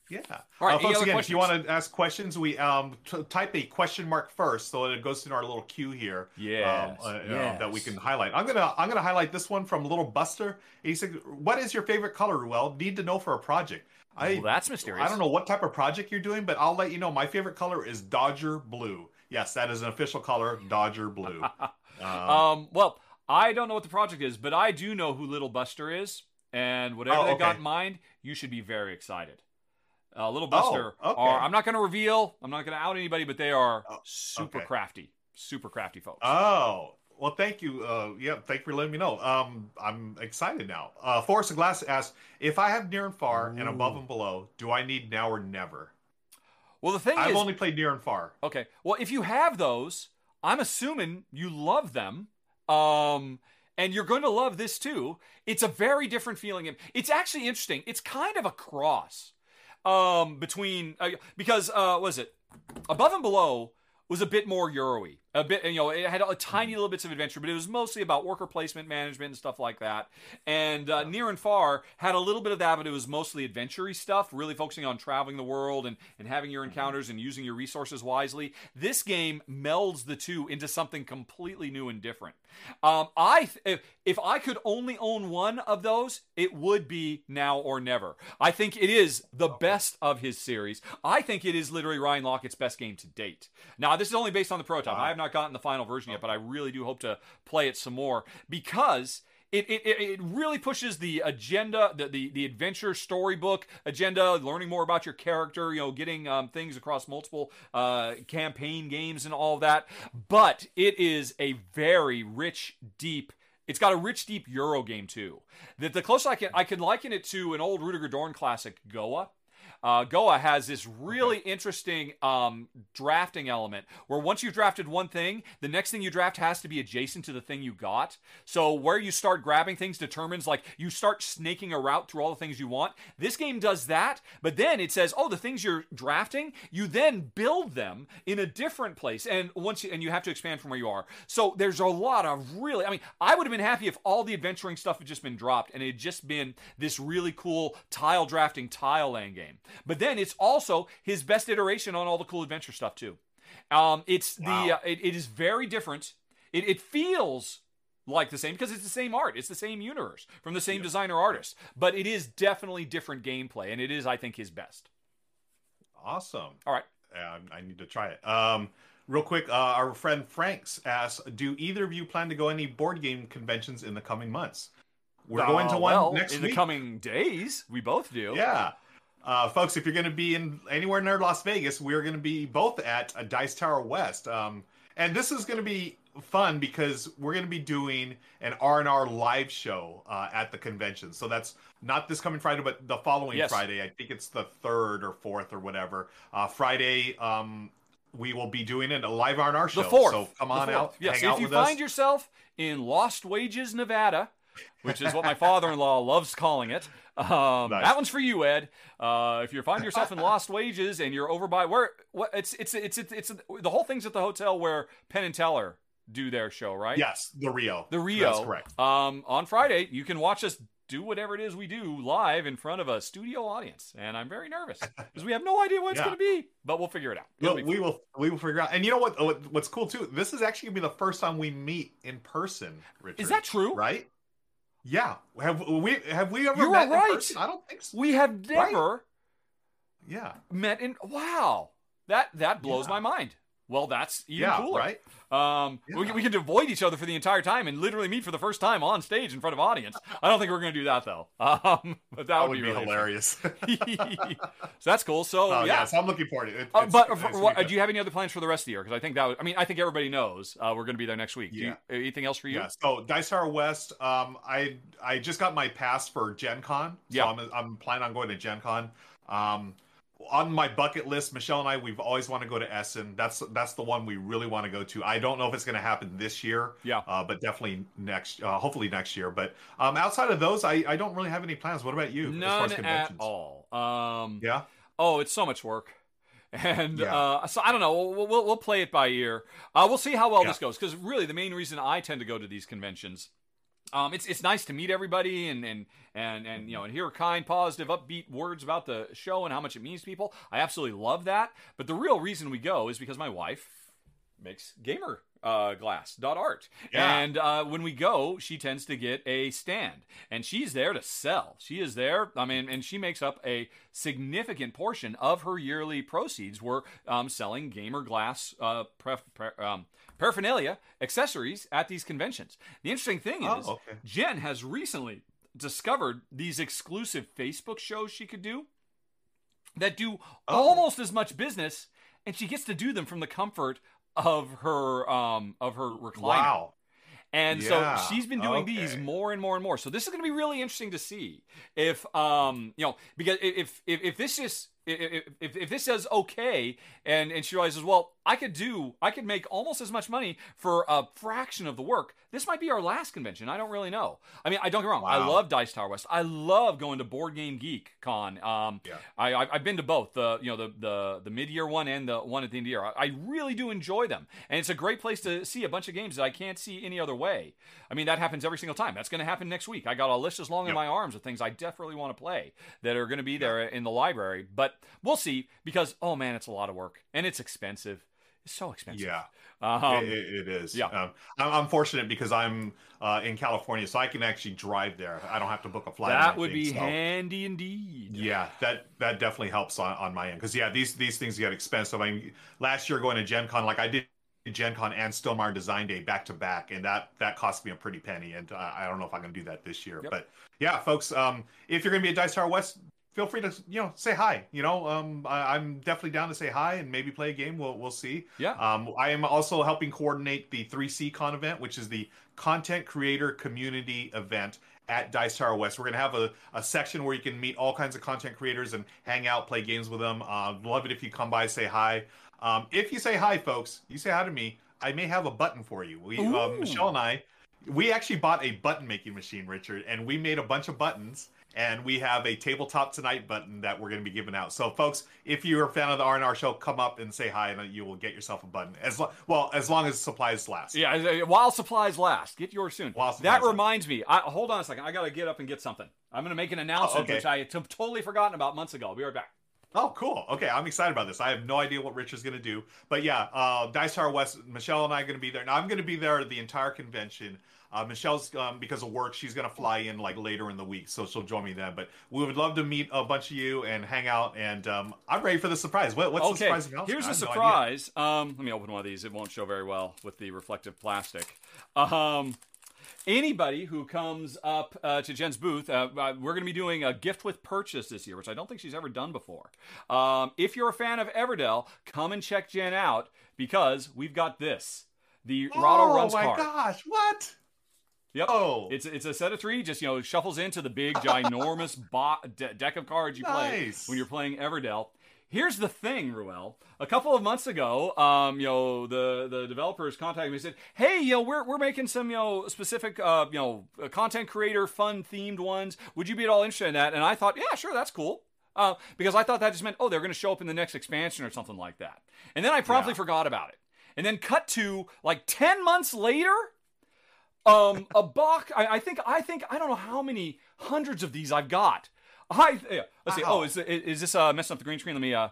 Yeah. All right, uh, folks, again, if you want to ask questions, we um t- type a question mark first, so that it goes in our little queue here. Yeah. um, uh, you know, that we can highlight. I'm gonna I'm gonna highlight this one from Little Buster. He said, "What is your favorite color, Ruel? Need to know for a project." I well, that's mysterious. I don't know what type of project you're doing, but I'll let you know. My favorite color is Dodger Blue. Yes, that is an official color, Dodger Blue. Um, Um, well, I don't know what the project is, but I do know who Little Buster is, and whatever Oh, they got in mind, you should be very excited. Uh, Little Buster Oh, okay. are. I'm not going to reveal. I'm not going to out anybody, but they are Oh, super okay. crafty, super crafty folks. Oh, well, thank you. Uh, yeah, thank you for letting me know. Um, I'm excited now. Uh, Forest of Glass asks if I have near and far and above and below, do I need now or never? well, the thing I've is, only played near and far. okay. Well, if you have those, I'm assuming you love them. Um, and you're going to love this too. It's a very different feeling. It's actually interesting. It's kind of a cross um, between uh, because uh, what was it above and below was a bit more Euro-y. A bit, you know, it had a tiny little bits of adventure, but it was mostly about worker placement management and stuff like that. And uh, Near and Far had a little bit of that, but it was mostly adventure stuff, really focusing on traveling the world and, and having your encounters and using your resources wisely. This game melds the two into something completely new and different. Um, I th- if, if I could only own one of those, it would be Now or Never. I think it is the best of his series. I think it is literally Ryan Laukat's best game to date. Now, this is only based on the prototype. Wow. I have not gotten the final version yet, but I really do hope to play it some more because it, it, it it really pushes the agenda, the, the, the adventure storybook agenda, learning more about your character, you know, getting um, things across multiple uh, campaign games and all that. But it is a very rich, deep. It's got a rich, deep Euro game too. That the closest I can I can liken it to an old Rudiger Dorn classic, Goa. Uh, Goa has this really interesting um, drafting element where once you've drafted one thing, the next thing you draft has to be adjacent to the thing you got. So where you start grabbing things determines like you start snaking a route through all the things you want. This game does that, but then it says, oh, the things you're drafting, you then build them in a different place, and once you, and you have to expand from where you are. So there's a lot of really, I mean, I would have been happy if all the adventuring stuff had just been dropped and it had just been this really cool tile drafting tile land game. But then it's also his best iteration on all the cool adventure stuff too. Um, it's Wow. the uh, it, it is very different. It, it feels like the same because it's the same art, it's the same universe from the same designer artist, but it is definitely different gameplay, and it is, I think, his best. Awesome. All right. Um, I need to try it. Um, real quick, uh, our friend Franks asks, "Do either of you plan to go any board game conventions in the coming months?" We're going to Uh, one well, next in week. the coming days. We both do. Yeah. Uh, folks, if you're going to be in anywhere near Las Vegas, we're going to be both at a Dice Tower West. Um, and this is going to be fun because we're going to be doing an R&R live show uh, at the convention. So that's not this coming Friday, but the following Yes. Friday. I think it's the third or fourth or whatever. Uh, Friday, um, we will be doing it a live R&R show. The fourth. So come on out, Yes. hang out if you with find us. yourself in Lost Wages, Nevada, which is what my father-in-law loves calling it. Um, Nice. That one's for you, Ed. Uh, if you find yourself in Lost Wages and you're over by where, what it's it's it's it's, it's the whole thing's at the hotel where Penn and Teller do their show, right? Yes, the Rio. the Rio. That's correct. Um, on Friday, you can watch us do whatever it is we do live in front of a studio audience, and I'm very nervous because we have no idea what it's Yeah. going to be, but we'll figure it out. It'll Well, we will we will figure out. And you know what, what? What's cool too? This is actually gonna be the first time we meet in person. Richard. Is that true? Right? Yeah. Have we have we ever You met are in right. person? I don't think so. We have never Yeah. met in. Wow, that that blows Yeah. my mind. Well, that's even Yeah, cooler. right? Um, we, Yeah. we can avoid each other for the entire time and literally meet for the first time on stage in front of audience. I don't think we're going to do that though. Um, but that, That would, would be really hilarious. so that's cool. So Oh, yeah. yeah. so I'm looking forward to it. Uh, but it's what, do you have any other plans for the rest of the year? Because I think that would, I mean, I think everybody knows uh, we're going to be there next week. Do you- anything else for you? Yeah. So Dice Tower West, um, I I just got my pass for Gen Con. So Yeah. I'm I'm planning on going to Gen Con. Um, on my bucket list, Michelle and I, we've always want to go to Essen. That's that's the one we really want to go to. I don't know if it's going to happen this year. Yeah. Uh, but definitely next, uh, hopefully next year. But um, outside of those, I, I don't really have any plans. What about you? as far None at all. Um, Yeah. Oh, it's so much work. And Yeah. uh, so I don't know. We'll, we'll, we'll play it by ear. Uh, we'll see how well Yeah. this goes. Because really, the main reason I tend to go to these conventions, um, it's it's nice to meet everybody and and and and you know and hear kind, positive, upbeat words about the show and how much it means to people. I absolutely love that. But the real reason we go is because my wife makes gamer uh, glass dot art Yeah. and uh, when we go she tends to get a stand and she's there to sell she is there i mean and she makes up a significant portion of her yearly proceeds we're um, selling gamer glass uh, pref- pre- um, paraphernalia accessories at these conventions the interesting thing Oh, is okay. jen has recently discovered these exclusive facebook shows she could do that do Oh. almost as much business, and she gets to do them from the comfort of her um of her recliner. Wow. And Yeah, so she's been doing these more and more and more. So this is going to be really interesting to see if um you know because if if if this is if, if, this says okay and and she realizes well I could do I could make almost as much money for a fraction of the work. This might be our last convention. I don't really know. I mean, I don't get wrong. I love Dice Tower West. I love going to Board Game Geek Con. Um, Yeah. I, I've been to both the you know the the the mid year one and the one at the end of the year. I, I really do enjoy them, and it's a great place to see a bunch of games that I can't see any other way. I mean that happens every single time. That's going to happen next week. I got a list as long Yep. my arms of things I definitely want to play that are going to be there in the library. But we'll see because oh man, it's a lot of work and it's expensive. It's so expensive. Yeah. Um, it, it- is. yeah. Um, I'm, I'm fortunate because I'm uh, in California, so I can actually drive there. I don't have to book a flight. that would be so- handy indeed. Yeah, that that definitely helps on, on my end because yeah, these these things get expensive. I mean, last year going to Gen Con, like I did Gen Con and Stillmeyer Design Day back to back, and that that cost me a pretty penny. And uh, I don't know if I'm going to do that this year. Yep. But yeah, folks, um, if you're going to be at Dice Tower West, feel free to you know say hi. You know, um, I, I'm definitely down to say hi and maybe play a game. We'll we'll see. Yeah. Um, I am also helping coordinate the 3C Con event, which is the content creator community event at Dice Tower West. We're going to have a, a section where you can meet all kinds of content creators and hang out, play games with them. Uh, love it if you come by, say hi. Um, if you say hi, folks, you say hi to me. I may have a button for you. We, um, Michelle and I, we actually bought a button making machine, Richard, and we made a bunch of buttons. And we have a tabletop tonight button that we're going to be giving out. So, folks, if you're a fan of the R and R show, come up and say hi, and you will get yourself a button. As lo- well as long as supplies last. Yeah, while supplies last, get yours soon. While that supplies last. reminds me. I, hold on a second. I gotta get up and get something. I'm gonna make an announcement, okay. which I had t- totally forgotten about months ago. I'll be right back. Oh, cool. Okay, I'm excited about this. I have no idea what Rich is going to do, but yeah, uh, Dice Tower West. Michelle and I are going to be there. Now I'm going to be there the entire convention. Uh, Michelle's um, because of work, she's going to fly in like later in the week, so she'll join me then. But we would love to meet a bunch of you and hang out. And um, I'm ready for the surprise. What, what's the surprise here's a no surprise. um, let me open one of these. It won't show very well with the reflective plastic. Um, anybody who comes up uh, to Jen's booth, uh, uh, we're going to be doing a gift with purchase this year, which I don't think she's ever done before. Um, if you're a fan of Everdell, come and check Jen out because we've got this. The Oh Runs my gosh! What? Yep. Oh, It's it's a set of three. Just you know, shuffles into the big ginormous bo- de- deck of cards you play when you're playing Everdell. Here's the thing, Ruel. A couple of months ago, um, you know, the the developers contacted me and said, "Hey, you know, we're we're making some you know specific uh, you know uh, content creator fun themed ones. Would you be at all interested in that?" And I thought, yeah, sure, that's cool. Uh, because I thought that just meant, oh, they're going to show up in the next expansion or something like that. And then I promptly Yeah. forgot about it. And then cut to like ten months later, um, a box. I, I think. I think. I don't know how many hundreds of these I've got. I yeah, let's see. Oh, is is, is this uh, messing up the green screen? Let me uh,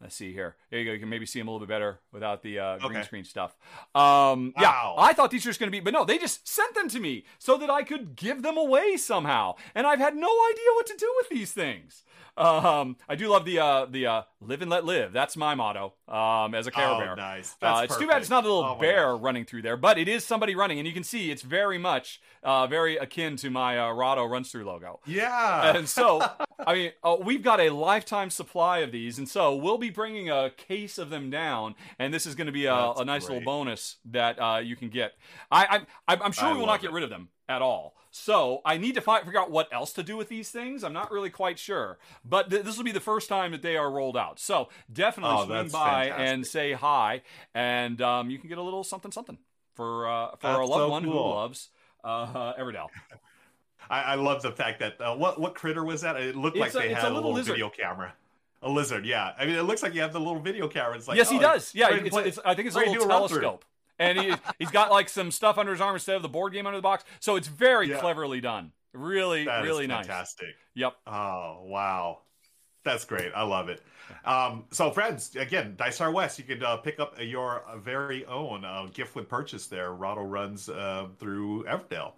Let's see here. There you go. You can maybe see them a little bit better without the uh, green Okay. screen stuff. Um, yeah, Wow. I thought these were just going to be, but no, they just sent them to me so that I could give them away somehow, and I've had no idea what to do with these things. Um, I do love the uh, the uh, live and let live. That's my motto um, as a Care Oh, Bear. nice. Uh, it's too bad it's not a little. Oh, bear gosh. running through there, but it is somebody running, and you can see it's very much uh, very akin to my uh, Rahdo runs through logo. Yeah. And so, I mean, uh, we've got a lifetime supply of these, and so we'll be bringing a case of them down, and this is going to be a, a nice little bonus that uh, you can get. I, I, I'm sure I we will not love get it. rid of them at all. So I need to fi- figure out what else to do with these things. I'm not really quite sure, but th- this will be the first time that they are rolled out. So definitely Oh, swing by fantastic. and say hi, and um, you can get a little something something for uh, for a loved so one who loves uh, Everdell. I, I love the fact that uh, what what critter was that? It looked like a- they had a a little little, video camera. A lizard, yeah. I mean, it looks like you have the little video camera. It's like yes, he oh, does. Yeah, it's, it's, I think it's a little do a run through. telescope, and he he's got like some stuff under his arm instead of the board game under the box. So it's very Yeah. cleverly done. Really, That is really nice. fantastic. Yep. Oh wow, that's great. I love it. Um, so, friends, again, Dice Tower West, you can uh, pick up your very own uh, gift with purchase there. Rahdo runs uh, through Everdell.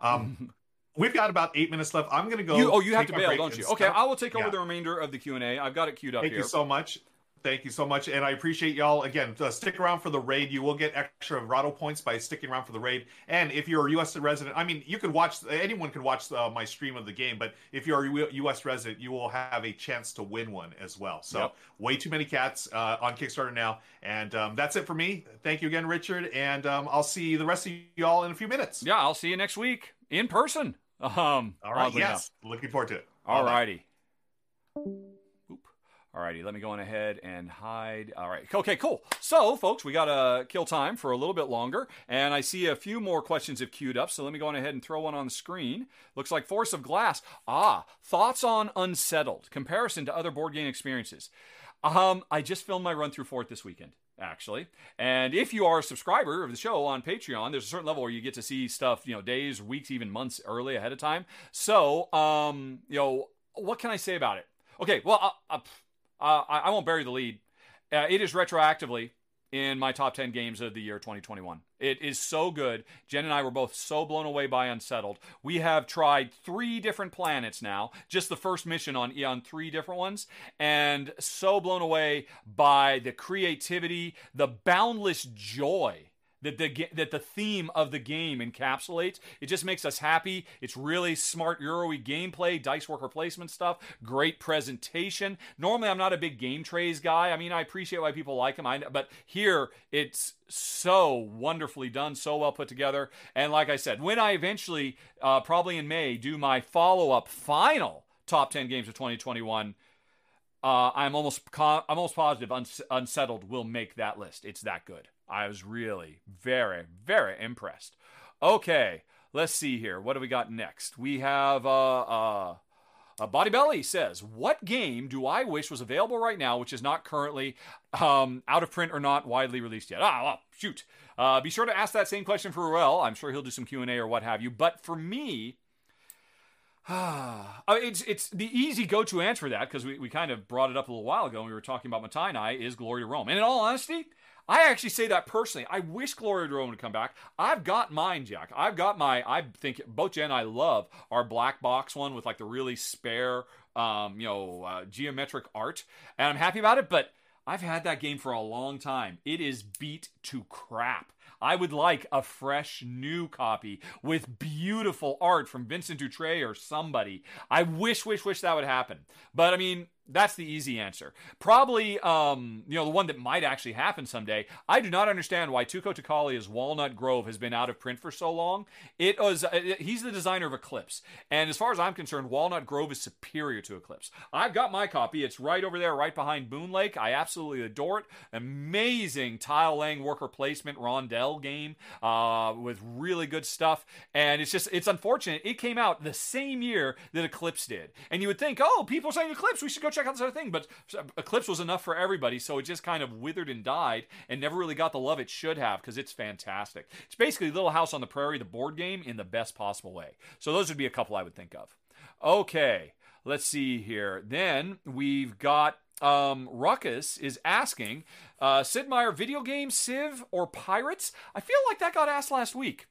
Um, we've got about eight minutes left. I'm going to go. You, oh, you have to bail, don't you? Okay. I will take over Yeah. the remainder of the Q and A. I've got it queued up Thank here. you so much. Thank you so much, and I appreciate y'all. Again, uh, stick around for the raid. You will get extra Rahdo points by sticking around for the raid. And if you're a U.S. resident, I mean, you can watch. Anyone can watch uh, my stream of the game. But if you're a U.S. resident, you will have a chance to win one as well. So, Yep. way too many cats uh, on Kickstarter now. And um, that's it for me. Thank you again, Richard. And um, I'll see the rest of y'all in a few minutes. yeah, I'll see you next week in person. Um, All right. Yes. Looking forward to it. All Bye-bye. righty. Oop. All righty, let me go on ahead and hide. All right. Okay, cool. So, folks, we got to kill time for a little bit longer, and I see a few more questions have queued up, so let me go on ahead and throw one on the screen. Looks like Forest of Glass. Ah, thoughts on Unsettled, comparison to other board game experiences. Um, I just filmed my run through for it this weekend actually. And if you are a subscriber of the show on Patreon, there's a certain level where you get to see stuff, you know, days, weeks, even months early ahead of time. So, um, you know, what can I say about it? Okay, well, uh, uh, uh, I I won't bury the lead. Uh, it is retroactively in my top 10 games of the year 2021. It is so good. Jen and I were both so blown away by Unsettled. We have tried three different planets now, just the first mission on on three different ones, and so blown away by the creativity, the boundless joy that the that the theme of the game encapsulates. It just makes us happy. It's really smart Euro-y gameplay, dice worker placement stuff, great presentation. Normally, I'm not a big game trays guy. I mean, I appreciate why people like them, I, but here it's so wonderfully done, so well put together. And like I said, when I eventually, uh, probably in May, do my follow-up final top 10 games of 2021. Uh, I'm almost I'm almost positive Uns- Unsettled will make that list. It's that good. I was really very very impressed. Okay, let's see here. What do we got next? We have uh, uh, uh, Body Belly says, "What game do I wish was available right now, which is not currently um, out of print or not widely released yet?" Ah, well, shoot. Uh, be sure to ask that same question for Ruel. I'm sure he'll do some Q and A or what have you. But for me, uh, it's it's the easy go-to answer for that because we, we kind of brought it up a little while ago when we were talking about Mottainai is Glory to Rome. And in all honesty, I actually say that personally. I wish Glory to would come back. I've got mine, Jack. I've got my. I think both Jen and I love our black box one with like the really spare, um, you know, uh, geometric art, and I'm happy about it. But I've had that game for a long time. It is beat to crap. I would like a fresh new copy with beautiful art from Vincent Dutrait or somebody. I wish, wish, wish that would happen. But I mean, that's the easy answer. Probably, um, you know, the one that might actually happen someday. I do not understand why Touko Tahkokallio's Walnut Grove has been out of print for so long. It was uh, he's the designer of Eclipse, and as far as I'm concerned, Walnut Grove is superior to Eclipse. I've got my copy. It's right over there, right behind Boon Lake. I absolutely adore it. Amazing tile laying worker placement rondelle game uh, with really good stuff, and it's just it's unfortunate it came out the same year that Eclipse did, and you would think, oh, people saying Eclipse, we should go check out this other thing. But Eclipse was enough for everybody, so it just kind of withered and died and never really got the love it should have because it's fantastic. It's basically Little House on the Prairie, the board game, in the best possible way. So those would be a couple I would think of. Okay, let's see here. Then we've got um, Ruckus is asking uh, Sid Meier, video game, Civ, or Pirates? I feel like that got asked last week.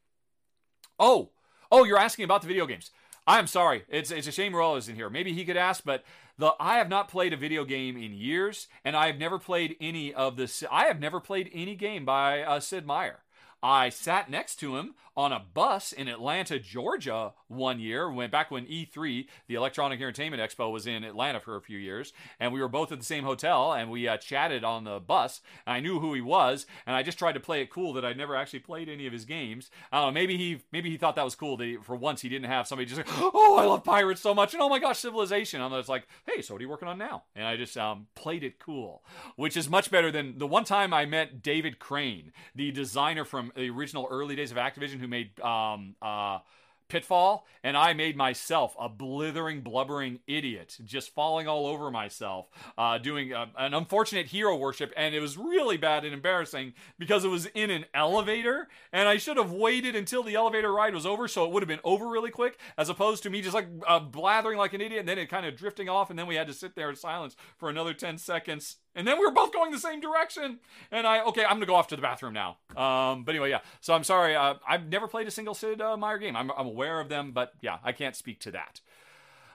Oh, oh, you're asking about the video games. I'm sorry. It's, it's a shame Ruel isn't here. Maybe he could ask, but the I have not played a video game in years, and I have never played any of this. I have never played any game by uh, Sid Meier. I sat next to him on a bus in Atlanta, Georgia one year, back when E3, the Electronic Entertainment Expo, was in Atlanta for a few years, and we were both at the same hotel, and we uh, chatted on the bus. I knew who he was, and I just tried to play it cool that I'd never actually played any of his games. Uh, maybe he maybe he thought that was cool that he, for once he didn't have somebody just like, oh, I love pirates so much, and oh my gosh, Civilization. I'm just like, hey, so what are you working on now? And I just um, played it cool, which is much better than the one time I met David Crane, the designer from the original early days of Activision, who made um, uh, Pitfall, and I made myself a blithering, blubbering idiot, just falling all over myself, uh, doing a, an unfortunate hero worship, and it was really bad and embarrassing because it was in an elevator, and I should have waited until the elevator ride was over, so it would have been over really quick, as opposed to me just like uh, blathering like an idiot, and then it kind of drifting off, and then we had to sit there in silence for another 10 seconds and then we were both going the same direction. And I, okay, I'm gonna go off to the bathroom now. Um, but anyway, yeah. So I'm sorry. Uh, I've never played a single Sid uh, Meier game. I'm, I'm aware of them, but yeah, I can't speak to that.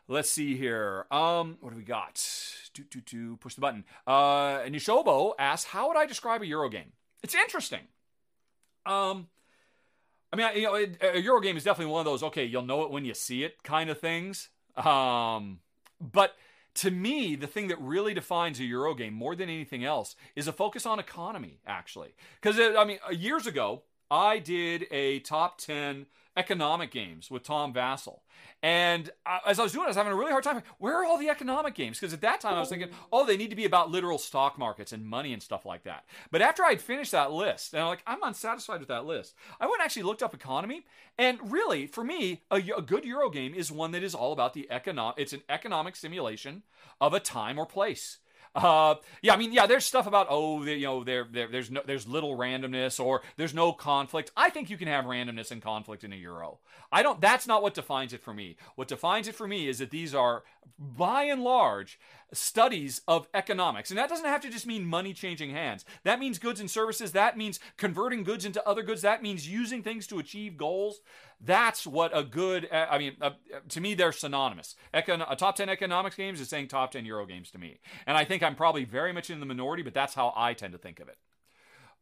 Let's see here. Um, what do we got? Do, do, do. Push the button. Uh, Nishobo asks, how would I describe a Euro game? It's interesting. Um, I mean, you know, a Euro game is definitely one of those. Okay, you'll know it when you see it, kind of things. Um, but to me, the thing that really defines a Euro game more than anything else is a focus on economy, actually. Because, I mean, uh, years ago, I did a top 10 economic games with Tom Vasel. And uh, as I was doing it, I was having a really hard time. Where are all the economic games? Because at that time I was thinking, oh, they need to be about literal stock markets and money and stuff like that. But after I'd finished that list, and I'm like, I'm unsatisfied with that list, I went and actually looked up economy. And really, for me, a, a good Euro game is one that is all about the economic, it's an economic simulation of a time or place. Uh, yeah, I mean, yeah, there's stuff about oh, you know, there, there, there's no, there's little randomness or there's no conflict. I think you can have randomness and conflict in a euro. I don't. That's not what defines it for me. What defines it for me is that these are, by and large, studies of economics. And that doesn't have to just mean money changing hands. That means goods and services. That means converting goods into other goods. That means using things to achieve goals. That's what a good, uh, I mean, uh, to me, they're synonymous. Econ- a top 10 economics games is saying top 10 Euro games to me. And I think I'm probably very much in the minority, but that's how I tend to think of it.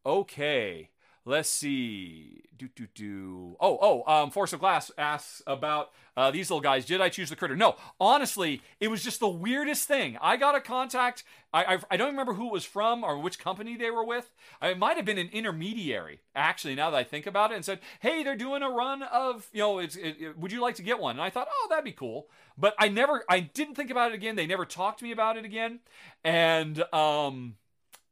Okay. Let's see. Do do do. Oh oh. Um, Forest of Glass asks about uh, these little guys. Did I choose the critter? No. Honestly, it was just the weirdest thing. I got a contact. I I, I don't remember who it was from or which company they were with. It might have been an intermediary. Actually, now that I think about it, and said, "Hey, they're doing a run of you know. It's it, it, would you like to get one?" And I thought, "Oh, that'd be cool." But I never. I didn't think about it again. They never talked to me about it again. And um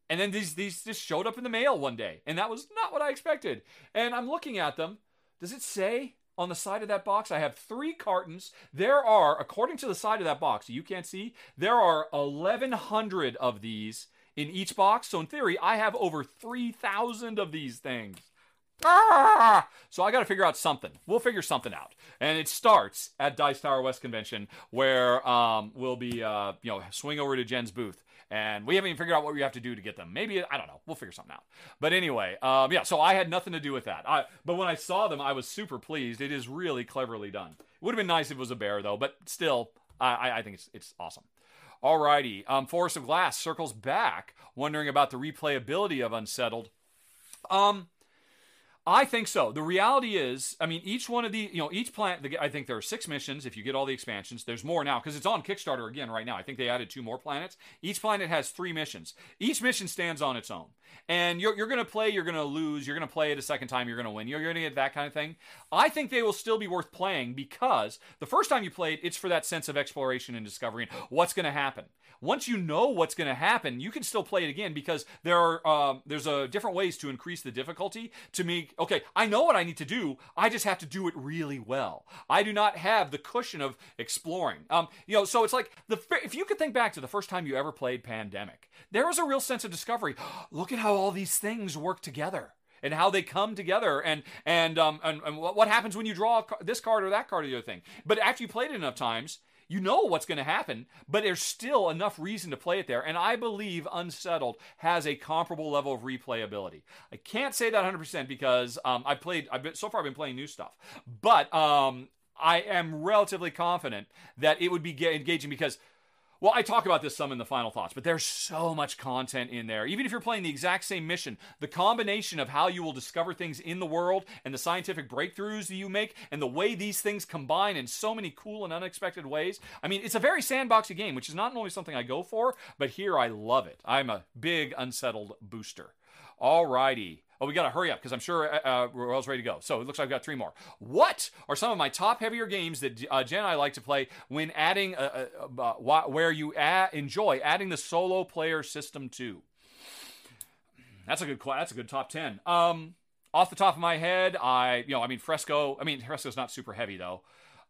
and then these these just showed up in the mail one day, and that was not what I expected. And I'm looking at them. Does it say on the side of that box? I have three cartons. There are, according to the side of that box, you can't see, there are 1,100 of these in each box. So in theory, I have over 3,000 of these things. Ah! So I got to figure out something. We'll figure something out, and it starts at Dice Tower West Convention, where um, we'll be, uh, you know, swing over to Jen's booth and we haven't even figured out what we have to do to get them. Maybe I don't know. We'll figure something out. But anyway, um, yeah. So I had nothing to do with that. I, but when I saw them, I was super pleased. It is really cleverly done. It would have been nice if it was a bear though, but still, I, I think it's it's awesome. Alrighty, um, Forest of Glass circles back, wondering about the replayability of Unsettled. Um, I think so. The reality is, I mean, each one of the, you know, each planet, I think there are six missions if you get all the expansions. There's more now because it's on Kickstarter again right now. I think they added two more planets. Each planet has three missions. Each mission stands on its own. And you're, you're going to play, you're going to lose, you're going to play it a second time, you're going to win, you're going to get that kind of thing. I think they will still be worth playing because the first time you play it, it's for that sense of exploration and discovery and what's going to happen once you know what's going to happen, you can still play it again because there are um, there's a different ways to increase the difficulty to make. Okay, I know what I need to do. I just have to do it really well. I do not have the cushion of exploring. Um, you know, so it's like the if you could think back to the first time you ever played Pandemic, there was a real sense of discovery. Look at how all these things work together and how they come together and and um and, and what happens when you draw this card or that card or the other thing. But after you played it enough times, You know what's going to happen, but there's still enough reason to play it there. And I believe Unsettled has a comparable level of replayability. I can't say that 100% because um, I've played, I've been, so far I've been playing new stuff. But um, I am relatively confident that it would be engaging because well, I talk about this some in the final thoughts, but there's so much content in there. Even if you're playing the exact same mission, the combination of how you will discover things in the world and the scientific breakthroughs that you make and the way these things combine in so many cool and unexpected ways. I mean, it's a very sandboxy game, which is not only something I go for, but here I love it. I'm a big unsettled booster. Alrighty. Oh, we got to hurry up because I'm sure uh, uh, Royal's ready to go. So it looks like I've got three more. What are some of my top heavier games that uh, Jen and I like to play when adding, uh, uh, where you enjoy adding the solo player system to? That's a good. That's a good top ten. Um, off the top of my head, I you know I mean Fresco. I mean Fresco's not super heavy though,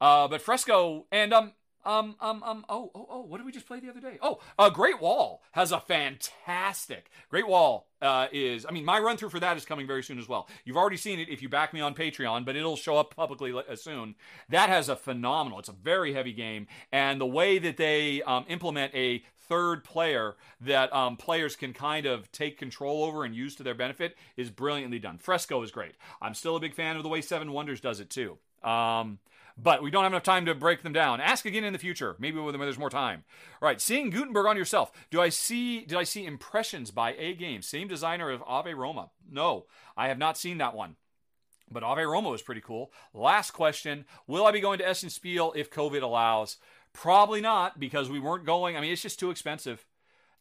uh, but Fresco and um um, um, um, oh, oh, oh, what did we just play the other day? Oh, uh, Great Wall has a fantastic. Great Wall uh, is, I mean, my run through for that is coming very soon as well. You've already seen it if you back me on Patreon, but it'll show up publicly uh, soon. That has a phenomenal, it's a very heavy game. And the way that they um, implement a third player that um, players can kind of take control over and use to their benefit is brilliantly done. Fresco is great. I'm still a big fan of the way Seven Wonders does it too. Um, but we don't have enough time to break them down. Ask again in the future, maybe when there's more time. All right, seeing Gutenberg on yourself. Do I see? Did I see impressions by A Game, same designer of Ave Roma? No, I have not seen that one. But Ave Roma was pretty cool. Last question: Will I be going to Essen Spiel if COVID allows? Probably not, because we weren't going. I mean, it's just too expensive.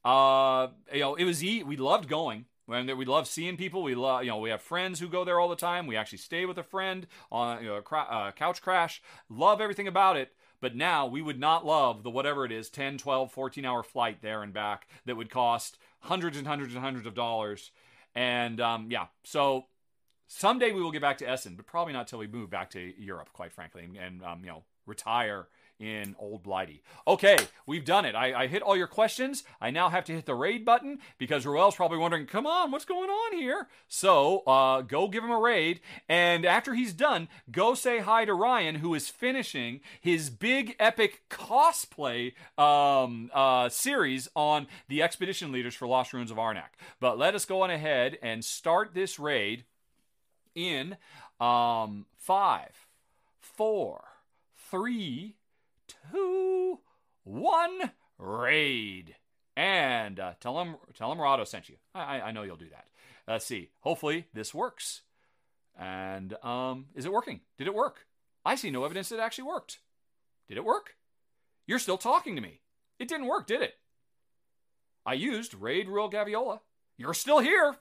Uh, you know, it was we loved going. And we love seeing people. We love, you know, we have friends who go there all the time. We actually stay with a friend on you know, a uh, couch crash. Love everything about it. But now we would not love the whatever it is 10, 12, 14 hour flight there and back that would cost hundreds and hundreds and hundreds of dollars. And um, yeah, so someday we will get back to Essen, but probably not till we move back to Europe, quite frankly, and, and um, you know, retire in Old Blighty. Okay, we've done it. I, I, hit all your questions. I now have to hit the raid button because Ruel's probably wondering, come on, what's going on here? So uh, go give him a raid. And after he's done, go say hi to Ryan, who is finishing his big epic cosplay um, uh, series on the expedition leaders for Lost Ruins of Arnak. But let us go on ahead and start this raid in um, five, four, three, two, one, raid. And uh, tell him, tell him Rahdo sent you. I, I know you'll do that. Let's see. Hopefully this works. And um, is it working? Did it work? I see no evidence that it actually worked. Did it work? You're still talking to me. It didn't work, did it? I used Raid Ruel Gaviola. You're still here.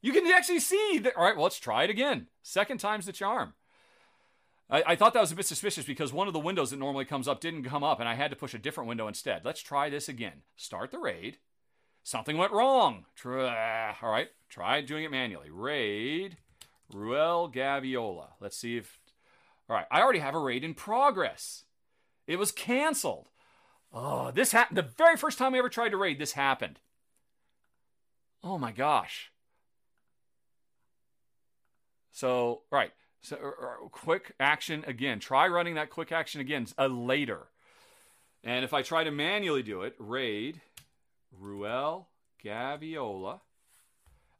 You can actually see that. All right, well, let's try it again. Second time's the charm. I, I, thought that was a bit suspicious because one of the windows that normally comes up didn't come up, and I had to push a different window instead. Let's try this again. Start the raid. Something went wrong. Try, uh, all right, try doing it manually. Raid Ruel Gaviola. Let's see if. All right, I already have a raid in progress. It was canceled. Oh, this happened. The very first time I ever tried to raid, this happened. Oh my gosh. So, right. So, uh, quick action again. Try running that quick action again uh, later. And if I try to manually do it, raid Ruel Gaviola.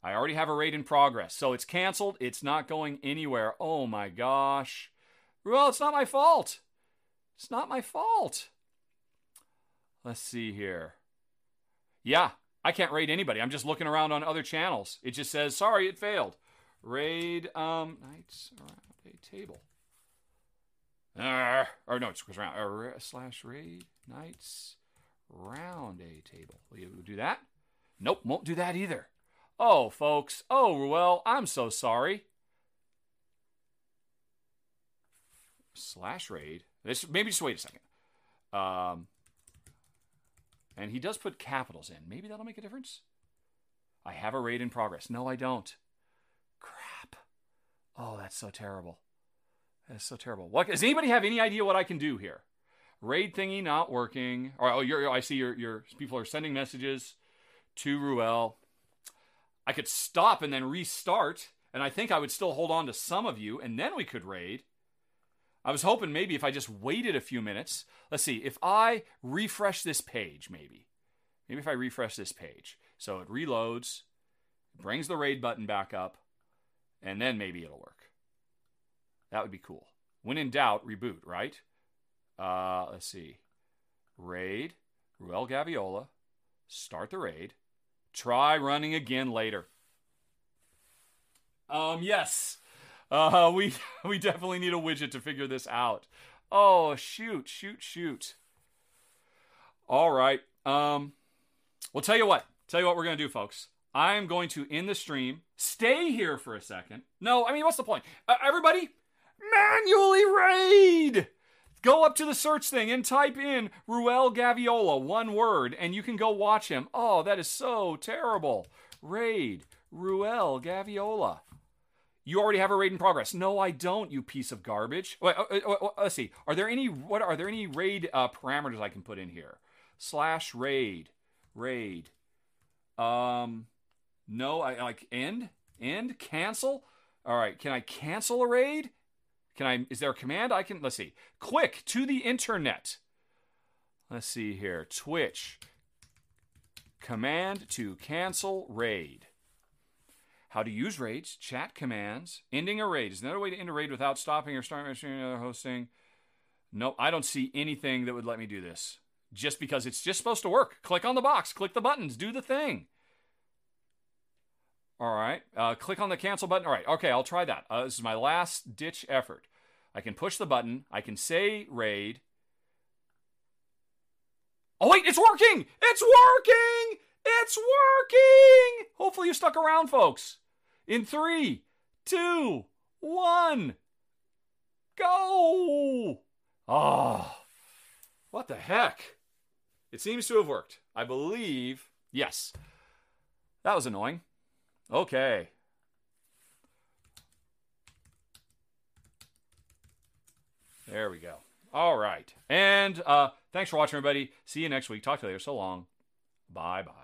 I already have a raid in progress. So it's canceled. It's not going anywhere. Oh my gosh. Ruel, it's not my fault. It's not my fault. Let's see here. Yeah, I can't raid anybody. I'm just looking around on other channels. It just says, sorry, it failed. Raid um knights around a table. Uh, or no, it goes around uh, slash raid knights round a table. Will you do that? Nope, won't do that either. Oh, folks. Oh, Ruel, I'm so sorry. Slash raid. This maybe just wait a second. Um, and he does put capitals in. Maybe that'll make a difference. I have a raid in progress. No, I don't. Oh, that's so terrible. That's so terrible. What does anybody have any idea what I can do here? Raid thingy not working. Or oh, you're, I see your your people are sending messages to Ruel. I could stop and then restart, and I think I would still hold on to some of you, and then we could raid. I was hoping maybe if I just waited a few minutes. Let's see, if I refresh this page, maybe. Maybe if I refresh this page. So it reloads, brings the raid button back up, and then maybe it'll work. That would be cool. When in doubt, reboot, right? Uh, let's see. Raid, Ruel Gaviola, start the raid, try running again later. Um, yes. Uh, we we definitely need a widget to figure this out. Oh, shoot, shoot, shoot. All right. Um, well, tell you what. Tell you what we're gonna do, folks. I'm going to end the stream. Stay here for a second. No, I mean, what's the point? Uh, everybody, manually raid. Go up to the search thing and type in Ruel Gaviola, one word, and you can go watch him. Oh, that is so terrible. Raid Ruel Gaviola. You already have a raid in progress. No, I don't. You piece of garbage. Wait, uh, uh, uh, let's see. Are there any what are there any raid uh, parameters I can put in here? Slash raid, raid. Um, no, I like end, end, cancel. All right, can I cancel a raid? Can I? Is there a command I can? Let's see. Click to the internet. Let's see here. Twitch. Command to cancel raid. How to use raids, chat commands, ending a raid. Is another way to end a raid without stopping or starting another hosting? Nope, I don't see anything that would let me do this. Just because it's just supposed to work. Click on the box, click the buttons, do the thing. All right, uh, click on the cancel button. All right, okay, I'll try that. Uh, this is my last ditch effort. I can push the button, I can say raid. Oh, wait, it's working! It's working! It's working! Hopefully, you stuck around, folks in three, two, one, go! Oh, what the heck? It seems to have worked. I believe. Yes. That was annoying. Okay. There we go. All right. And uh, thanks for watching, everybody. See you next week. Talk to you later. So long. Bye bye.